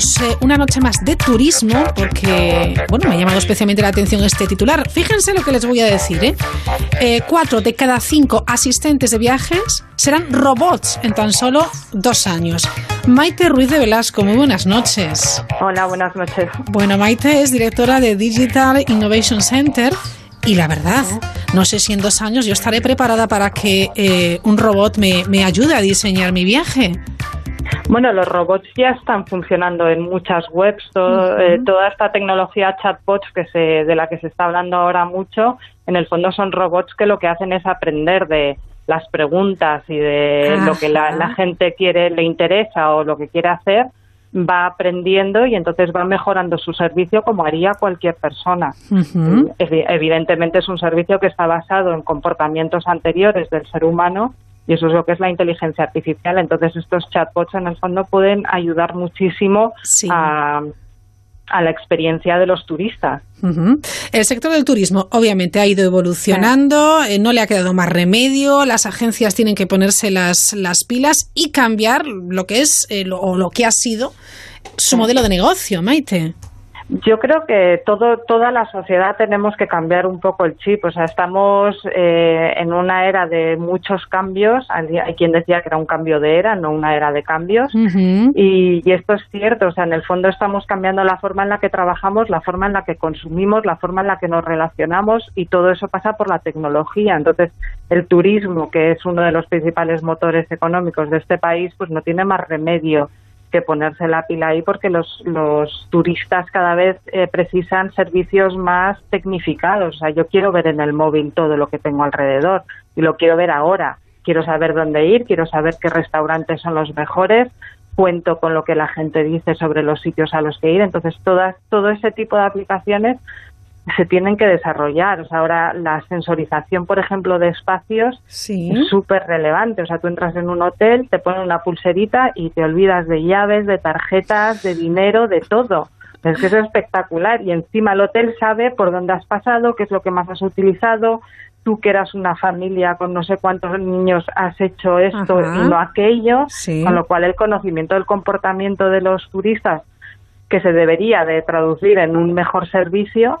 Eh, una noche más de turismo porque, bueno, me ha llamado especialmente la atención este titular. Fíjense lo que les voy a decir, ¿eh? ¿eh? cuatro de cada cinco asistentes de viajes serán robots en tan solo dos años. Maite Ruiz de Velasco, muy buenas noches. Hola, buenas noches. Bueno, Maite es directora de Digital Innovation Center. Y la verdad, no sé si en dos años yo estaré preparada para que eh, un robot me, me ayude a diseñar mi viaje. Bueno, los robots ya están funcionando en muchas webs. Eh, toda esta tecnología chatbots que se, de la que se está hablando ahora mucho, en el fondo son robots que lo que hacen es aprender de las preguntas y de lo que la, gente quiere, le interesa o lo que quiere hacer, va aprendiendo y entonces va mejorando su servicio como haría cualquier persona. Evidentemente es un servicio que está basado en comportamientos anteriores del ser humano y eso es lo que es la inteligencia artificial. Entonces estos chatbots en el fondo pueden ayudar muchísimo a, la experiencia de los turistas. El sector del turismo obviamente ha ido evolucionando, eh, no le ha quedado más remedio, las agencias tienen que ponerse las, las pilas y cambiar lo que es eh, o lo que ha sido su modelo de negocio, Maite. Yo creo que todo, toda la sociedad tenemos que cambiar un poco el chip. O sea, estamos eh, en una era de muchos cambios. Hay quien decía que era un cambio de era, no una era de cambios. y, y, esto es cierto. O sea, en el fondo estamos cambiando la forma en la que trabajamos, la forma en la que consumimos, la forma en la que nos relacionamos y todo eso pasa por la tecnología. Entonces, el turismo, que es uno de los principales motores económicos de este país, pues no tiene más remedio que ponerse la pila ahí porque los, los turistas cada vez eh, precisan servicios más tecnificados. O sea, yo quiero ver en el móvil todo lo que tengo alrededor y lo quiero ver ahora. Quiero saber dónde ir, quiero saber qué restaurantes son los mejores, cuento con lo que la gente dice sobre los sitios a los que ir. Entonces, todas, todo ese tipo de aplicaciones se tienen que desarrollar. O sea, ahora la sensorización, por ejemplo, de espacios es súper relevante. O sea, tú entras en un hotel, te ponen una pulserita y te olvidas de llaves, de tarjetas, de dinero, de todo. Es que es espectacular y encima el hotel sabe por dónde has pasado, qué es lo que más has utilizado, tú que eras una familia con no sé cuántos niños has hecho esto Ajá. y no aquello, Sí. con lo cual el conocimiento del comportamiento de los turistas que se debería de traducir en un mejor servicio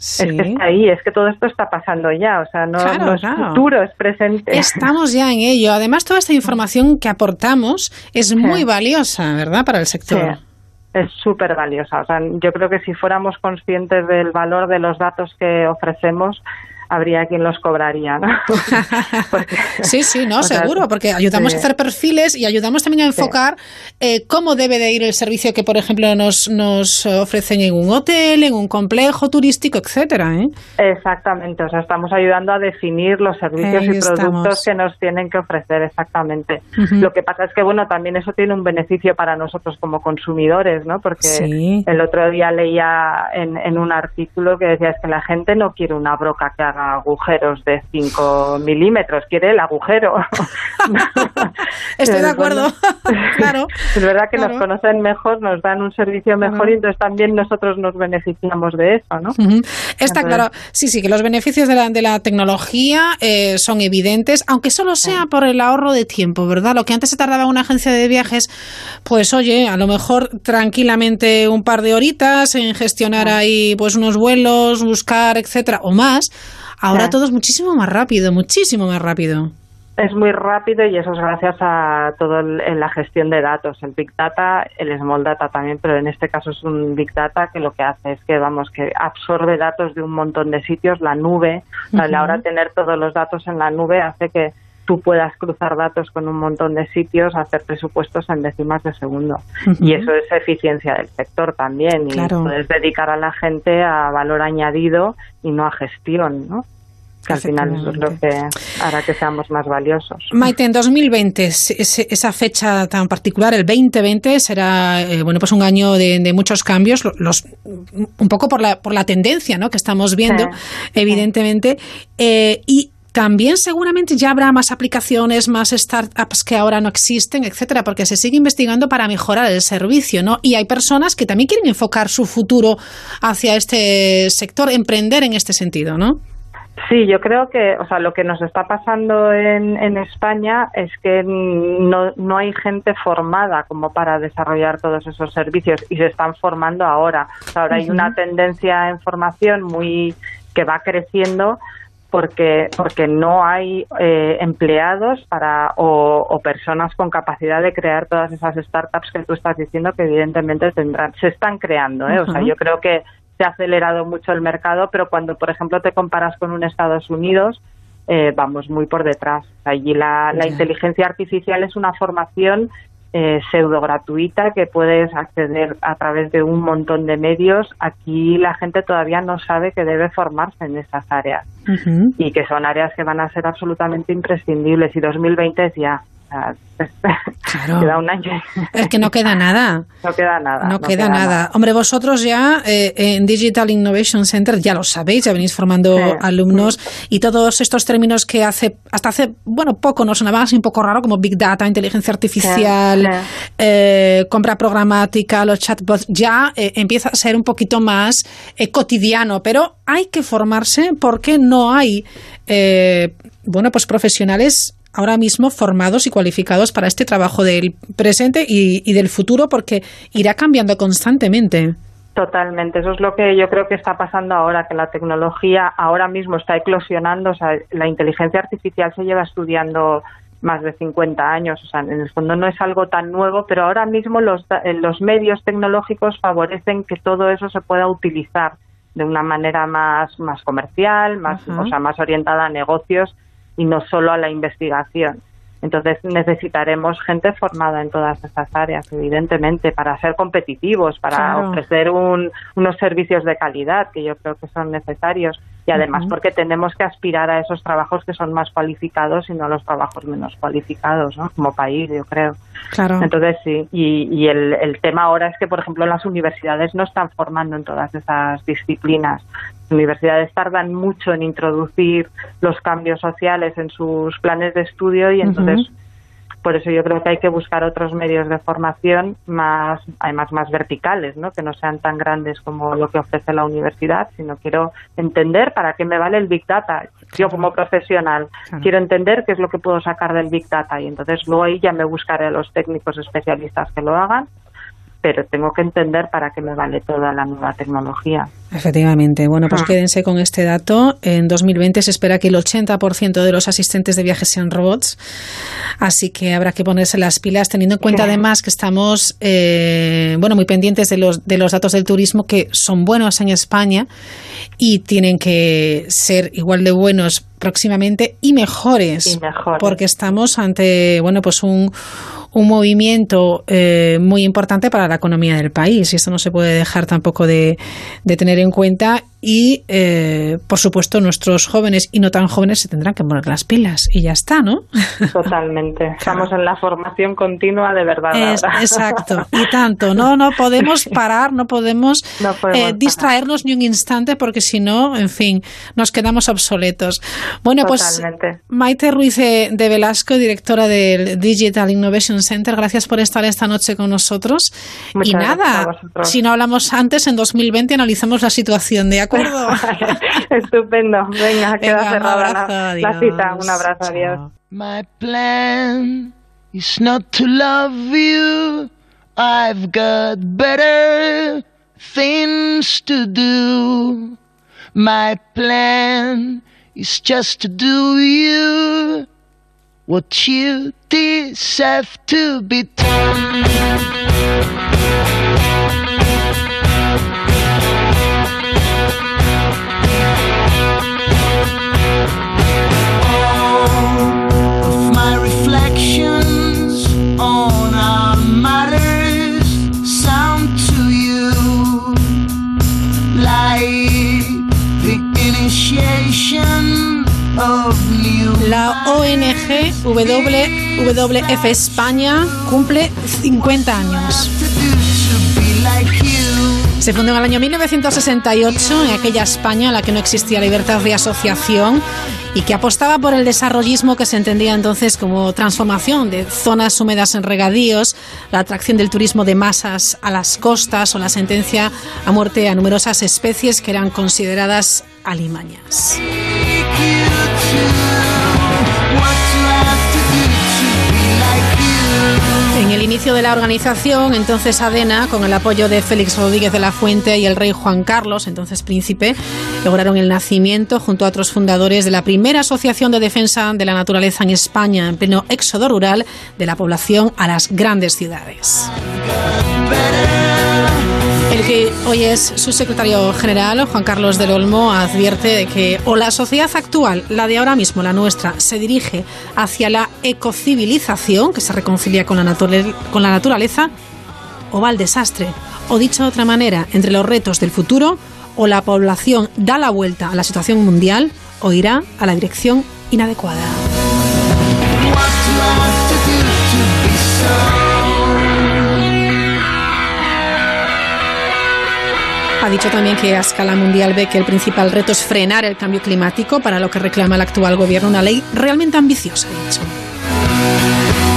es que está ahí, es que todo esto está pasando ya, o sea, no, Claro, no es claro. futuro, es presente. Estamos ya en ello. Además, toda esta información que aportamos es muy valiosa, ¿verdad?, para el sector. Sí, es súper valiosa. O sea, yo creo que si fuéramos conscientes del valor de los datos que ofrecemos, habría quien los cobraría, ¿no? Sí, sí, no, sea, seguro, porque ayudamos sí. a hacer perfiles y ayudamos también a enfocar eh, cómo debe de ir el servicio que, por ejemplo, nos, nos ofrecen en un hotel, en un complejo turístico, etcétera. ¿eh? Exactamente, o sea, estamos ayudando a definir los servicios Ahí y productos que nos tienen que ofrecer exactamente. Lo que pasa es que, bueno, también eso tiene un beneficio para nosotros como consumidores, ¿no? Porque Sí. el otro día leía en, en un artículo que decía es que la gente no quiere una broca que haga agujeros de 5 milímetros, quiere el agujero. Estoy de acuerdo. claro. Es verdad que Claro. nos conocen mejor, nos dan un servicio mejor y entonces también nosotros nos beneficiamos de eso, ¿no? Está Entonces- claro, sí, sí, que los beneficios de la, de la tecnología eh, son evidentes, aunque solo sea por el ahorro de tiempo, ¿verdad? Lo que antes se tardaba una agencia de viajes, pues oye, a lo mejor tranquilamente un par de horitas en gestionar ahí pues unos vuelos, buscar, etcétera, o más. Ahora todo es muchísimo más rápido, muchísimo más rápido. Es muy rápido y eso es gracias a todo el- en la gestión de datos, el Big Data, el Small Data también, pero en este caso es un Big Data que lo que hace es que, vamos, que absorbe datos de un montón de sitios, la nube, o sea, Ujú. ahora tener todos los datos en la nube hace que tú puedas cruzar datos con un montón de sitios, hacer presupuestos en décimas de segundo. Y eso es eficiencia del sector también. Y Claro. puedes dedicar a la gente a valor añadido y no a gestión, ¿no? Que al final eso es lo que hará que seamos más valiosos. Maite, en 2020, ese- ese- esa fecha tan particular, el 2020, será eh, bueno pues un año de, de muchos cambios, lo- los, un poco por la, por la tendencia ¿no? que estamos viendo, evidentemente. Eh, y también seguramente ya habrá más aplicaciones, más startups que ahora no existen, etcétera, porque se sigue investigando para mejorar el servicio, ¿no? Y hay personas que también quieren enfocar su futuro hacia este sector, emprender en este sentido, ¿no? Sí, yo creo que, o sea, lo que nos está pasando en, en España es que no, no hay gente formada como para desarrollar todos esos servicios y se están formando ahora. O sea, ahora hay una tendencia en formación muy que va creciendo porque porque no hay eh, empleados para o, o personas con capacidad de crear todas esas startups que tú estás diciendo que evidentemente tendrán se están creando ¿eh? o sea yo creo que se ha acelerado mucho el mercado pero cuando por ejemplo te comparas con un Estados Unidos eh, vamos muy por detrás. Allí la, la inteligencia artificial es una formación eh, pseudo gratuita que puedes acceder a través de un montón de medios. Aquí la gente todavía no sabe que debe formarse en esas áreas y que son áreas que van a ser absolutamente imprescindibles y 2020 es ya. Queda un año. Es que no queda nada. No queda nada. No, queda, nada. Hombre, vosotros ya eh, en Digital Innovation Center ya lo sabéis, ya venís formando Sí. alumnos y todos estos términos que hace hasta hace bueno poco nos sonaban así un poco raro como Big Data, inteligencia artificial, Sí, eh, compra programática, los chatbots, ya eh, empieza a ser un poquito más eh, cotidiano, pero hay que formarse porque no hay eh, bueno pues profesionales ahora mismo formados y cualificados para este trabajo del presente y, y del futuro porque irá cambiando constantemente. Totalmente, eso es lo que yo creo que está pasando ahora, que la tecnología ahora mismo está eclosionando, o sea, la inteligencia artificial se lleva estudiando más de 50 años, o sea, en el fondo no es algo tan nuevo, pero ahora mismo los, eh, los medios tecnológicos favorecen que todo eso se pueda utilizar de una manera más, más comercial, más, o sea, más orientada a negocios y no solo a la investigación. Entonces necesitaremos gente formada en todas estas áreas, evidentemente, para ser competitivos, para Claro. ofrecer un- unos servicios de calidad que yo creo que son necesarios y además porque tenemos que aspirar a esos trabajos que son más cualificados y no a los trabajos menos cualificados, ¿no? Como país, yo creo. Claro. Entonces sí, y, y el, el tema ahora es que, por ejemplo, las universidades no están formando en todas esas disciplinas. Las universidades tardan mucho en introducir los cambios sociales en sus planes de estudio y entonces. Por eso yo creo que hay que buscar otros medios de formación más, además más verticales, ¿no? Que no sean tan grandes como lo que ofrece la universidad, sino quiero entender para qué me vale el Big Data. Yo como profesional quiero entender qué es lo que puedo sacar del Big Data y entonces luego ahí ya me buscaré a los técnicos especialistas que lo hagan, pero tengo que entender para qué me vale toda la nueva tecnología. Efectivamente. Bueno, pues Ah. quédense con este dato. En 2020 se espera que el 80% de los asistentes de viajes sean robots. Así que habrá que ponerse las pilas, teniendo en cuenta además que estamos eh, bueno, muy pendientes de los, de los datos del turismo que son buenos en España y tienen que ser igual de buenos próximamente y mejores. Y mejores. Porque estamos ante bueno, pues un, un movimiento eh, muy importante para la economía del país y esto no se puede dejar tampoco de, de tener en cuenta y eh, por supuesto nuestros jóvenes y no tan jóvenes se tendrán que poner las pilas y ya está, ¿no? Totalmente. Estamos en la formación continua de verdad. Es- exacto, y tanto, no, no podemos parar, no podemos, No podemos eh, parar. distraernos ni un instante porque si no, en fin, nos quedamos obsoletos. Bueno, pues. Maite Ruiz de Velasco, directora del Digital Innovation Center, gracias por estar esta noche con nosotros. Muchas y nada, si no hablamos antes, en 2020 analizamos la situación, ¿de acuerdo? Estupendo. Venga, queda Venga, un cerrada abrazo, la, la cita. Un abrazo, adiós. My plan is not to love you. I've got better things to do. My plan is just to do you what you deserve to be of La ONG WWF España cumple 50 años. Se fundó en el año 1968 en aquella España en la que no existía libertad de asociación y que apostaba por el desarrollismo que se entendía entonces como transformación de zonas húmedas en regadíos, la atracción del turismo de masas a las costas o la sentencia a muerte a numerosas especies que eran consideradas alimañas. Inicio de la organización, entonces Adena, con el apoyo de Félix Rodríguez de la Fuente y el rey Juan Carlos, entonces príncipe, lograron el nacimiento, junto a otros fundadores, de la primera asociación de defensa de la naturaleza en España, en pleno éxodo rural de la población a las grandes ciudades. El que hoy es su secretario general, Juan Carlos del Olmo, advierte de que o la sociedad actual, la de ahora mismo, la nuestra, se dirige hacia la ecocivilización, que se reconcilia con la, naturaleza, o va al desastre. O dicho de otra manera, entre los retos del futuro, o la población da la vuelta a la situación mundial, o irá a la dirección inadecuada. Ha dicho también que a escala mundial ve que el principal reto es frenar el cambio climático, para lo que reclama el actual gobierno una ley realmente ambiciosa, ha dicho.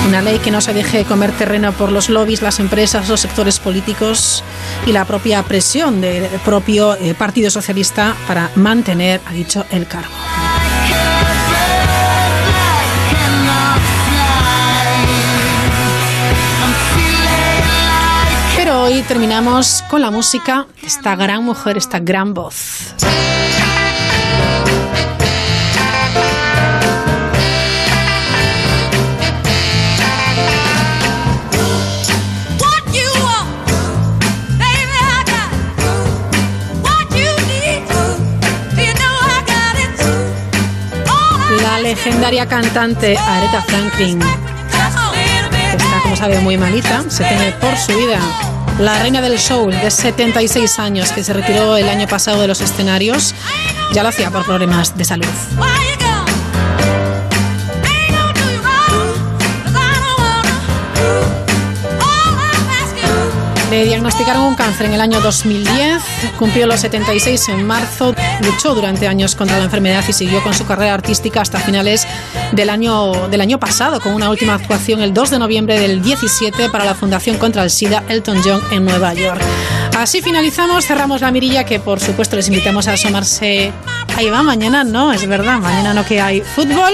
Una ley que no se deje comer terreno por los lobbies, las empresas, los sectores políticos y la propia presión del propio eh, Partido Socialista para mantener, ha dicho, el cargo. Terminamos con la música de esta gran mujer, esta gran voz. La legendaria cantante Aretha Franklin está, como sabe, muy malita, se teme por su vida la reina del soul de 76 años que se retiró el año pasado de los escenarios, ya lo hacía por problemas de salud. Le diagnosticaron un cáncer en el año 2010, cumplió los 76 en marzo, luchó durante años contra la enfermedad y siguió con su carrera artística hasta finales del año, del año pasado, con una última actuación el 2 de noviembre del 17 para la Fundación contra el SIDA Elton John en Nueva York. Así finalizamos, cerramos la mirilla que por supuesto les invitamos a asomarse. Ahí va, mañana no, es verdad, mañana no que hay fútbol,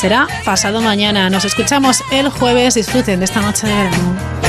será pasado mañana. Nos escuchamos el jueves, disfruten de esta noche de verano.